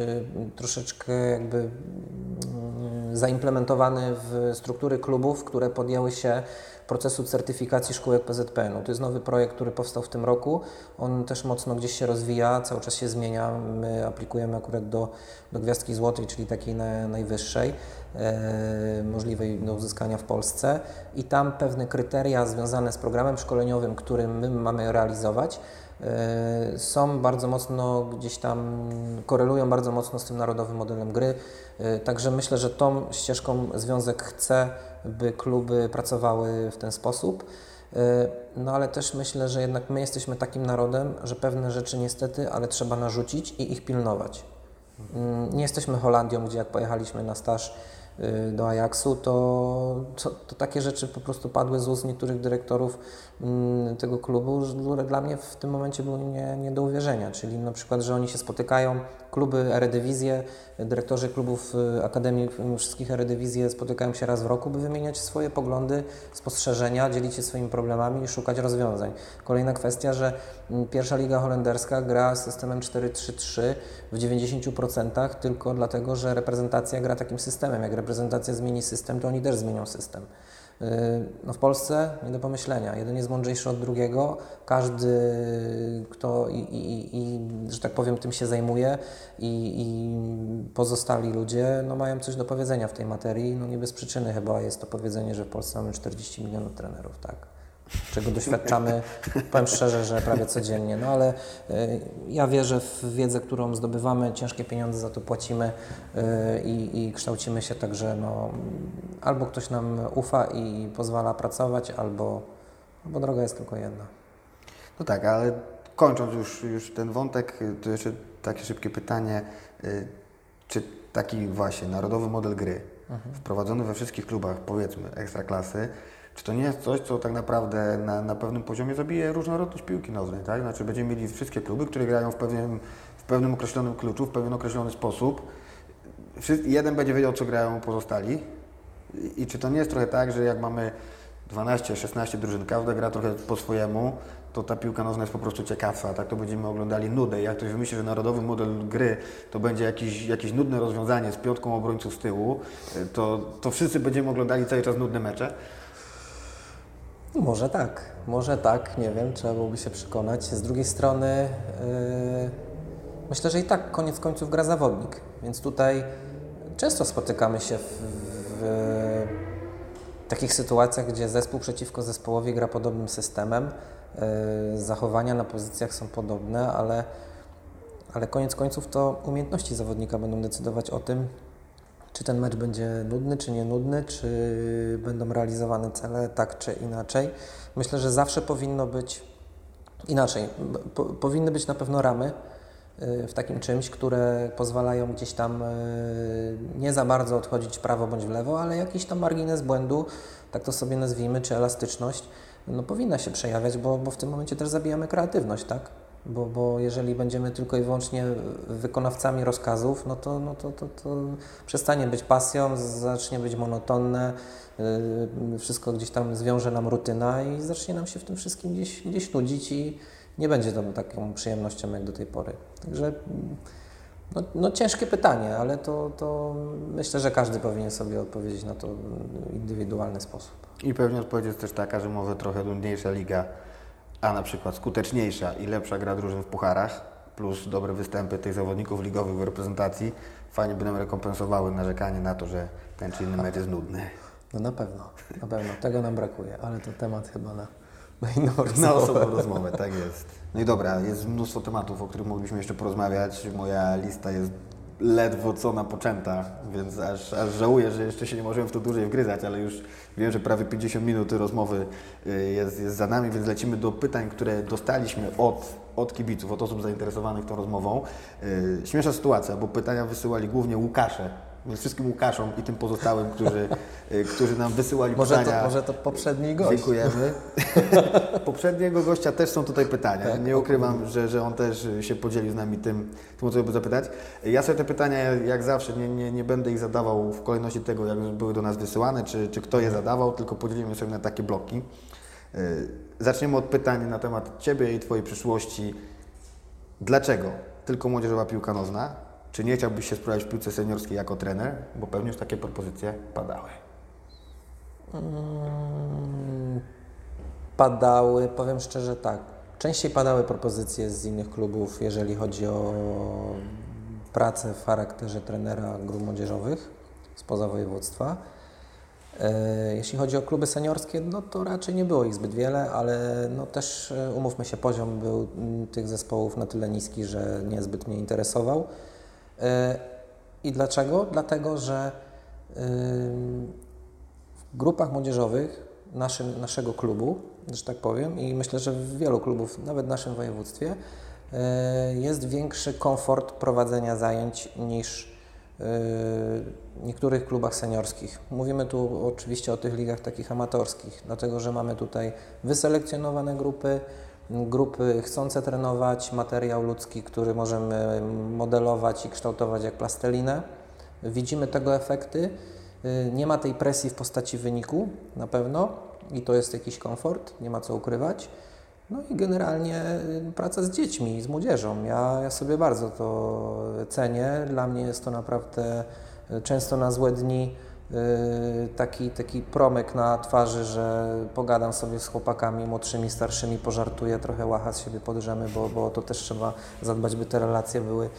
troszeczkę jakby zaimplementowany w struktury klubów, które podjęły się procesu certyfikacji szkółek PZPN-u. To jest nowy projekt, który powstał w tym roku. On też mocno gdzieś się rozwija, cały czas się zmienia. My aplikujemy akurat do, do Gwiazdki Złotej, czyli takiej na, najwyższej, e, możliwej do uzyskania w Polsce. I tam pewne kryteria związane z programem szkoleniowym, który my mamy realizować, są bardzo mocno gdzieś tam, korelują bardzo mocno z tym narodowym modelem gry. E, Także myślę, że tą ścieżką Związek chce, by kluby pracowały w ten sposób. E, No ale też myślę, że jednak my jesteśmy takim narodem, że pewne rzeczy niestety, ale trzeba narzucić i ich pilnować. Mm, Nie jesteśmy Holandią, gdzie jak pojechaliśmy na staż do Ajaxu, to, to, to takie rzeczy po prostu padły z ust niektórych dyrektorów mm, tego klubu, które dla mnie w tym momencie były nie, nie do uwierzenia. Czyli na przykład, że oni się spotykają, kluby Eredivisie, dyrektorzy klubów y, Akademii y, wszystkich Eredivisie spotykają się raz w roku, by wymieniać swoje poglądy, spostrzeżenia, dzielić się swoimi problemami i szukać rozwiązań. Kolejna kwestia, że mm, pierwsza liga holenderska gra systemem 4-3-3 w 90% tylko dlatego, że reprezentacja gra takim systemem. Jak reprezentacja zmieni system, to oni też zmienią system. Yy, No w Polsce nie do pomyślenia. Jeden jest mądrzejszy od drugiego, każdy, kto i, i, i że tak powiem, tym się zajmuje i, i pozostali ludzie no, mają coś do powiedzenia w tej materii. No nie bez przyczyny chyba jest to powiedzenie, że w Polsce mamy 40 milionów trenerów, tak? Czego doświadczamy, powiem szczerze, że prawie codziennie. No ale y, ja wierzę w wiedzę, którą zdobywamy, ciężkie pieniądze za to płacimy y, i, i kształcimy się tak, że no, albo ktoś nam ufa i pozwala pracować, albo, albo droga jest tylko jedna. No tak, ale kończąc już, już ten wątek, to jeszcze takie szybkie pytanie. y, Czy taki właśnie narodowy model gry, wprowadzony we wszystkich klubach, powiedzmy, ekstraklasy, czy to nie jest coś, co tak naprawdę na, na pewnym poziomie zabije różnorodność piłki nożnej, tak? Znaczy będziemy mieli wszystkie kluby, które grają w pewnym, w pewnym określonym kluczu, w pewien określony sposób. Wszyscy, jeden będzie wiedział, co grają pozostali. I, I czy to nie jest trochę tak, że jak mamy 12-16 drużyn, każda gra trochę po swojemu, to ta piłka nożna jest po prostu ciekawsza, tak to będziemy oglądali nudę. Jak ktoś wymyśli, że narodowy model gry to będzie jakiś, jakieś nudne rozwiązanie z piątką obrońców z tyłu, to, to wszyscy będziemy oglądali cały czas nudne mecze. Może tak, może tak, nie wiem, trzeba byłoby się przekonać. Z drugiej strony yy, myślę, że i tak koniec końców gra zawodnik, więc tutaj często spotykamy się w, w takich sytuacjach, gdzie zespół przeciwko zespołowi gra podobnym systemem, yy, zachowania na pozycjach są podobne, ale, ale koniec końców to umiejętności zawodnika będą decydować o tym, czy ten mecz będzie nudny, czy nie nudny, czy będą realizowane cele tak czy inaczej. Myślę, że zawsze powinno być inaczej. Po, powinny być na pewno ramy y, w takim czymś, które pozwalają gdzieś tam y, nie za bardzo odchodzić w prawo bądź w lewo, ale jakiś tam margines błędu, tak to sobie nazwijmy, czy elastyczność, no powinna się przejawiać, bo, bo w tym momencie też zabijamy kreatywność, tak? Bo, bo jeżeli będziemy tylko i wyłącznie wykonawcami rozkazów, no to, no to, to, to przestanie być pasją, zacznie być monotonne, yy, wszystko gdzieś tam zwiąże nam rutyna i zacznie nam się w tym wszystkim gdzieś, gdzieś nudzić i nie będzie to taką przyjemnością jak do tej pory. Także mm, no, no ciężkie pytanie, ale to, to myślę, że każdy powinien sobie odpowiedzieć na to w indywidualny sposób. I pewnie odpowiedź jest też taka, że może trochę nudniejsza liga, a na przykład skuteczniejsza i lepsza gra drużyn w pucharach, plus dobre występy tych zawodników ligowych w reprezentacji, fajnie by nam rekompensowały narzekanie na to, że ten czy inny mecz jest nudny. No na pewno, na pewno. Tego nam brakuje, ale to temat chyba na, na inną Na rozmowę. osobną rozmowę, tak jest. No i dobra, jest mnóstwo tematów, o których moglibyśmy jeszcze porozmawiać. Moja lista jest ledwo co napoczęta, więc aż, aż żałuję, że jeszcze się nie możemy w to dłużej wgryzać, ale już wiem, że prawie 50 minut rozmowy y, jest, jest za nami, więc lecimy do pytań, które dostaliśmy od, od kibiców, od osób zainteresowanych tą rozmową. Y, Śmieszna sytuacja, bo pytania wysyłali głównie Łukasze, wszystkim Łukaszom i tym pozostałym, którzy, y, którzy nam wysyłali Może pytania. to, może to poprzedni gość. Dziękujemy. Poprzedniego gościa też są tutaj pytania. Tak, nie ukrywam, że, że on też się podzielił z nami tym, tym o co by zapytać. Ja sobie te pytania, jak zawsze, nie, nie, nie będę ich zadawał w kolejności tego, jak były do nas wysyłane, czy, czy kto je zadawał, tylko podzielimy sobie na takie bloki. Y, Zaczniemy od pytań na temat Ciebie i Twojej przyszłości. Dlaczego tylko młodzieżowa piłka nożna? Czy nie chciałbyś się spróbować w piłce seniorskiej jako trener? Bo pewnie już takie propozycje padały. Mm, Padały, powiem szczerze tak, częściej padały propozycje z innych klubów, jeżeli chodzi o pracę w charakterze trenera grup młodzieżowych spoza województwa. E, Jeśli chodzi o kluby seniorskie, no to raczej nie było ich zbyt wiele, ale no też e, umówmy się, poziom był mm, tych zespołów na tyle niski, że niezbyt mnie interesował. E, I dlaczego? Dlatego, że w grupach młodzieżowych naszym, naszego klubu, że tak powiem, i myślę, że w wielu klubów, nawet w naszym województwie, e, jest większy komfort prowadzenia zajęć niż w niektórych klubach seniorskich. Mówimy tu oczywiście o tych ligach takich amatorskich, dlatego że mamy tutaj wyselekcjonowane grupy, grupy chcące trenować, materiał ludzki, który możemy modelować i kształtować jak plastelinę. Widzimy tego efekty. Y, Nie ma tej presji w postaci wyniku na pewno i to jest jakiś komfort, nie ma co ukrywać. No i generalnie y, praca z dziećmi, z młodzieżą. Ja, ja sobie bardzo to cenię. Dla mnie jest to naprawdę y, często na złe dni taki, taki promyk na twarzy, że pogadam sobie z chłopakami młodszymi, starszymi, pożartuję, trochę łacha z siebie podrzemy, bo, bo to też trzeba zadbać, by te relacje były,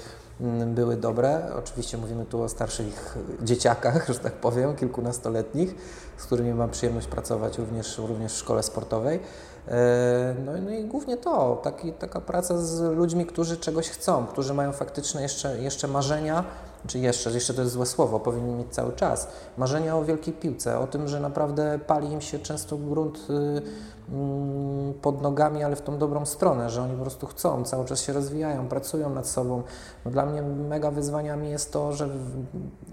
mm, były dobre. Oczywiście mówimy tu o starszych dzieciakach, że tak powiem, kilkunastoletnich, z którymi mam przyjemność pracować również, również w szkole sportowej. E, No, no i głównie to, taki, taka praca z ludźmi, którzy czegoś chcą, którzy mają faktyczne jeszcze, jeszcze marzenia, czy jeszcze, jeszcze to jest złe słowo, powinni mieć cały czas, marzenia o wielkiej piłce, o tym, że naprawdę pali im się często grunt y, mm, pod nogami, ale w tą dobrą stronę, że oni po prostu chcą, cały czas się rozwijają, pracują nad sobą. No dla mnie mega wyzwaniami jest to, że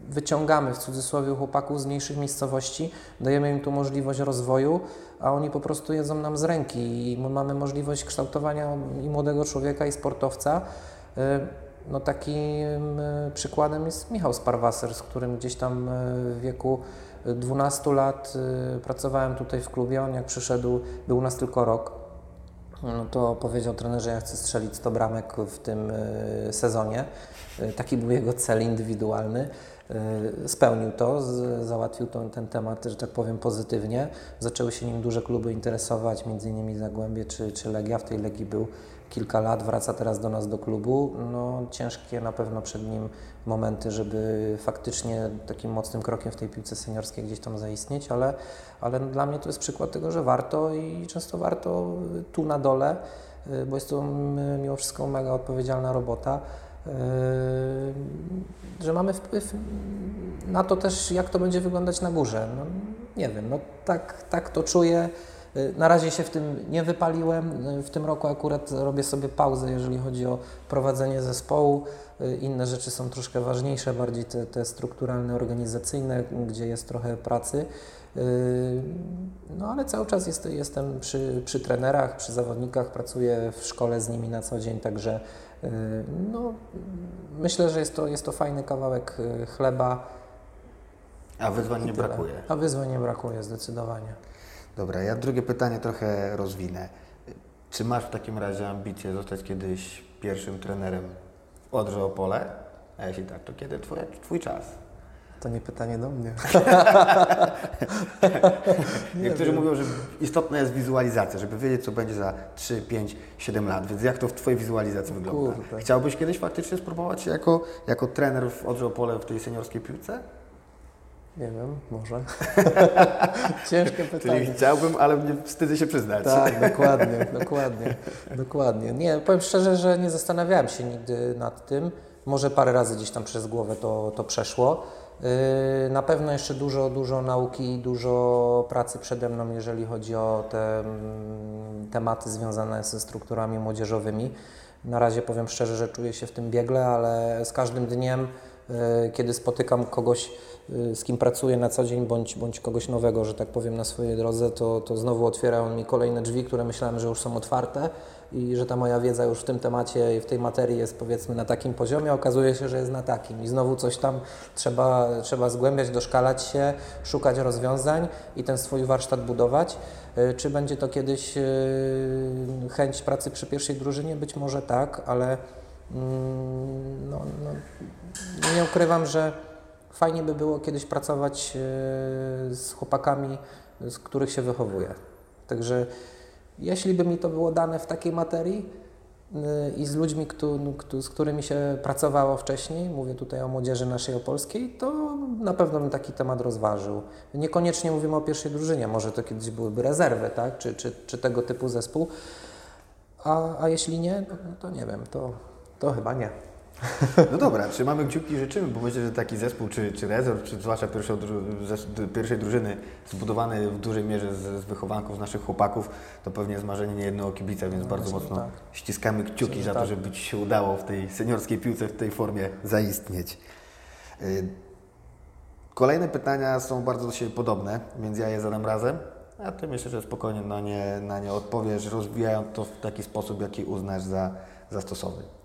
wyciągamy w cudzysłowie chłopaków z mniejszych miejscowości, dajemy im tu możliwość rozwoju, a oni po prostu jedzą nam z ręki i my mamy możliwość kształtowania i młodego człowieka, i sportowca. No takim y, przykładem jest Michał Sparwasser, z którym gdzieś tam y, w wieku 12 lat y, pracowałem tutaj w klubie. On jak przyszedł, był u nas tylko rok. No to powiedział trenerze, ja chcę strzelić 100 bramek w tym sezonie. Taki był jego cel indywidualny. Spełnił to, załatwił to, ten temat, że tak powiem, pozytywnie. Zaczęły się nim duże kluby interesować, innymi Zagłębie czy, czy Legia. W tej Legii był kilka lat, wraca teraz do nas do klubu. No, ciężkie na pewno przed nim momenty, żeby faktycznie takim mocnym krokiem w tej piłce seniorskiej gdzieś tam zaistnieć, ale, ale dla mnie to jest przykład tego, że warto i często warto tu na dole, y, bo jest to mimo wszystko mega odpowiedzialna robota, y, że mamy wpływ na to też, jak to będzie wyglądać na górze. No, nie wiem, no tak, tak to czuję. Y, Na razie się w tym nie wypaliłem. Y, W tym roku akurat robię sobie pauzę, jeżeli chodzi o prowadzenie zespołu. Y, Inne rzeczy są troszkę ważniejsze, bardziej te, te strukturalne, organizacyjne, gdzie jest trochę pracy. No ale cały czas jest, jestem przy, przy trenerach, przy zawodnikach, pracuję w szkole z nimi na co dzień, także no, myślę, że jest to, jest to fajny kawałek chleba. A wyzwań nie brakuje. A wyzwań nie brakuje zdecydowanie. Dobra, ja drugie pytanie trochę rozwinę. Czy masz w takim razie ambicje zostać kiedyś pierwszym trenerem w Odrze Opole? A jeśli tak, to kiedy twoja, twój czas? To nie pytanie do mnie. Niektórzy mówią, że istotna jest wizualizacja, żeby wiedzieć, co będzie za 3, 5, 7 lat. Więc jak to w Twojej wizualizacji wygląda? kurde. Chciałbyś kiedyś faktycznie spróbować się jako, jako trener w Odrze Opole w tej seniorskiej piłce? Nie wiem, może. Ciężkie pytanie. Czyli chciałbym, ale nie wstydzę się przyznać. Tak, dokładnie, dokładnie, dokładnie. Nie, powiem szczerze, że nie zastanawiałem się nigdy nad tym. Może parę razy gdzieś tam przez głowę to, to przeszło. Yy, Na pewno jeszcze dużo, dużo nauki i dużo pracy przede mną, jeżeli chodzi o te mm, tematy związane ze strukturami młodzieżowymi. Na razie powiem szczerze, że czuję się w tym biegle, ale z każdym dniem, yy, kiedy spotykam kogoś, z kim pracuję na co dzień, bądź, bądź kogoś nowego, że tak powiem, na swojej drodze, to, to znowu otwiera on mi kolejne drzwi, które myślałem, że już są otwarte i że ta moja wiedza już w tym temacie i w tej materii jest powiedzmy na takim poziomie, okazuje się, że jest na takim i znowu coś tam trzeba, trzeba zgłębiać, doszkalać się, szukać rozwiązań i ten swój warsztat budować. Y, Czy będzie to kiedyś y, chęć pracy przy pierwszej drużynie? Być może tak, ale mm, no, no, nie ukrywam, że fajnie by było kiedyś pracować y, z chłopakami, z których się wychowuję. Także Jeśli by mi to było dane w takiej materii y, i z ludźmi, któ- z którymi się pracowało wcześniej, mówię tutaj o młodzieży naszej opolskiej, to na pewno bym taki temat rozważył. Niekoniecznie mówimy o pierwszej drużynie, może to kiedyś byłyby rezerwy, tak? czy, czy, czy tego typu zespół. A, a jeśli nie, no, no to nie wiem, to, to chyba nie. No dobra, trzymamy kciuki i życzymy, bo myślę, że taki zespół, czy, czy rezerw, czy zwłaszcza pierwszej, pierwszej drużyny, zbudowany w dużej mierze z, z wychowanków, z naszych chłopaków, to pewnie jest marzenie niejednego kibica, więc No bardzo mocno tak. ściskamy kciuki Myślę, za to, tak. żeby Ci się udało w tej seniorskiej piłce, w tej formie zaistnieć. Y, Kolejne pytania są bardzo do siebie podobne, więc ja je zadam razem, a Ty myślę, że spokojnie na nie, na nie odpowiesz, rozwijając to w taki sposób, jaki uznasz za, za stosowny.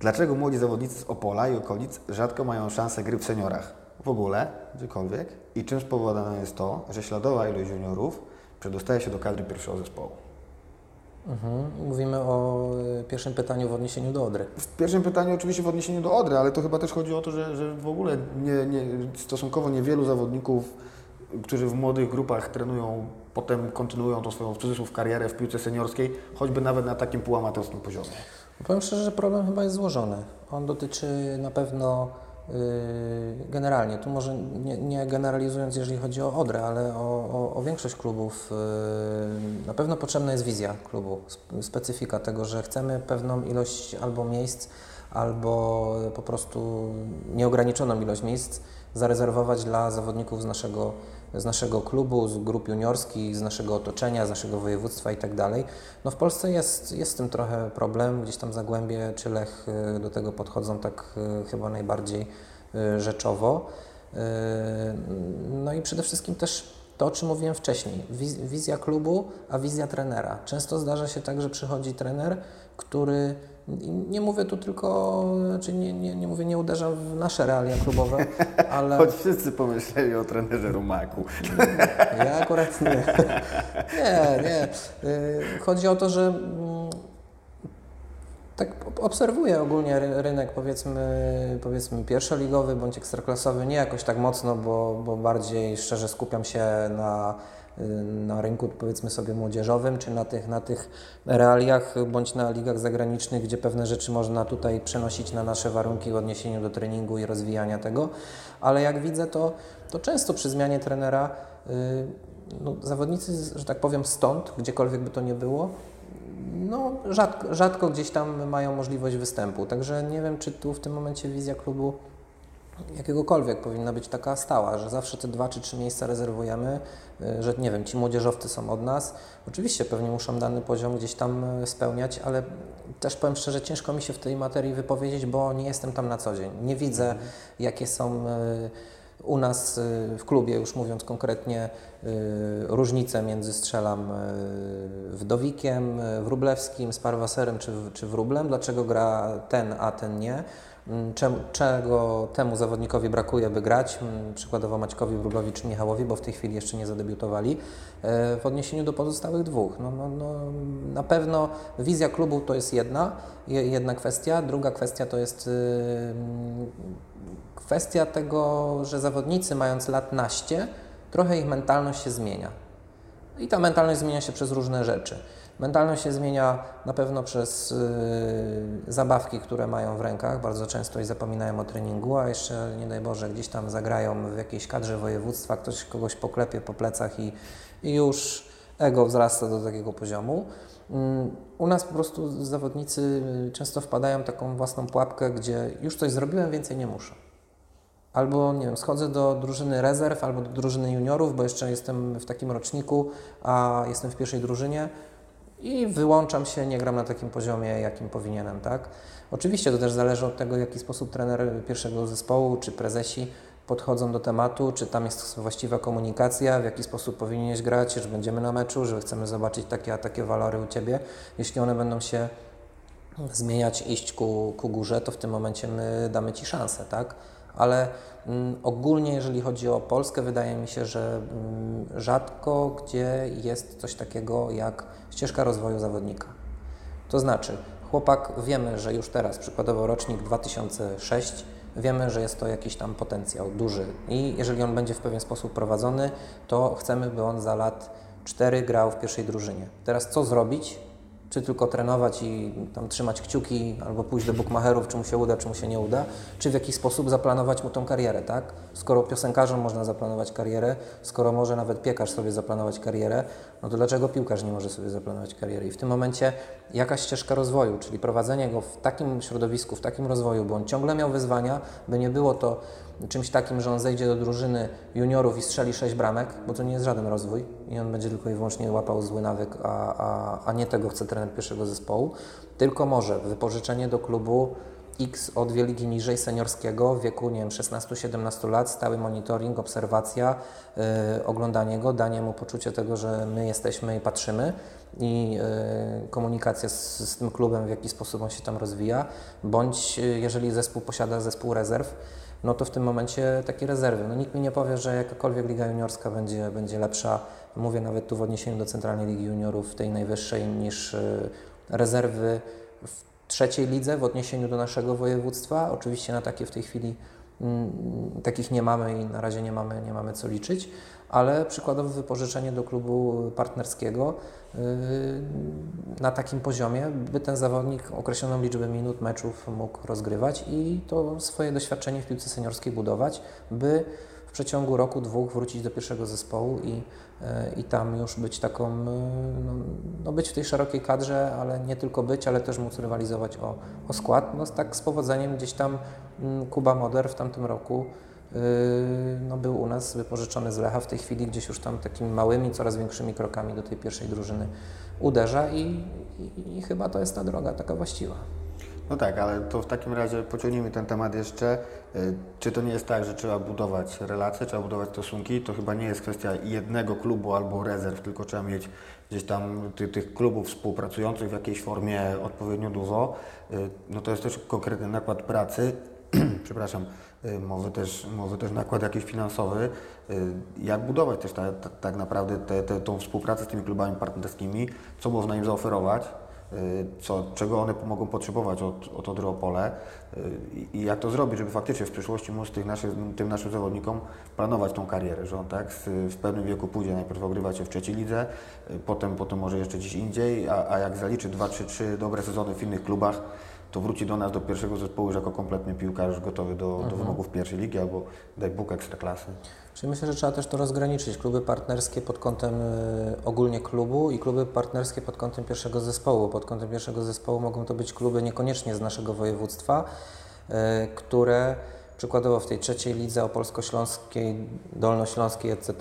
Dlaczego młodzi zawodnicy z Opola i okolic rzadko mają szansę gry w seniorach? W ogóle, gdziekolwiek? I czym spowodowane jest to, że śladowa ilość juniorów przedostaje się do kadry pierwszego zespołu? Mhm. Mówimy o y, pierwszym pytaniu w odniesieniu do Odry. W pierwszym pytaniu oczywiście w odniesieniu do Odry, ale to chyba też chodzi o to, że, że w ogóle nie, nie, stosunkowo niewielu zawodników, którzy w młodych grupach trenują, potem kontynuują tą swoją w cudzysłów karierę w piłce seniorskiej, choćby nawet na takim półamatorskim poziomie. Powiem szczerze, że problem chyba jest złożony. On dotyczy na pewno yy, generalnie, tu może nie, nie generalizując, jeżeli chodzi o Odrę, ale o, o, o większość klubów, yy, na pewno potrzebna jest wizja klubu, sp- specyfika tego, że chcemy pewną ilość albo miejsc, albo po prostu nieograniczoną ilość miejsc zarezerwować dla zawodników z naszego, z naszego klubu, z grup juniorskich, z naszego otoczenia, z naszego województwa i tak dalej. No w Polsce jest, jest z tym trochę problem, gdzieś tam Zagłębie czy Lech y, do tego podchodzą tak y, chyba najbardziej y, rzeczowo. No i przede wszystkim też to, o czym mówiłem wcześniej, wiz- wizja klubu, a wizja trenera. Często zdarza się tak, że przychodzi trener, który nie mówię tu tylko, czy nie, nie, nie mówię, nie uderzam w nasze realia klubowe, ale Choć wszyscy pomyśleli o trenerze Rumaku. ja akurat nie. Nie, nie. Y, Chodzi o to, że mm, tak ob- obserwuję ogólnie ry- rynek powiedzmy, powiedzmy pierwszoligowy bądź ekstraklasowy, nie jakoś tak mocno, bo, bo bardziej szczerze skupiam się na, na rynku powiedzmy sobie młodzieżowym, czy na tych, na tych realiach, bądź na ligach zagranicznych, gdzie pewne rzeczy można tutaj przenosić na nasze warunki w odniesieniu do treningu i rozwijania tego, ale jak widzę to, to często przy zmianie trenera y, no, zawodnicy, że tak powiem stąd, gdziekolwiek by to nie było, no, rzadko, rzadko gdzieś tam mają możliwość występu. Także nie wiem, czy tu w tym momencie wizja klubu jakiegokolwiek powinna być taka stała, że zawsze te dwa czy trzy miejsca rezerwujemy, y, że nie wiem, ci młodzieżowcy są od nas. Oczywiście pewnie muszą dany poziom gdzieś tam y, spełniać, ale też powiem szczerze, ciężko mi się w tej materii wypowiedzieć, bo nie jestem tam na co dzień. Nie widzę, jakie są y, u nas y, w klubie, już mówiąc konkretnie, y, różnice między strzelam y, Wdowikiem, Wróblewskim, Sparwaserem czy, czy Wróblem. Dlaczego gra ten, a ten nie? Mm, Czemu, czego temu zawodnikowi brakuje, by grać? Mm, Przykładowo Maćkowi Wróblowi czy Michałowi, bo w tej chwili jeszcze nie zadebiutowali. W odniesieniu do pozostałych dwóch. No, no, no, na pewno wizja klubu to jest jedna, je- jedna kwestia. Druga kwestia to jest kwestia tego, że zawodnicy mając lat naście, trochę ich mentalność się zmienia. I ta mentalność zmienia się przez różne rzeczy. Mentalność się zmienia na pewno przez y, zabawki, które mają w rękach, bardzo często i zapominają o treningu, a jeszcze nie daj Boże gdzieś tam zagrają w jakiejś kadrze województwa, ktoś kogoś poklepie po plecach i, i już ego wzrasta do takiego poziomu. U nas po prostu zawodnicy często wpadają w taką własną pułapkę, gdzie już coś zrobiłem, więcej nie muszę. Albo, nie wiem, schodzę do drużyny rezerw, albo do drużyny juniorów, bo jeszcze jestem w takim roczniku, a jestem w pierwszej drużynie i wyłączam się, nie gram na takim poziomie, jakim powinienem, tak? Oczywiście to też zależy od tego, w jaki sposób trener pierwszego zespołu czy prezesi podchodzą do tematu, czy tam jest właściwa komunikacja, w jaki sposób powinieneś grać, że będziemy na meczu, że chcemy zobaczyć takie a takie walory u Ciebie. Jeśli one będą się zmieniać, iść ku, ku górze, to w tym momencie my damy Ci szansę, tak? Ale mm, ogólnie, jeżeli chodzi o Polskę, wydaje mi się, że mm, rzadko gdzie jest coś takiego jak ścieżka rozwoju zawodnika. To znaczy, chłopak wiemy, że już teraz, przykładowo rocznik 2006, wiemy, że jest to jakiś tam potencjał duży i jeżeli on będzie w pewien sposób prowadzony, to chcemy, by on za lat cztery grał w pierwszej drużynie. Teraz co zrobić? Czy tylko trenować i tam trzymać kciuki, albo pójść do bukmacherów, czy mu się uda, czy mu się nie uda, czy w jakiś sposób zaplanować mu tą karierę, tak? Skoro piosenkarzom można zaplanować karierę, skoro może nawet piekarz sobie zaplanować karierę, no to dlaczego piłkarz nie może sobie zaplanować kariery? I w tym momencie jakaś ścieżka rozwoju, czyli prowadzenie go w takim środowisku, w takim rozwoju, by on ciągle miał wyzwania, by nie było to czymś takim, że on zejdzie do drużyny juniorów i strzeli sześć bramek, bo to nie jest żaden rozwój i on będzie tylko i wyłącznie łapał zły nawyk, a, a, a nie tego chce trener pierwszego zespołu, tylko może wypożyczenie do klubu X o dwie ligi niżej seniorskiego w wieku, nie wiem, 16-17 lat, stały monitoring, obserwacja, yy, oglądanie go, danie mu poczucie tego, że my jesteśmy i patrzymy i yy, komunikacja z, z tym klubem, w jaki sposób on się tam rozwija, bądź yy, jeżeli zespół posiada zespół rezerw, no to w tym momencie takie rezerwy. No nikt mi nie powie, że jakakolwiek liga juniorska będzie, będzie lepsza, mówię nawet tu w odniesieniu do Centralnej Ligi Juniorów, tej najwyższej, niż y, rezerwy w trzeciej lidze w odniesieniu do naszego województwa. Oczywiście na takie w tej chwili mm, takich nie mamy i na razie nie mamy, nie mamy co liczyć, ale przykładowo wypożyczenie do klubu partnerskiego yy, na takim poziomie, by ten zawodnik określoną liczbę minut meczów mógł rozgrywać i to swoje doświadczenie w piłce seniorskiej budować, by w przeciągu roku, dwóch wrócić do pierwszego zespołu i, i tam już być taką, yy, no, no być w tej szerokiej kadrze, ale nie tylko być, ale też móc rywalizować o, o skład. No tak z powodzeniem gdzieś tam mm, Kuba Moder w tamtym roku no, był u nas wypożyczony z Lecha. W tej chwili gdzieś już tam takimi małymi, coraz większymi krokami do tej pierwszej drużyny uderza i, i, i chyba to jest ta droga taka właściwa. No tak, ale to w takim razie pociągnijmy ten temat jeszcze. Czy to nie jest tak, że trzeba budować relacje, trzeba budować stosunki? To chyba nie jest kwestia jednego klubu albo rezerw, tylko trzeba mieć gdzieś tam ty, tych klubów współpracujących w jakiejś formie odpowiednio dużo. No to jest też konkretny nakład pracy. Przepraszam Y, może też, może też nakład jakiś finansowy. Jak budować też ta, ta, tak naprawdę te, te, tą współpracę z tymi klubami partnerskimi, co można im zaoferować, co, czego one mogą potrzebować od, od Odry Opole i jak to zrobić, żeby faktycznie w przyszłości móc tych naszych, tym naszym zawodnikom planować tą karierę, że on tak w pewnym wieku pójdzie najpierw ogrywać się w trzeciej lidze, potem, potem może jeszcze gdzieś indziej, a, a jak zaliczy 2, 3, 3 dobre sezony w innych klubach, to wróci do nas do pierwszego zespołu już jako kompletny piłkarz gotowy do, mhm. do wymogów pierwszej ligi albo daj Bóg ekstraklasy. Czyli myślę, że trzeba też to rozgraniczyć. Kluby partnerskie pod kątem y, ogólnie klubu i kluby partnerskie pod kątem pierwszego zespołu. Pod kątem pierwszego zespołu mogą to być kluby niekoniecznie z naszego województwa, y, które przykładowo w tej trzeciej lidze opolsko-śląskiej, dolnośląskiej, etc.,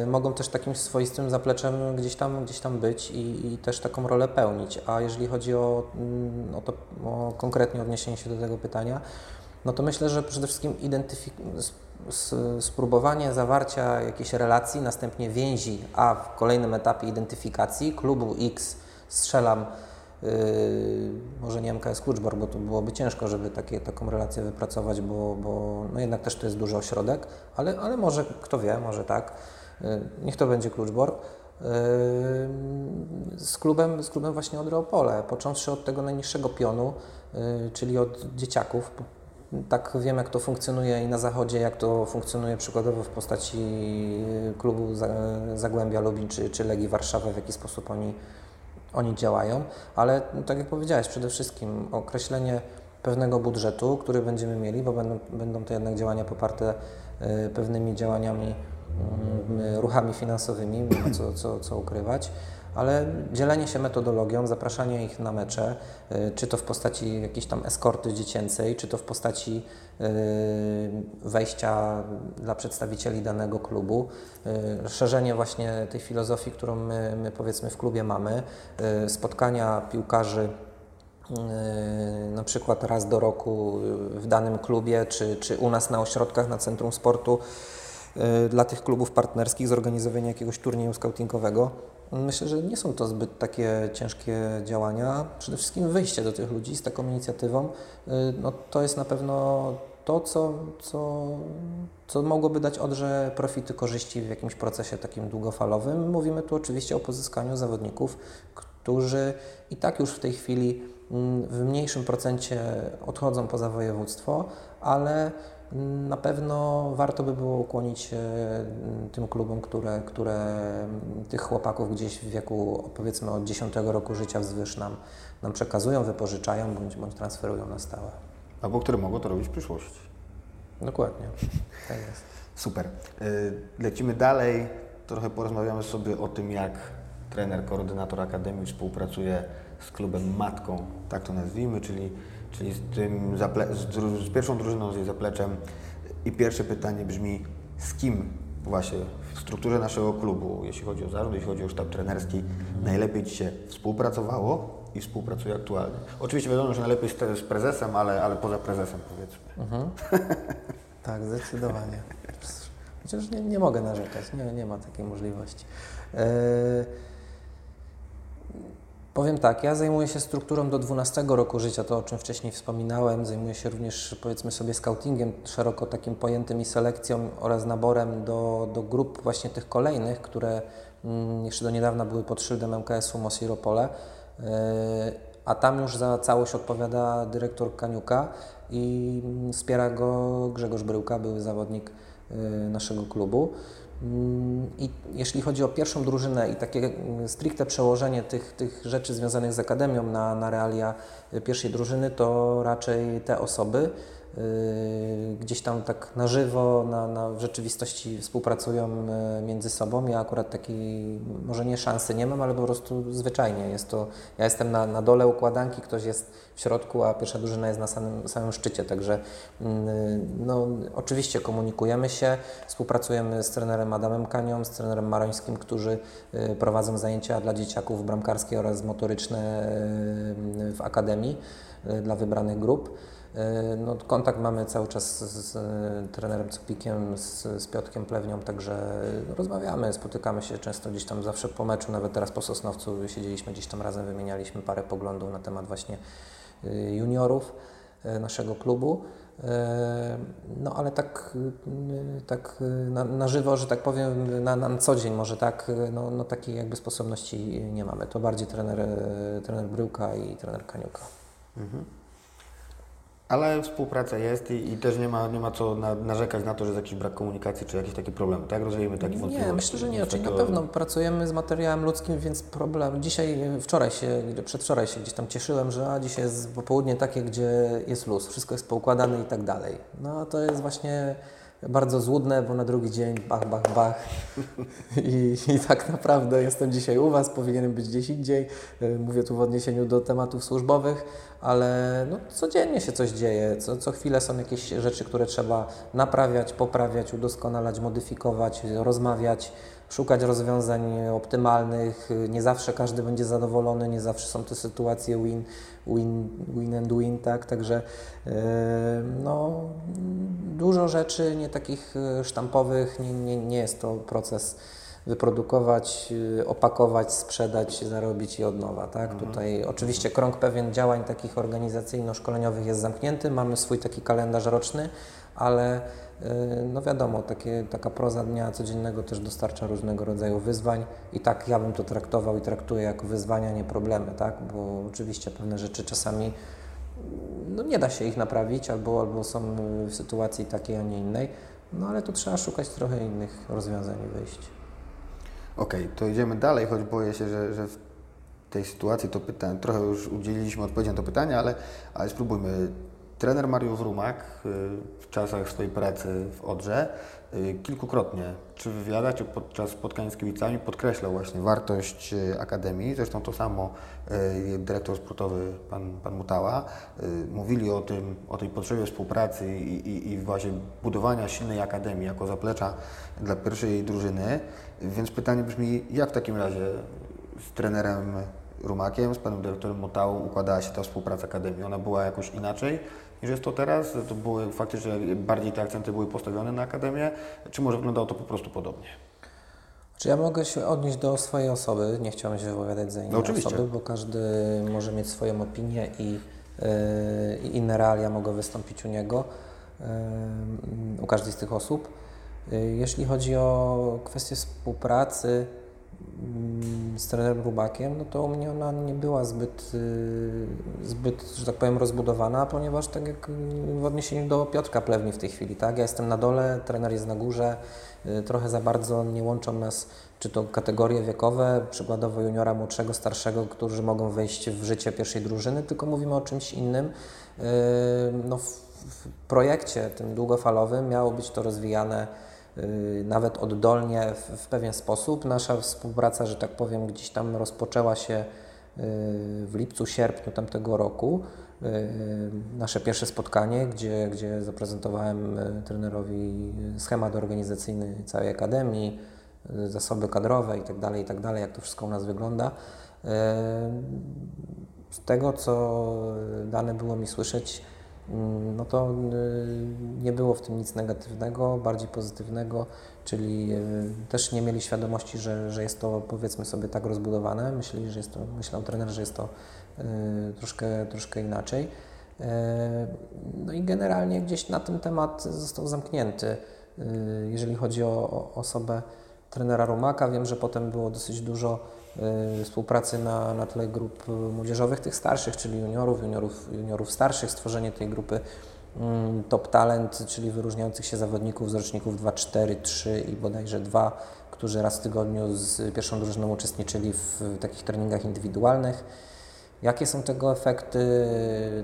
yy, mogą też takim swoistym zapleczem gdzieś tam, gdzieś tam być i, i też taką rolę pełnić. A jeżeli chodzi o, mm, o to o konkretnie odniesienie się do tego pytania, no to myślę, że przede wszystkim spróbowanie zawarcia jakiejś relacji, następnie więzi, a w kolejnym etapie identyfikacji klubu X strzelam Yy, może nie MKS Kluczbork, bo to byłoby ciężko, żeby takie, taką relację wypracować, bo, bo no jednak też to jest duży ośrodek, ale, ale może, kto wie, może tak. Yy, niech to będzie Kluczbork. Yy, z klubem, z klubem właśnie Odreopole, począwszy od tego najniższego pionu, czyli od dzieciaków. Tak wiem, jak to funkcjonuje i na zachodzie, jak to funkcjonuje przykładowo w postaci klubu Zagłębia Lubin czy, czy Legii Warszawa, w jaki sposób oni oni działają, ale no, tak jak powiedziałeś, przede wszystkim określenie pewnego budżetu, który będziemy mieli, bo będą, będą to jednak działania poparte y, pewnymi działaniami, y, ruchami finansowymi, co, co, co ukrywać ale dzielenie się metodologią, zapraszanie ich na mecze, y, czy to w postaci jakiejś tam eskorty dziecięcej, czy to w postaci y, wejścia dla przedstawicieli danego klubu, y, szerzenie właśnie tej filozofii, którą my, my powiedzmy w klubie mamy, spotkania piłkarzy na przykład raz do roku w danym klubie, czy, czy u nas na ośrodkach, na Centrum Sportu, dla tych klubów partnerskich, zorganizowanie jakiegoś turnieju scoutingowego. Myślę, że nie są to zbyt takie ciężkie działania. Przede wszystkim wyjście do tych ludzi z taką inicjatywą, y, no to jest na pewno to, co, co, co mogłoby dać odrze profity, korzyści w jakimś procesie takim długofalowym. Mówimy tu oczywiście o pozyskaniu zawodników, którzy i tak już w tej chwili mm, w mniejszym procencie odchodzą poza województwo, ale na pewno warto by było ukłonić się mm, tym klubom, które, które tych chłopaków gdzieś w wieku powiedzmy od 10 roku życia wzwyż nam, nam przekazują, wypożyczają bądź, bądź transferują na stałe. Albo które mogą to robić w przyszłości. Dokładnie, tak jest. Super. Y, Lecimy dalej. Trochę porozmawiamy sobie o tym, jak trener, koordynator Akademii współpracuje z klubem matką, tak to nazwijmy, czyli, czyli z, tym z, z pierwszą drużyną, z jej zapleczem. I pierwsze pytanie brzmi, z kim właśnie w strukturze naszego klubu, jeśli chodzi o zarząd, jeśli chodzi o sztab trenerski, najlepiej Ci się współpracowało i współpracuje aktualnie? Oczywiście wiadomo, że najlepiej z, z prezesem, ale, ale poza prezesem powiedzmy. Mhm. Tak, zdecydowanie. Chociaż nie, nie mogę narzekać, nie, nie ma takiej możliwości. E, powiem tak, ja zajmuję się strukturą do 12 roku życia, to o czym wcześniej wspominałem. Zajmuję się również, powiedzmy sobie, scoutingiem, szeroko takim pojętym i selekcją oraz naborem do, do grup właśnie tych kolejnych, które mm, jeszcze do niedawna były pod szyldem MKS-u Mosiropole. E, a tam już za całość odpowiada dyrektor Kaniuka i mm, wspiera go Grzegorz Bryłka, były zawodnik y, naszego klubu. Mm, I jeśli chodzi o pierwszą drużynę i takie mm, stricte przełożenie tych, tych rzeczy związanych z Akademią na, na realia y, pierwszej drużyny, to raczej te osoby gdzieś tam tak na żywo, na, na w rzeczywistości współpracują y, między sobą. Ja akurat takiej, może nie szansy nie mam, ale po prostu zwyczajnie jest to, ja jestem na, na dole układanki, ktoś jest w środku, a pierwsza drużyna jest na samym, samym szczycie, także mm, no, oczywiście komunikujemy się, współpracujemy z trenerem Adamem Kanią, z trenerem Marońskim, którzy y, prowadzą zajęcia dla dzieciaków bramkarskie oraz motoryczne y, w Akademii y, dla wybranych grup. Y, No, kontakt mamy cały czas z, z y, trenerem Cupikiem, z, z Piotkiem Plewnią, także rozmawiamy, spotykamy się często gdzieś tam zawsze po meczu, nawet teraz po Sosnowcu siedzieliśmy gdzieś tam razem, wymienialiśmy parę poglądów na temat właśnie y, juniorów naszego klubu. No ale tak, tak na, na żywo, że tak powiem, na, na co dzień może tak, no, no takiej jakby sposobności nie mamy. To bardziej trener, trener Bryłka i trener Kaniuka. Ale współpraca jest i, i też nie ma, nie ma co na, narzekać na to, że jest jakiś brak komunikacji czy jakieś takie problemy, tak? Rozwijemy takie wątpliwości. Nie, myślę, że nie. Czyli na takiego- pewno pracujemy z materiałem ludzkim, więc problem. Dzisiaj, wczoraj się, przedwczoraj się gdzieś tam cieszyłem, że a dzisiaj jest popołudnie takie, gdzie jest luz, wszystko jest poukładane i tak dalej. No to jest właśnie bardzo złudne, bo na drugi dzień bach, bach, bach. I, I tak naprawdę jestem dzisiaj u Was, powinienem być gdzieś indziej. Y, Mówię tu w odniesieniu do tematów służbowych, ale no, codziennie się coś dzieje. Co, co chwilę są jakieś rzeczy, które trzeba naprawiać, poprawiać, udoskonalać, modyfikować, rozmawiać, szukać rozwiązań optymalnych. Nie zawsze każdy będzie zadowolony, nie zawsze są to sytuacje win, win, win and win, tak? Także yy, no, dużo rzeczy, nie takich y, sztampowych, nie, nie, nie jest to proces wyprodukować, y, opakować, sprzedać, zarobić i od nowa. Tak? Tutaj oczywiście krąg pewien działań takich organizacyjno-szkoleniowych jest zamknięty, mamy swój taki kalendarz roczny, ale no wiadomo, takie, taka proza dnia codziennego też dostarcza różnego rodzaju wyzwań i tak ja bym to traktował i traktuję jako wyzwania, nie problemy, tak? bo oczywiście pewne rzeczy czasami no nie da się ich naprawić, albo, albo są w sytuacji takiej, a nie innej, no ale tu trzeba szukać trochę innych rozwiązań i wyjść. Okej, to idziemy dalej, choć boję się, że, że w tej sytuacji to pytanie, trochę już udzieliliśmy odpowiedzi na to pytanie, ale, ale spróbujmy. Trener Mariusz Rumak y, w czasach swojej pracy w Odrze y, kilkukrotnie, czy w wywiadach, podczas spotkań z kibicami podkreślał właśnie wartość y, Akademii. Zresztą to samo dyrektor sportowy pan, pan Mutała. Mówili o tym, o tej potrzebie współpracy i, i, i właśnie budowania silnej Akademii jako zaplecza dla pierwszej drużyny. Więc pytanie brzmi, jak w takim razie z trenerem Rumakiem, z panem dyrektorem Motałą układała się ta współpraca Akademii? Ona była jakoś inaczej niż jest to teraz? To były faktycznie bardziej te akcenty były postawione na Akademię, czy może wyglądało to po prostu podobnie? Czy ja mogę się odnieść do swojej osoby? Nie chciałem się wypowiadać za inne No osoby, bo każdy może mieć swoją opinię i, yy, i inne realia mogą wystąpić u niego, yy, u każdej z tych osób. Yy, jeśli chodzi o kwestię współpracy, z trenerem Rubakiem, no to u mnie ona nie była zbyt, y, zbyt, że tak powiem, rozbudowana, ponieważ tak jak y, w odniesieniu do Piotrka Plewni w tej chwili, tak? Ja jestem na dole, trener jest na górze, y, trochę za bardzo nie łączą nas czy to kategorie wiekowe, przykładowo juniora, młodszego, starszego, którzy mogą wejść w życie pierwszej drużyny, tylko mówimy o czymś innym. No, w, projekcie tym długofalowym miało być to rozwijane Y, nawet oddolnie w, w pewien sposób. Nasza współpraca, że tak powiem, gdzieś tam rozpoczęła się y, w lipcu, sierpniu tamtego roku. Y, nasze pierwsze spotkanie, gdzie, gdzie zaprezentowałem trenerowi schemat organizacyjny całej akademii, zasoby kadrowe itd., tak itd., tak jak to wszystko u nas wygląda. Z tego, co dane było mi słyszeć, no to y, nie było w tym nic negatywnego, bardziej pozytywnego, czyli y, też nie mieli świadomości, że, że jest to powiedzmy sobie tak rozbudowane. Myśleli, że jest to, myślał trener, że jest to y, troszkę, troszkę inaczej. No i generalnie gdzieś na ten temat został zamknięty. Jeżeli chodzi o osobę trenera Rumaka, wiem, że potem było dosyć dużo współpracy na, na tle grup młodzieżowych, tych starszych, czyli juniorów, juniorów, juniorów starszych, stworzenie tej grupy mm, top talent, czyli wyróżniających się zawodników z roczników 2, 4, 3 i bodajże 2, którzy raz w tygodniu z pierwszą drużyną uczestniczyli w takich treningach indywidualnych. Jakie są tego efekty,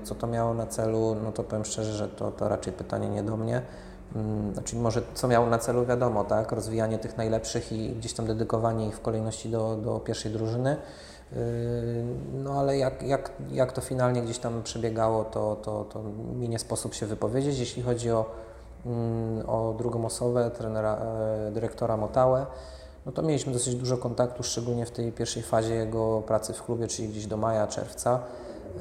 co to miało na celu, no to powiem szczerze, że to, to raczej pytanie nie do mnie. Mm, znaczy może co miało na celu, wiadomo, tak, rozwijanie tych najlepszych i gdzieś tam dedykowanie ich w kolejności do, do pierwszej drużyny. Yy, no ale jak, jak, jak to finalnie gdzieś tam przebiegało, to, to, to mi nie sposób się wypowiedzieć. Jeśli chodzi o, mm, o drugą osobę, trenera, e, dyrektora Motałę, no to mieliśmy dosyć dużo kontaktu, szczególnie w tej pierwszej fazie jego pracy w klubie, czyli gdzieś do maja, czerwca.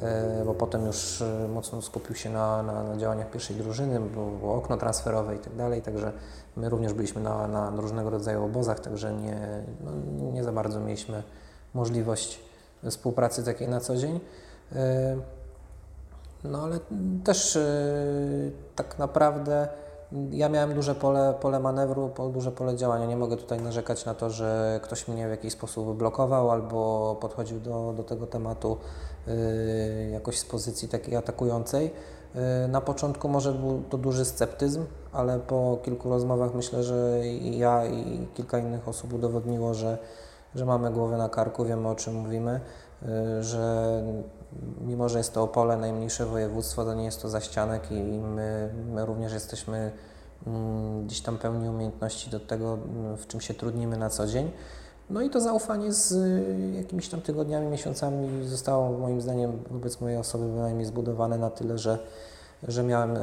E, bo potem już e, mocno skupił się na, na, na działaniach pierwszej drużyny, było, było okno transferowe i tak dalej, także my również byliśmy na, na różnego rodzaju obozach, także nie, no, nie za bardzo mieliśmy możliwość współpracy takiej na co dzień. E, no ale też tak naprawdę ja miałem duże pole, pole manewru, duże pole działania. Nie mogę tutaj narzekać na to, że ktoś mnie w jakiś sposób blokował albo podchodził do, do tego tematu jakoś z pozycji takiej atakującej. Y, na początku może był to duży sceptyzm, ale po kilku rozmowach myślę, że i ja i kilka innych osób udowodniło, że, że mamy głowę na karku, wiemy o czym mówimy, y, że mimo że jest to Opole, najmniejsze województwo, to nie jest to zaścianek i my, my również jesteśmy mm, gdzieś tam pełni umiejętności do tego, w czym się trudnimy na co dzień. No i to zaufanie z y, jakimiś tam tygodniami, miesiącami zostało moim zdaniem wobec mojej osoby bynajmniej zbudowane na tyle, że, że miałem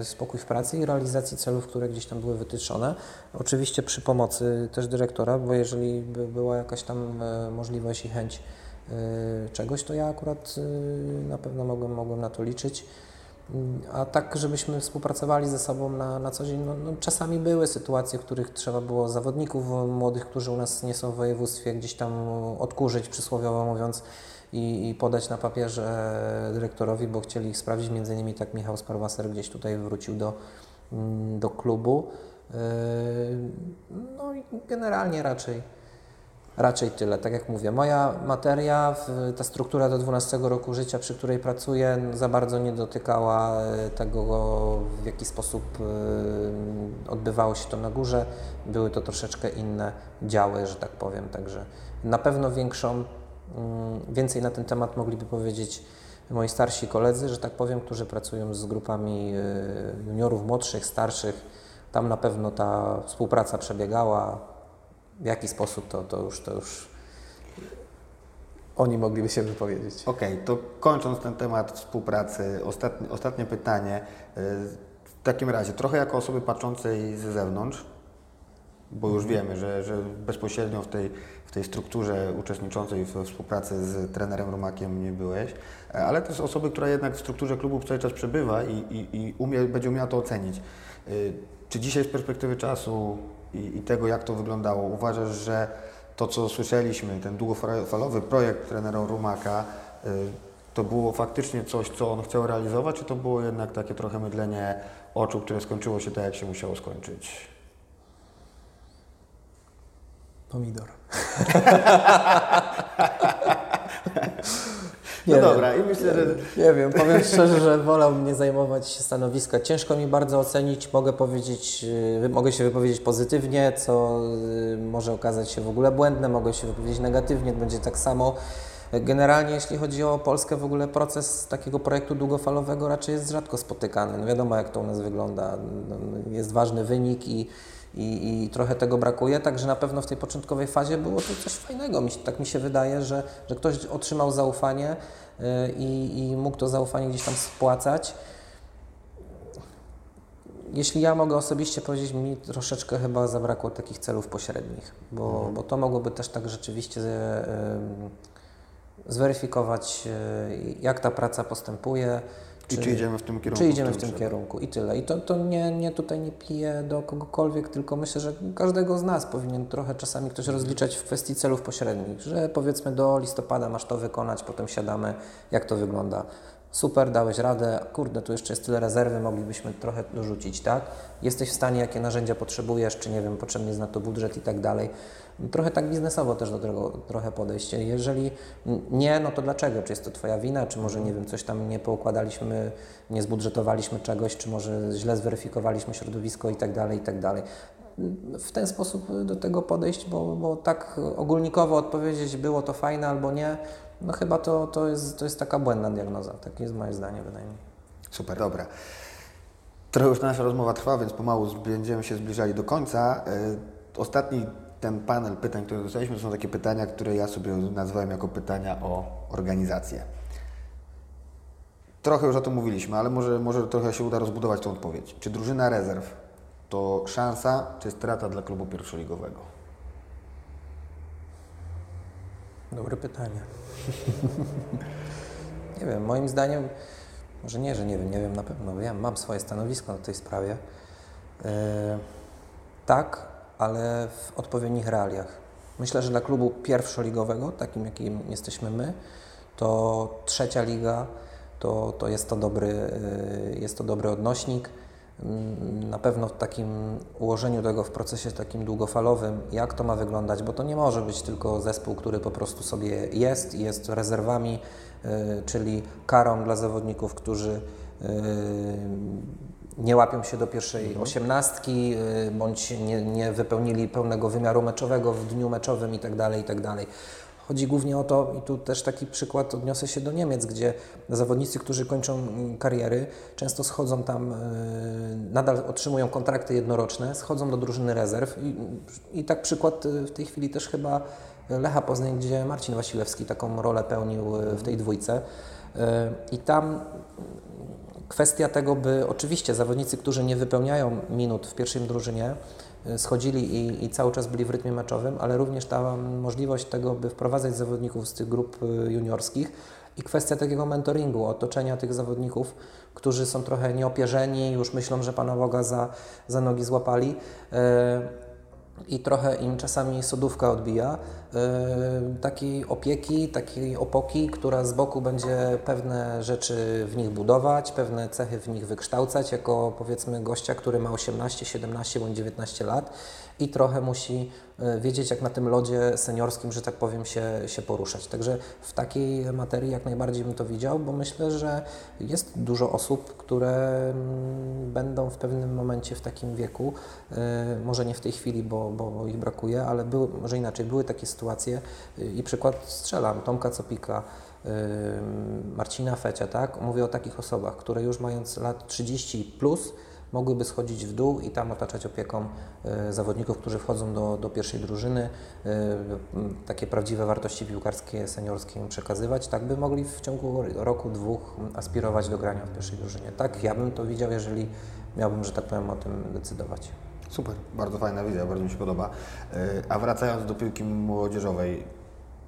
y, spokój w pracy i realizacji celów, które gdzieś tam były wytyczone. Oczywiście przy pomocy też dyrektora, bo jeżeli by była jakaś tam y, możliwość i chęć Y, czegoś, to ja akurat na pewno mogłem, mogłem na to liczyć. A tak, żebyśmy współpracowali ze sobą na, na co dzień, no, no, czasami były sytuacje, w których trzeba było zawodników młodych, którzy u nas nie są w województwie, gdzieś tam odkurzyć, przysłowiowo mówiąc, i, i podać na papierze dyrektorowi, bo chcieli ich sprawdzić. Między innymi tak Michał Sparwaser gdzieś tutaj wrócił do, mm, do klubu. Y, no i generalnie raczej Raczej tyle, tak jak mówię. Moja materia, ta struktura do 12 roku życia, przy której pracuję, za bardzo nie dotykała e, tego, w jaki sposób e, odbywało się to na górze. Były to troszeczkę inne działy, że tak powiem. Także na pewno większą, mm, więcej na ten temat mogliby powiedzieć moi starsi koledzy, że tak powiem, którzy pracują z grupami e, juniorów, młodszych, starszych. Tam na pewno ta współpraca przebiegała w jaki sposób to, to, już, to już oni mogliby się wypowiedzieć. Okej, okay, to kończąc ten temat współpracy, ostatnie, ostatnie pytanie. Y, w takim razie, trochę jako osoby patrzącej z zewnątrz, bo już wiemy, że, że bezpośrednio w tej, w tej strukturze uczestniczącej w współpracy z trenerem Romakiem nie byłeś, ale też osoby, która jednak w strukturze klubu cały czas przebywa i, i, i umie, będzie umiała to ocenić. Y, czy dzisiaj z perspektywy czasu i, i tego, jak to wyglądało. Uważasz, że to, co słyszeliśmy, ten długofalowy projekt trenera Rumaka, y, to było faktycznie coś, co on chciał realizować, czy to było jednak takie trochę mydlenie oczu, które skończyło się tak, jak się musiało skończyć? Pomidor. No Nie dobra, i myślę, że Nie wiem, powiem szczerze, że wolałbym nie zajmować się stanowiska. Ciężko mi bardzo ocenić, mogę powiedzieć, yy, mogę się wypowiedzieć pozytywnie, co yy, może okazać się w ogóle błędne, mogę się wypowiedzieć negatywnie, będzie tak samo. Generalnie jeśli chodzi o Polskę, w ogóle proces takiego projektu długofalowego raczej jest rzadko spotykany. No wiadomo jak to u nas wygląda. No, Jest ważny wynik i, i, i trochę tego brakuje, także na pewno w tej początkowej fazie było to coś fajnego. Mi, tak mi się wydaje, że, że ktoś otrzymał zaufanie y, i, i mógł to zaufanie gdzieś tam spłacać. Jeśli ja mogę osobiście powiedzieć, mi troszeczkę chyba zabrakło takich celów pośrednich, bo, bo to mogłoby też tak rzeczywiście zweryfikować, y, jak ta praca postępuje. I czy idziemy w tym kierunku? Czy idziemy w tym trzeba? kierunku i tyle. I to, to nie, nie tutaj nie piję do kogokolwiek, tylko myślę, że każdego z nas powinien trochę czasami ktoś rozliczać w kwestii celów pośrednich, że powiedzmy do listopada masz to wykonać, potem siadamy, jak to wygląda. Super, dałeś radę, kurde, tu jeszcze jest tyle rezerwy, moglibyśmy trochę dorzucić, tak? Jesteś w stanie, jakie narzędzia potrzebujesz, czy nie wiem, potrzebny jest na to budżet i tak dalej. Trochę tak biznesowo też do tego trochę podejść. Jeżeli nie, no to dlaczego? Czy jest to Twoja wina, czy może, nie wiem, coś tam nie poukładaliśmy, nie zbudżetowaliśmy czegoś, czy może źle zweryfikowaliśmy środowisko i tak dalej, i tak dalej. W ten sposób do tego podejść, bo, bo tak ogólnikowo odpowiedzieć, było to fajne albo nie, no chyba to, to, jest, to jest taka błędna diagnoza. Tak jest moje zdanie, wydaje mi. Super, dobra. Trochę już nasza rozmowa trwa, więc pomału będziemy się zbliżali do końca. E, Ostatni ten panel pytań, które dostaliśmy, są takie pytania, które ja sobie nazwałem jako pytania o organizację. Trochę już o tym mówiliśmy, ale może, może trochę się uda rozbudować tą odpowiedź. Czy drużyna rezerw to szansa, czy strata dla klubu pierwszoligowego? Dobre pytanie. nie wiem, moim zdaniem, może nie, że nie wiem, nie wiem na pewno, ja mam swoje stanowisko na tej sprawie. Yy, tak, ale w odpowiednich realiach. Myślę, że dla klubu pierwszoligowego, takim jakim jesteśmy my, to trzecia liga to, to jest, to dobry, yy, jest to dobry odnośnik. Mm, Na pewno w takim ułożeniu tego w procesie takim długofalowym, jak to ma wyglądać, bo to nie może być tylko zespół, który po prostu sobie jest i jest rezerwami, y, czyli karą dla zawodników, którzy y, nie łapią się do pierwszej osiemnastki, y, bądź nie, nie wypełnili pełnego wymiaru meczowego w dniu meczowym itd. itd. Chodzi głównie o to, i tu też taki przykład odniosę się do Niemiec, gdzie zawodnicy, którzy kończą kariery, często schodzą tam, y, nadal otrzymują kontrakty jednoroczne, schodzą do drużyny rezerw i, i tak przykład y, w tej chwili też chyba Lecha Poznań, gdzie Marcin Wasilewski taką rolę pełnił w tej dwójce. Y, I tam kwestia tego, by oczywiście zawodnicy, którzy nie wypełniają minut w pierwszej drużynie, y, schodzili i, i cały czas byli w rytmie meczowym, ale również ta możliwość tego, by wprowadzać zawodników z tych grup y, juniorskich i kwestia takiego mentoringu, otoczenia tych zawodników, którzy są trochę nieopierzeni, już myślą, że Pana Boga za, za nogi złapali. y, i trochę im czasami sodówka odbija. Yy, takiej opieki, takiej opoki, która z boku będzie pewne rzeczy w nich budować, pewne cechy w nich wykształcać, jako powiedzmy gościa, który ma 18, 17 bądź 19 lat i trochę musi yy, wiedzieć, jak na tym lodzie seniorskim, że tak powiem, się, się poruszać. Także w takiej materii jak najbardziej bym to widział, bo myślę, że jest dużo osób, które mm, będą w pewnym momencie w takim wieku, yy, może nie w tej chwili, bo, bo ich brakuje, ale były, może inaczej, były takie sytuacje yy, i przykład strzelam, Tomka Copika, Marcina Fecia, tak? Mówię o takich osobach, które już mając lat 30 plus mogłyby schodzić w dół i tam otaczać opieką y, zawodników, którzy wchodzą do, do pierwszej drużyny, m, takie prawdziwe wartości piłkarskie, seniorskie im przekazywać, tak by mogli w ciągu roku, dwóch aspirować do grania w pierwszej drużynie. Tak ja bym to widział, jeżeli miałbym, że tak powiem, o tym decydować. Super, bardzo fajna wizja, bardzo mi się podoba. Yy, A wracając do piłki młodzieżowej,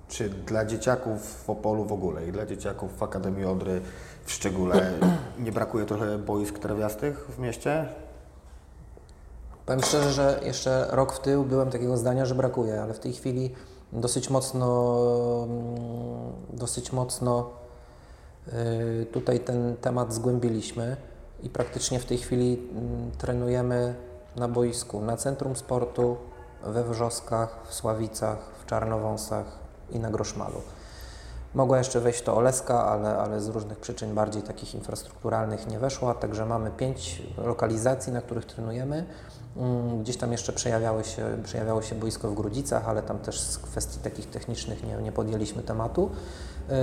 czy dla dzieciaków w Opolu w ogóle i dla dzieciaków w Akademii Odry w szczególe nie brakuje trochę boisk trawiastych w mieście? Powiem szczerze, że jeszcze rok w tył byłem takiego zdania, że brakuje, ale w tej chwili dosyć mocno, mm, dosyć mocno y, tutaj ten temat zgłębiliśmy i praktycznie w tej chwili mm, trenujemy na boisku, na centrum sportu, we Wrzoskach, w Sławicach, w Czarnowąsach i na Groszmalu. Mogła jeszcze wejść to Oleska, ale, ale z różnych przyczyn bardziej takich infrastrukturalnych nie weszła, także mamy pięć lokalizacji, na których trenujemy. Mm, Gdzieś tam jeszcze przejawiały się, przejawiało się boisko w Grudzicach, ale tam też z kwestii takich technicznych nie, nie podjęliśmy tematu. Y,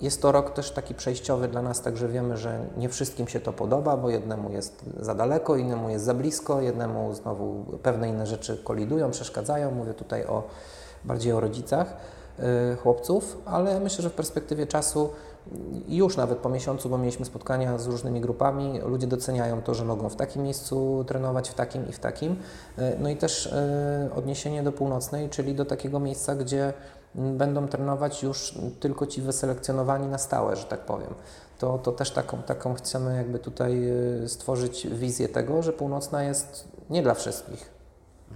Jest to rok też taki przejściowy dla nas, także wiemy, że nie wszystkim się to podoba, bo jednemu jest za daleko, innemu jest za blisko, jednemu znowu pewne inne rzeczy kolidują, przeszkadzają. Mówię tutaj o bardziej o rodzicach chłopców, ale myślę, że w perspektywie czasu i już nawet po miesiącu, bo mieliśmy spotkania z różnymi grupami, ludzie doceniają to, że mogą w takim miejscu trenować, w takim i w takim. Y, No i też y, odniesienie do północnej, czyli do takiego miejsca, gdzie m, będą trenować już tylko ci wyselekcjonowani na stałe, że tak powiem. To, to też taką, taką chcemy jakby tutaj y, stworzyć wizję tego, że północna jest nie dla wszystkich.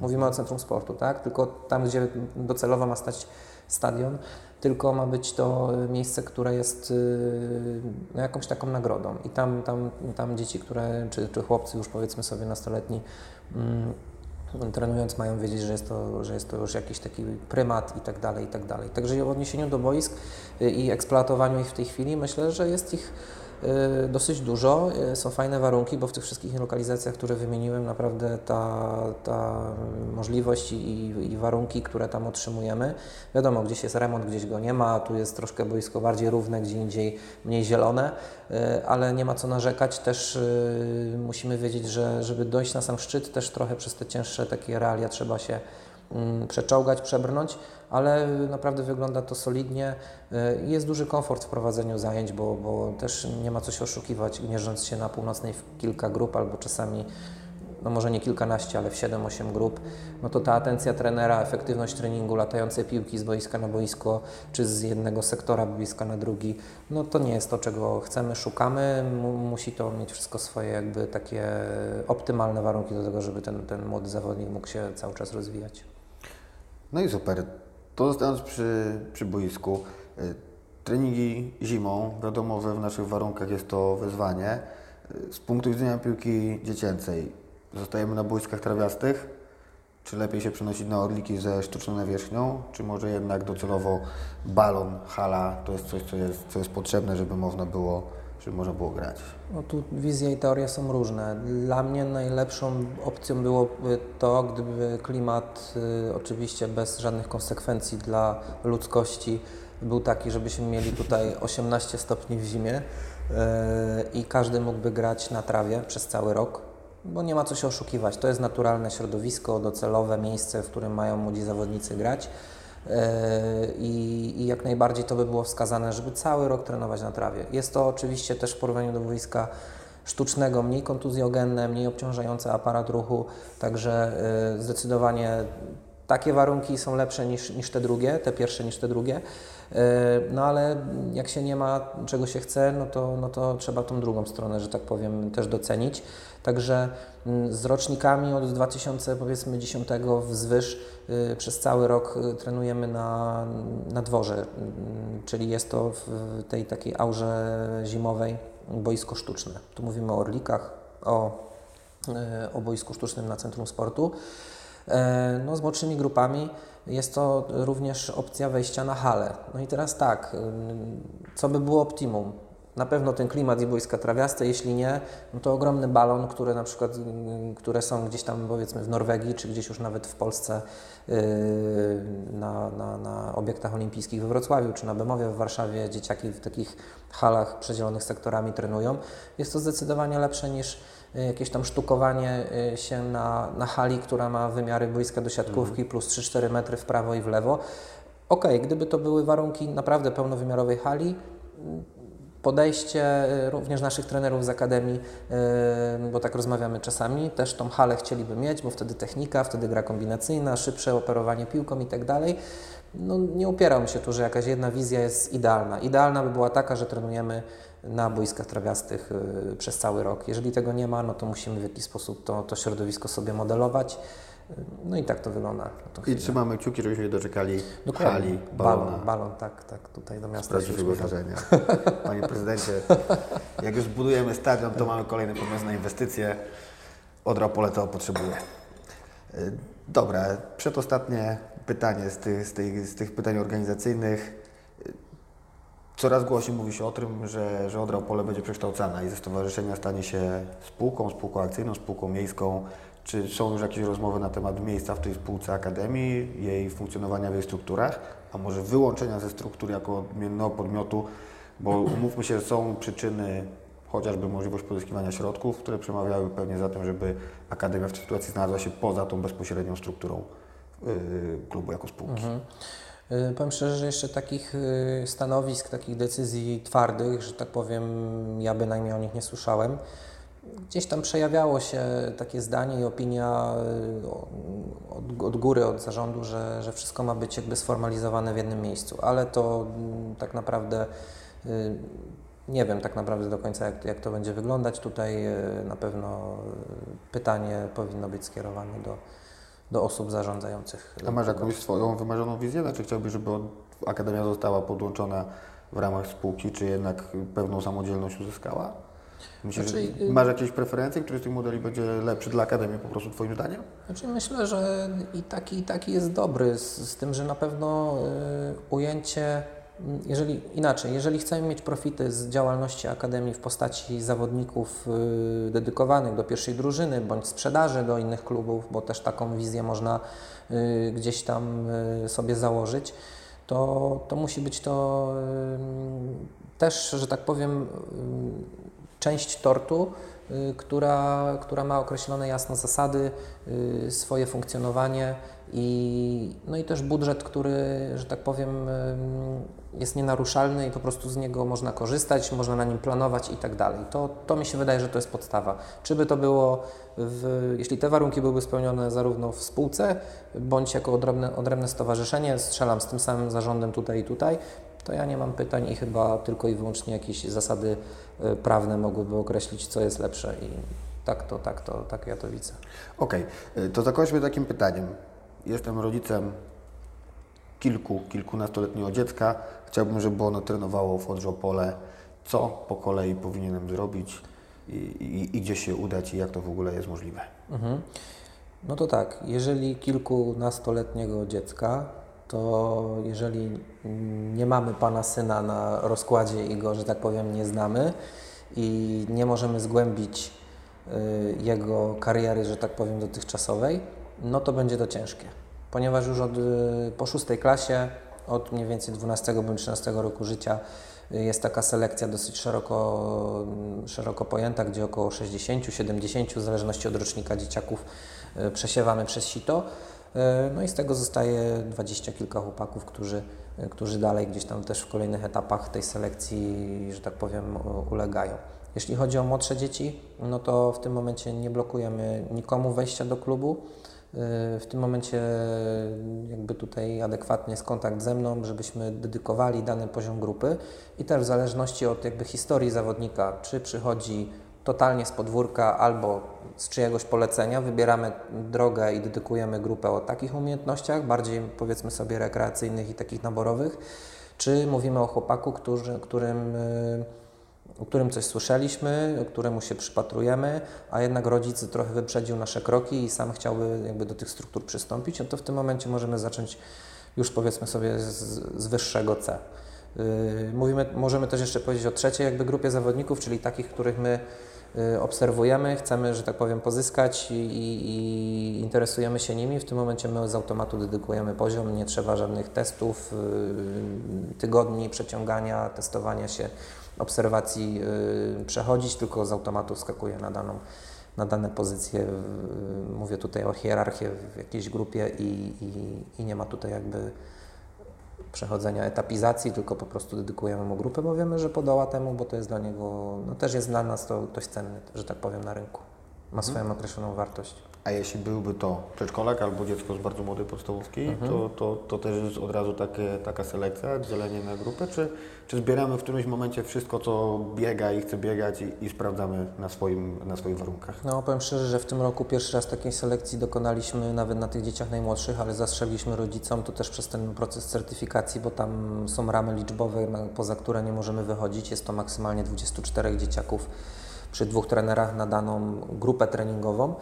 Mówimy o centrum sportu, tak? Tylko tam, gdzie docelowo ma stać stadion, tylko ma być to y, miejsce, które jest y, no, jakąś taką nagrodą. I tam, tam, tam dzieci, które, czy, czy chłopcy już powiedzmy sobie nastoletni, mm, trenując mają wiedzieć, że jest, to, że jest to już jakiś taki prymat i tak dalej, i tak dalej. Także w odniesieniu do boisk y, i eksploatowaniu ich w tej chwili myślę, że jest ich dosyć dużo. Y, Są fajne warunki, bo w tych wszystkich lokalizacjach, które wymieniłem, naprawdę ta, ta możliwość i, i warunki, które tam otrzymujemy. Wiadomo, gdzieś jest remont, gdzieś go nie ma, tu jest troszkę boisko bardziej równe, gdzie indziej mniej zielone, y, ale nie ma co narzekać. Też y, musimy wiedzieć, że żeby dojść na sam szczyt, też trochę przez te cięższe takie realia trzeba się mm, przeczołgać, przebrnąć, ale naprawdę wygląda to solidnie. Y, Jest duży komfort w prowadzeniu zajęć, bo, bo też nie ma co się oszukiwać, mierząc się na północnej w kilka grup albo czasami no może nie kilkanaście, ale w 7-8 grup, no to ta atencja trenera, efektywność treningu, latające piłki z boiska na boisko, czy z jednego sektora boiska na drugi, no to nie jest to, czego chcemy, szukamy. Mu, musi to mieć wszystko swoje jakby takie optymalne warunki do tego, żeby ten, ten młody zawodnik mógł się cały czas rozwijać. No i super. To zostając przy, przy boisku, y, treningi zimą, wiadomo, że w naszych warunkach jest to wyzwanie. Y, Z punktu widzenia piłki dziecięcej, zostajemy na boiskach trawiastych, czy lepiej się przenosić na orliki ze sztuczną nawierzchnią, czy może jednak docelowo balon, hala to jest coś, co jest, co jest potrzebne, żeby można było, żeby można było grać. No tu wizje i teorie są różne. Dla mnie najlepszą opcją byłoby to, gdyby klimat, y, oczywiście bez żadnych konsekwencji dla ludzkości, był taki, żebyśmy mieli tutaj 18 stopni w zimie y, i każdy mógłby grać na trawie przez cały rok, bo nie ma co się oszukiwać. To jest naturalne środowisko, docelowe miejsce, w którym mają młodzi zawodnicy grać. I, I jak najbardziej to by było wskazane, żeby cały rok trenować na trawie. Jest to oczywiście też w porównaniu do boiska sztucznego, mniej kontuzjogenne, mniej obciążające aparat ruchu, także y, zdecydowanie takie warunki są lepsze niż, niż te drugie, te pierwsze niż te drugie. Y, No ale jak się nie ma, czego się chce, no to, no to trzeba tą drugą stronę, że tak powiem, też docenić. Także mm, z rocznikami od 2010 wzwyż y, przez cały rok y, trenujemy na, na dworze, mm, czyli jest to w tej takiej aurze zimowej boisko sztuczne. Tu mówimy o orlikach, o, y, o boisku sztucznym na Centrum Sportu. E, No, z młodszymi grupami jest to również opcja wejścia na halę. No i teraz tak, co by było optimum? Na pewno ten klimat i boiska trawiaste, jeśli nie, no to ogromny balon, które na przykład, które są gdzieś tam powiedzmy w Norwegii, czy gdzieś już nawet w Polsce yy, na, na, na obiektach olimpijskich we Wrocławiu, czy na Bemowie w Warszawie, dzieciaki w takich halach przedzielonych sektorami trenują. Jest to zdecydowanie lepsze niż jakieś tam sztukowanie y, się na, na hali, która ma wymiary boiska do siatkówki plus 3-4 metry w prawo i w lewo. Okej, gdyby to były warunki naprawdę pełnowymiarowej hali, podejście y, również naszych trenerów z Akademii, y, bo tak rozmawiamy czasami, też tą halę chcieliby mieć, bo wtedy technika, wtedy gra kombinacyjna, szybsze operowanie piłką i tak dalej. No, nie upieram się tu, że jakaś jedna wizja jest idealna. Idealna by była taka, że trenujemy na boiskach trawiastych y, przez cały rok. Jeżeli tego nie ma, no to musimy w jakiś sposób to, to środowisko sobie modelować. Y, No i tak to wygląda. I trzymamy kciuki, żebyśmy doczekali Dokładnie. hali, balona. balon, balon, tak, tak, tutaj do miasta. prawdziwego zdarzenia. Panie prezydencie, jak już budujemy stadion, to mamy kolejny pomysł na inwestycje. Odra Pole to potrzebuje. Y, Dobra, przedostatnie pytanie z tych, z tych, z tych pytań organizacyjnych. Coraz głośniej mówi się o tym, że, że Odra Opole będzie przekształcana i ze stowarzyszenia stanie się spółką, spółką akcyjną, spółką miejską. Czy są już jakieś rozmowy na temat miejsca w tej spółce Akademii, jej funkcjonowania w jej strukturach, a może wyłączenia ze struktur jako odmiennego podmiotu, bo umówmy się, są przyczyny, chociażby możliwość pozyskiwania środków, które przemawiały pewnie za tym, żeby Akademia w tej sytuacji znalazła się poza tą bezpośrednią strukturą yy, klubu jako spółki. Mhm. Y, Powiem szczerze, że jeszcze takich y, stanowisk, takich decyzji twardych, że tak powiem, ja bynajmniej o nich nie słyszałem. Gdzieś tam przejawiało się takie zdanie i opinia y, od, od góry, od zarządu, że, że wszystko ma być jakby sformalizowane w jednym miejscu, ale to mm, tak naprawdę nie wiem tak naprawdę do końca, jak, jak to będzie wyglądać. Tutaj na pewno pytanie powinno być skierowane do, do osób zarządzających. A masz jakąś swoją wymarzoną wizję? Znaczy chciałbyś, żeby Akademia została podłączona w ramach spółki, czy jednak pewną samodzielność uzyskała? Myślisz, Znaczy, y- masz jakieś preferencje, który z tych modeli będzie lepszy dla Akademii po prostu Twoim zdaniem? Znaczy myślę, że i taki, i taki jest dobry, z, z tym, że na pewno y, ujęcie, jeżeli inaczej, jeżeli chcemy mieć profity z działalności Akademii w postaci zawodników y, dedykowanych do pierwszej drużyny bądź sprzedaży do innych klubów, bo też taką wizję można y, gdzieś tam y, sobie założyć, to, to musi być to też, że tak powiem, część tortu, która, która ma określone jasno zasady, swoje funkcjonowanie i, no i też budżet, który, że tak powiem, jest nienaruszalny i po prostu z niego można korzystać, można na nim planować i tak dalej. To, to mi się wydaje, że to jest podstawa. Czy by to było, w, jeśli te warunki byłyby spełnione zarówno w spółce, bądź jako odrębne, odrębne stowarzyszenie, strzelam z tym samym zarządem tutaj i tutaj, to ja nie mam pytań i chyba tylko i wyłącznie jakieś zasady y, prawne mogłyby określić, co jest lepsze i tak to, tak to, tak ja to widzę. Okej, y, to zakończmy takim pytaniem. Jestem rodzicem kilku, kilkunastoletniego dziecka. Chciałbym, żeby ono trenowało w Odrze Opole. Co po kolei powinienem zrobić i, i, i gdzie się udać i jak to w ogóle jest możliwe? Mhm. No to tak, jeżeli kilkunastoletniego dziecka, to jeżeli nie mamy pana syna na rozkładzie i go, że tak powiem, nie znamy i nie możemy zgłębić y, jego kariery, że tak powiem, dotychczasowej, no to będzie to ciężkie. Ponieważ już od, y, po szóstej klasie, od mniej więcej 12 bądź 13 roku życia y, jest taka selekcja dosyć szeroko, mm, szeroko pojęta, gdzie około 60-70, w zależności od rocznika dzieciaków, y, przesiewamy przez sito. No i z tego zostaje dwadzieścia kilka chłopaków, którzy, którzy dalej gdzieś tam też w kolejnych etapach tej selekcji, że tak powiem, ulegają. Jeśli chodzi o młodsze dzieci, no to w tym momencie nie blokujemy nikomu wejścia do klubu. Y, W tym momencie jakby tutaj adekwatny jest kontakt ze mną, żebyśmy dedykowali dany poziom grupy i też w zależności od jakby historii zawodnika, czy przychodzi totalnie z podwórka albo z czyjegoś polecenia, wybieramy drogę i dedykujemy grupę o takich umiejętnościach, bardziej powiedzmy sobie rekreacyjnych i takich naborowych, czy mówimy o chłopaku, który, którym y, o którym coś słyszeliśmy, któremu się przypatrujemy, a jednak rodzic trochę wyprzedził nasze kroki i sam chciałby jakby do tych struktur przystąpić, no to w tym momencie możemy zacząć już powiedzmy sobie z, z wyższego C. Yy, Mówimy, możemy też jeszcze powiedzieć o trzeciej jakby grupie zawodników, czyli takich, których my yy, obserwujemy, chcemy, że tak powiem, pozyskać i, i, interesujemy się nimi. W tym momencie my z automatu dedykujemy poziom, nie trzeba żadnych testów, yy, tygodni przeciągania, testowania się, obserwacji yy, przechodzić, tylko z automatu skakuje na daną na dane pozycje. Mówię tutaj o hierarchię w jakiejś grupie i, i, i nie ma tutaj jakby przechodzenia etapizacji, tylko po prostu dedykujemy mu grupę, bo wiemy, że podoła temu, bo to jest dla niego, no też jest dla nas to dość cenny, że tak powiem, na rynku. Ma swoją określoną wartość. A jeśli byłby to przedszkolak albo dziecko z bardzo młodej podstawówki, Mhm. to, to, to też jest od razu takie, taka selekcja, dzielenie na grupę, czy, czy zbieramy w którymś momencie wszystko, co biega i chce biegać i, i sprawdzamy na, swoim, na swoich warunkach? No powiem szczerze, że w tym roku pierwszy raz takiej selekcji dokonaliśmy nawet na tych dzieciach najmłodszych, ale zastrzegliśmy rodzicom to też przez ten proces certyfikacji, bo tam są ramy liczbowe, poza które nie możemy wychodzić. Jest to maksymalnie 24 dzieciaków przy dwóch trenerach na daną grupę treningową.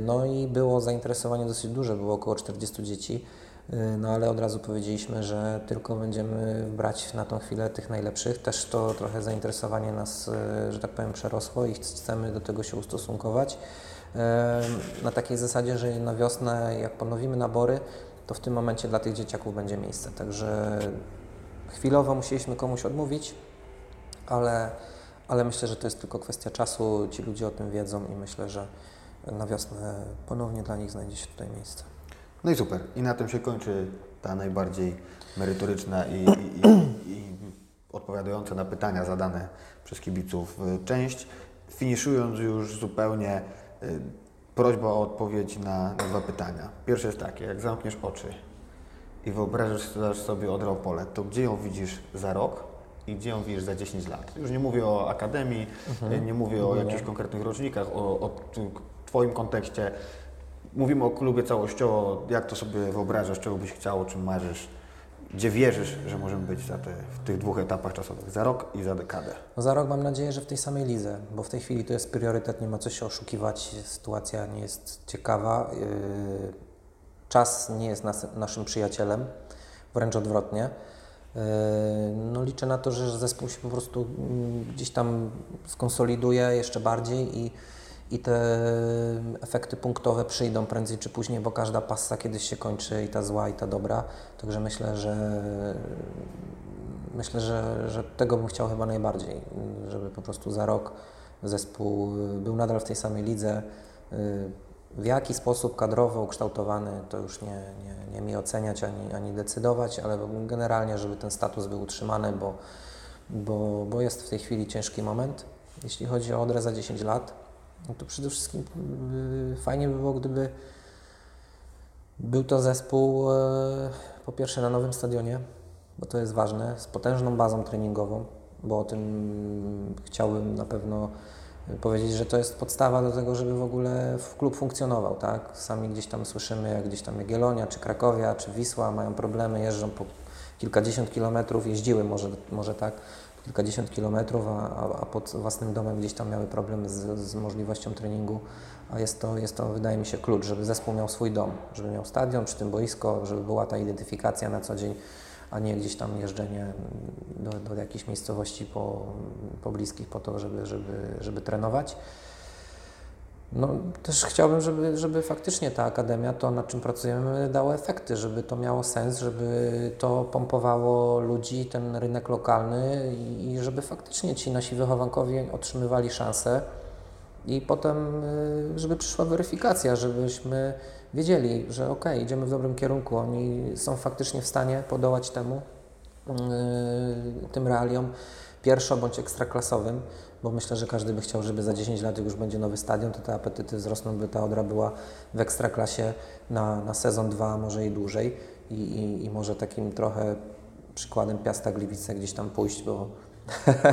No i było zainteresowanie dosyć duże, było około 40 dzieci. No ale od razu powiedzieliśmy, że tylko będziemy brać na tą chwilę tych najlepszych. Też to trochę zainteresowanie nas, że tak powiem, przerosło i chcemy do tego się ustosunkować. Na takiej zasadzie, że na wiosnę, jak ponowimy nabory, to w tym momencie dla tych dzieciaków będzie miejsce. Także chwilowo musieliśmy komuś odmówić, ale, ale myślę, że to jest tylko kwestia czasu. Ci ludzie o tym wiedzą i myślę, że na wiosnę ponownie dla nich znajdzie się tutaj miejsce. No i super. I na tym się kończy ta najbardziej merytoryczna i, i, i, i odpowiadająca na pytania zadane przez kibiców y, część. Finiszując już zupełnie, y, prośba o odpowiedź na, na dwa pytania. Pierwsze jest takie, jak zamkniesz oczy i wyobrażasz sobie Odrę Opole, to gdzie ją widzisz za rok i gdzie ją widzisz za 10 lat? Już nie mówię o akademii, Mhm. nie mówię o jakichś konkretnych rocznikach, o, o Twoim kontekście. Mówimy o klubie całościowo, jak to sobie wyobrażasz, czego byś chciał, czym marzysz, gdzie wierzysz, że możemy być te, w tych dwóch etapach czasowych, za rok i za dekadę. No za rok mam nadzieję, że w tej samej lidze, bo w tej chwili to jest priorytet, nie ma co się oszukiwać, sytuacja nie jest ciekawa. Yy, czas nie jest nas, naszym przyjacielem, wręcz odwrotnie. Yy, no liczę na to, że zespół się po prostu gdzieś tam skonsoliduje jeszcze bardziej i, i te efekty punktowe przyjdą prędzej czy później, bo każda passa kiedyś się kończy i ta zła i ta dobra. Także myślę, że myślę, że, że tego bym chciał chyba najbardziej, żeby po prostu za rok zespół był nadal w tej samej lidze. W jaki sposób kadrowo ukształtowany, to już nie, nie, nie mi oceniać ani, ani decydować, ale generalnie, żeby ten status był utrzymany, bo, bo, bo jest w tej chwili ciężki moment. Jeśli chodzi o Odrę za 10 lat, no to przede wszystkim y, fajnie by było, gdyby był to zespół y, po pierwsze na nowym stadionie, bo to jest ważne, z potężną bazą treningową, bo o tym chciałbym na pewno powiedzieć, że to jest podstawa do tego, żeby w ogóle klub funkcjonował, tak? Sami gdzieś tam słyszymy, jak gdzieś tam Jagiellonia, czy Krakowia, czy Wisła mają problemy, jeżdżą po kilkadziesiąt kilometrów, jeździły może, może tak, kilkadziesiąt kilometrów, a, a pod własnym domem gdzieś tam miały problem z, z możliwością treningu, a jest to, jest to, wydaje mi się, klucz, żeby zespół miał swój dom, żeby miał stadion, przy tym boisko, żeby była ta identyfikacja na co dzień, a nie gdzieś tam jeżdżenie do, do jakichś miejscowości po, pobliskich po to, żeby, żeby, żeby trenować. No, też chciałbym, żeby, żeby faktycznie ta akademia, to nad czym pracujemy, dało efekty, żeby to miało sens, żeby to pompowało ludzi, ten rynek lokalny i, żeby faktycznie ci nasi wychowankowie otrzymywali szansę i potem, y, żeby przyszła weryfikacja, żebyśmy wiedzieli, że ok, idziemy w dobrym kierunku, oni są faktycznie w stanie podołać temu, yy, tym realiom pierwszo- bądź ekstraklasowym, bo myślę, że każdy by chciał, żeby za 10 lat, jak już będzie nowy stadion, to te apetyty wzrosną, by ta Odra była w ekstraklasie na, na sezon dwa, może i dłużej i, i, i może takim trochę przykładem Piasta Gliwice gdzieś tam pójść, bo,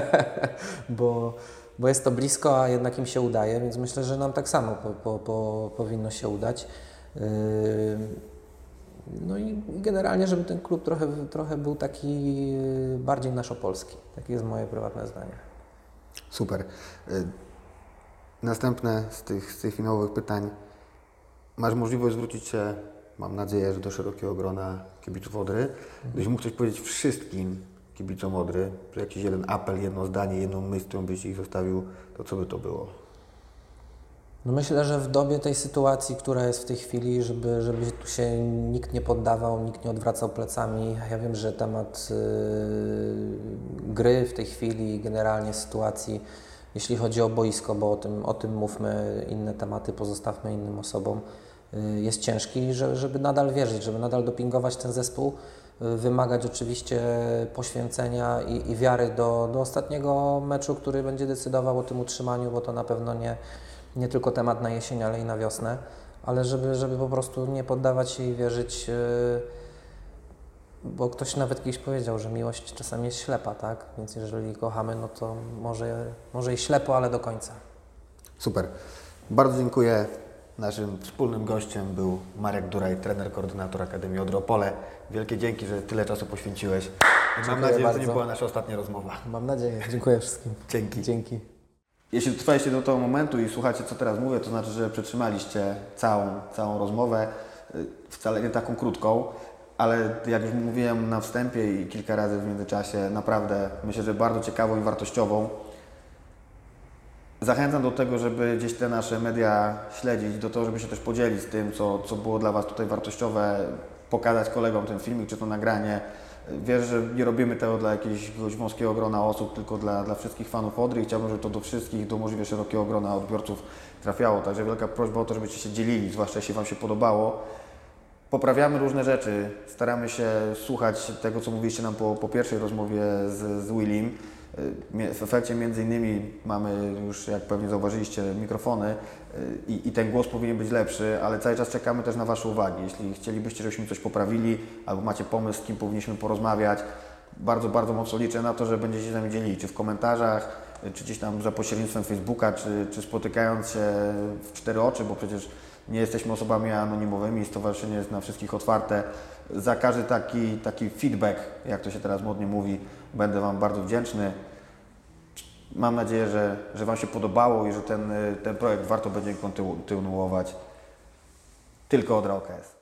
bo, bo jest to blisko, a jednak im się udaje, więc myślę, że nam tak samo po, po, po, powinno się udać. Yy, no i generalnie, żeby ten klub trochę, trochę był taki yy, bardziej naszopolski. Takie jest moje prywatne zdanie. Super. Y, następne z tych, z tych finałowych pytań. Masz możliwość zwrócić się, mam nadzieję, że do szerokiego grona kibiców Odry. Gdybyś mógł coś powiedzieć wszystkim kibicom Odry, jakiś jeden apel, jedno zdanie, jedną myśl, którą byś ich zostawił, to co by to było? No myślę, że w dobie tej sytuacji, która jest w tej chwili, żeby, żeby tu się nikt nie poddawał, nikt nie odwracał plecami. Ja wiem, że temat yy, gry w tej chwili, generalnie sytuacji, jeśli chodzi o boisko, bo o tym, o tym mówmy, inne tematy pozostawmy innym osobom, yy, jest ciężki, że, żeby nadal wierzyć, żeby nadal dopingować ten zespół, yy, wymagać oczywiście poświęcenia i, i wiary do, do ostatniego meczu, który będzie decydował o tym utrzymaniu, bo to na pewno nie nie tylko temat na jesień, ale i na wiosnę, ale żeby, żeby po prostu nie poddawać się i wierzyć, yy, bo ktoś nawet kiedyś powiedział, że miłość czasami jest ślepa, tak? Więc jeżeli kochamy, no to może, może i ślepo, ale do końca. Super. Bardzo dziękuję. Naszym wspólnym gościem był Marek Duraj, trener, koordynator Akademii Odropole. Wielkie dzięki, że tyle czasu poświęciłeś. Mam Dziękuję nadzieję, że to nie bardzo. była nasza ostatnia rozmowa. Mam nadzieję. Dziękuję wszystkim. Dzięki. Dzięki. Jeśli dotrwaliście do tego momentu i słuchacie, co teraz mówię, to znaczy, że przetrzymaliście całą, całą rozmowę, y, wcale nie taką krótką, ale jak już mówiłem na wstępie i kilka razy w międzyczasie, naprawdę myślę, że bardzo ciekawą i wartościową. Zachęcam do tego, żeby gdzieś te nasze media śledzić, do tego, żeby się też podzielić z tym, co, co było dla Was tutaj wartościowe, pokazać kolegom ten filmik czy to nagranie. Wierzę, że nie robimy tego dla jakiegoś wąskiego grona osób, tylko dla, dla wszystkich fanów Odry i chciałbym, żeby to do wszystkich, do możliwie szerokiego grona odbiorców trafiało. Także wielka prośba o to, żebyście się dzielili, zwłaszcza jeśli Wam się podobało. Poprawiamy różne rzeczy, staramy się słuchać tego, co mówiliście nam po, po pierwszej rozmowie z, z Willim. Y, W efekcie między innymi mamy już, jak pewnie zauważyliście, mikrofony i, i ten głos powinien być lepszy, ale cały czas czekamy też na Wasze uwagi. Jeśli chcielibyście, żebyśmy coś poprawili albo macie pomysł, z kim powinniśmy porozmawiać, bardzo, bardzo mocno liczę na to, że będziecie się nami dzielili, czy w komentarzach, czy gdzieś tam za pośrednictwem Facebooka, czy, czy spotykając się w cztery oczy, bo przecież nie jesteśmy osobami anonimowymi, stowarzyszenie jest na wszystkich otwarte. Za każdy taki, taki feedback, jak to się teraz modnie mówi, będę Wam bardzo wdzięczny. Mam nadzieję, że, że Wam się podobało i że ten, y, ten projekt warto będzie kontynuować tylko od OKS.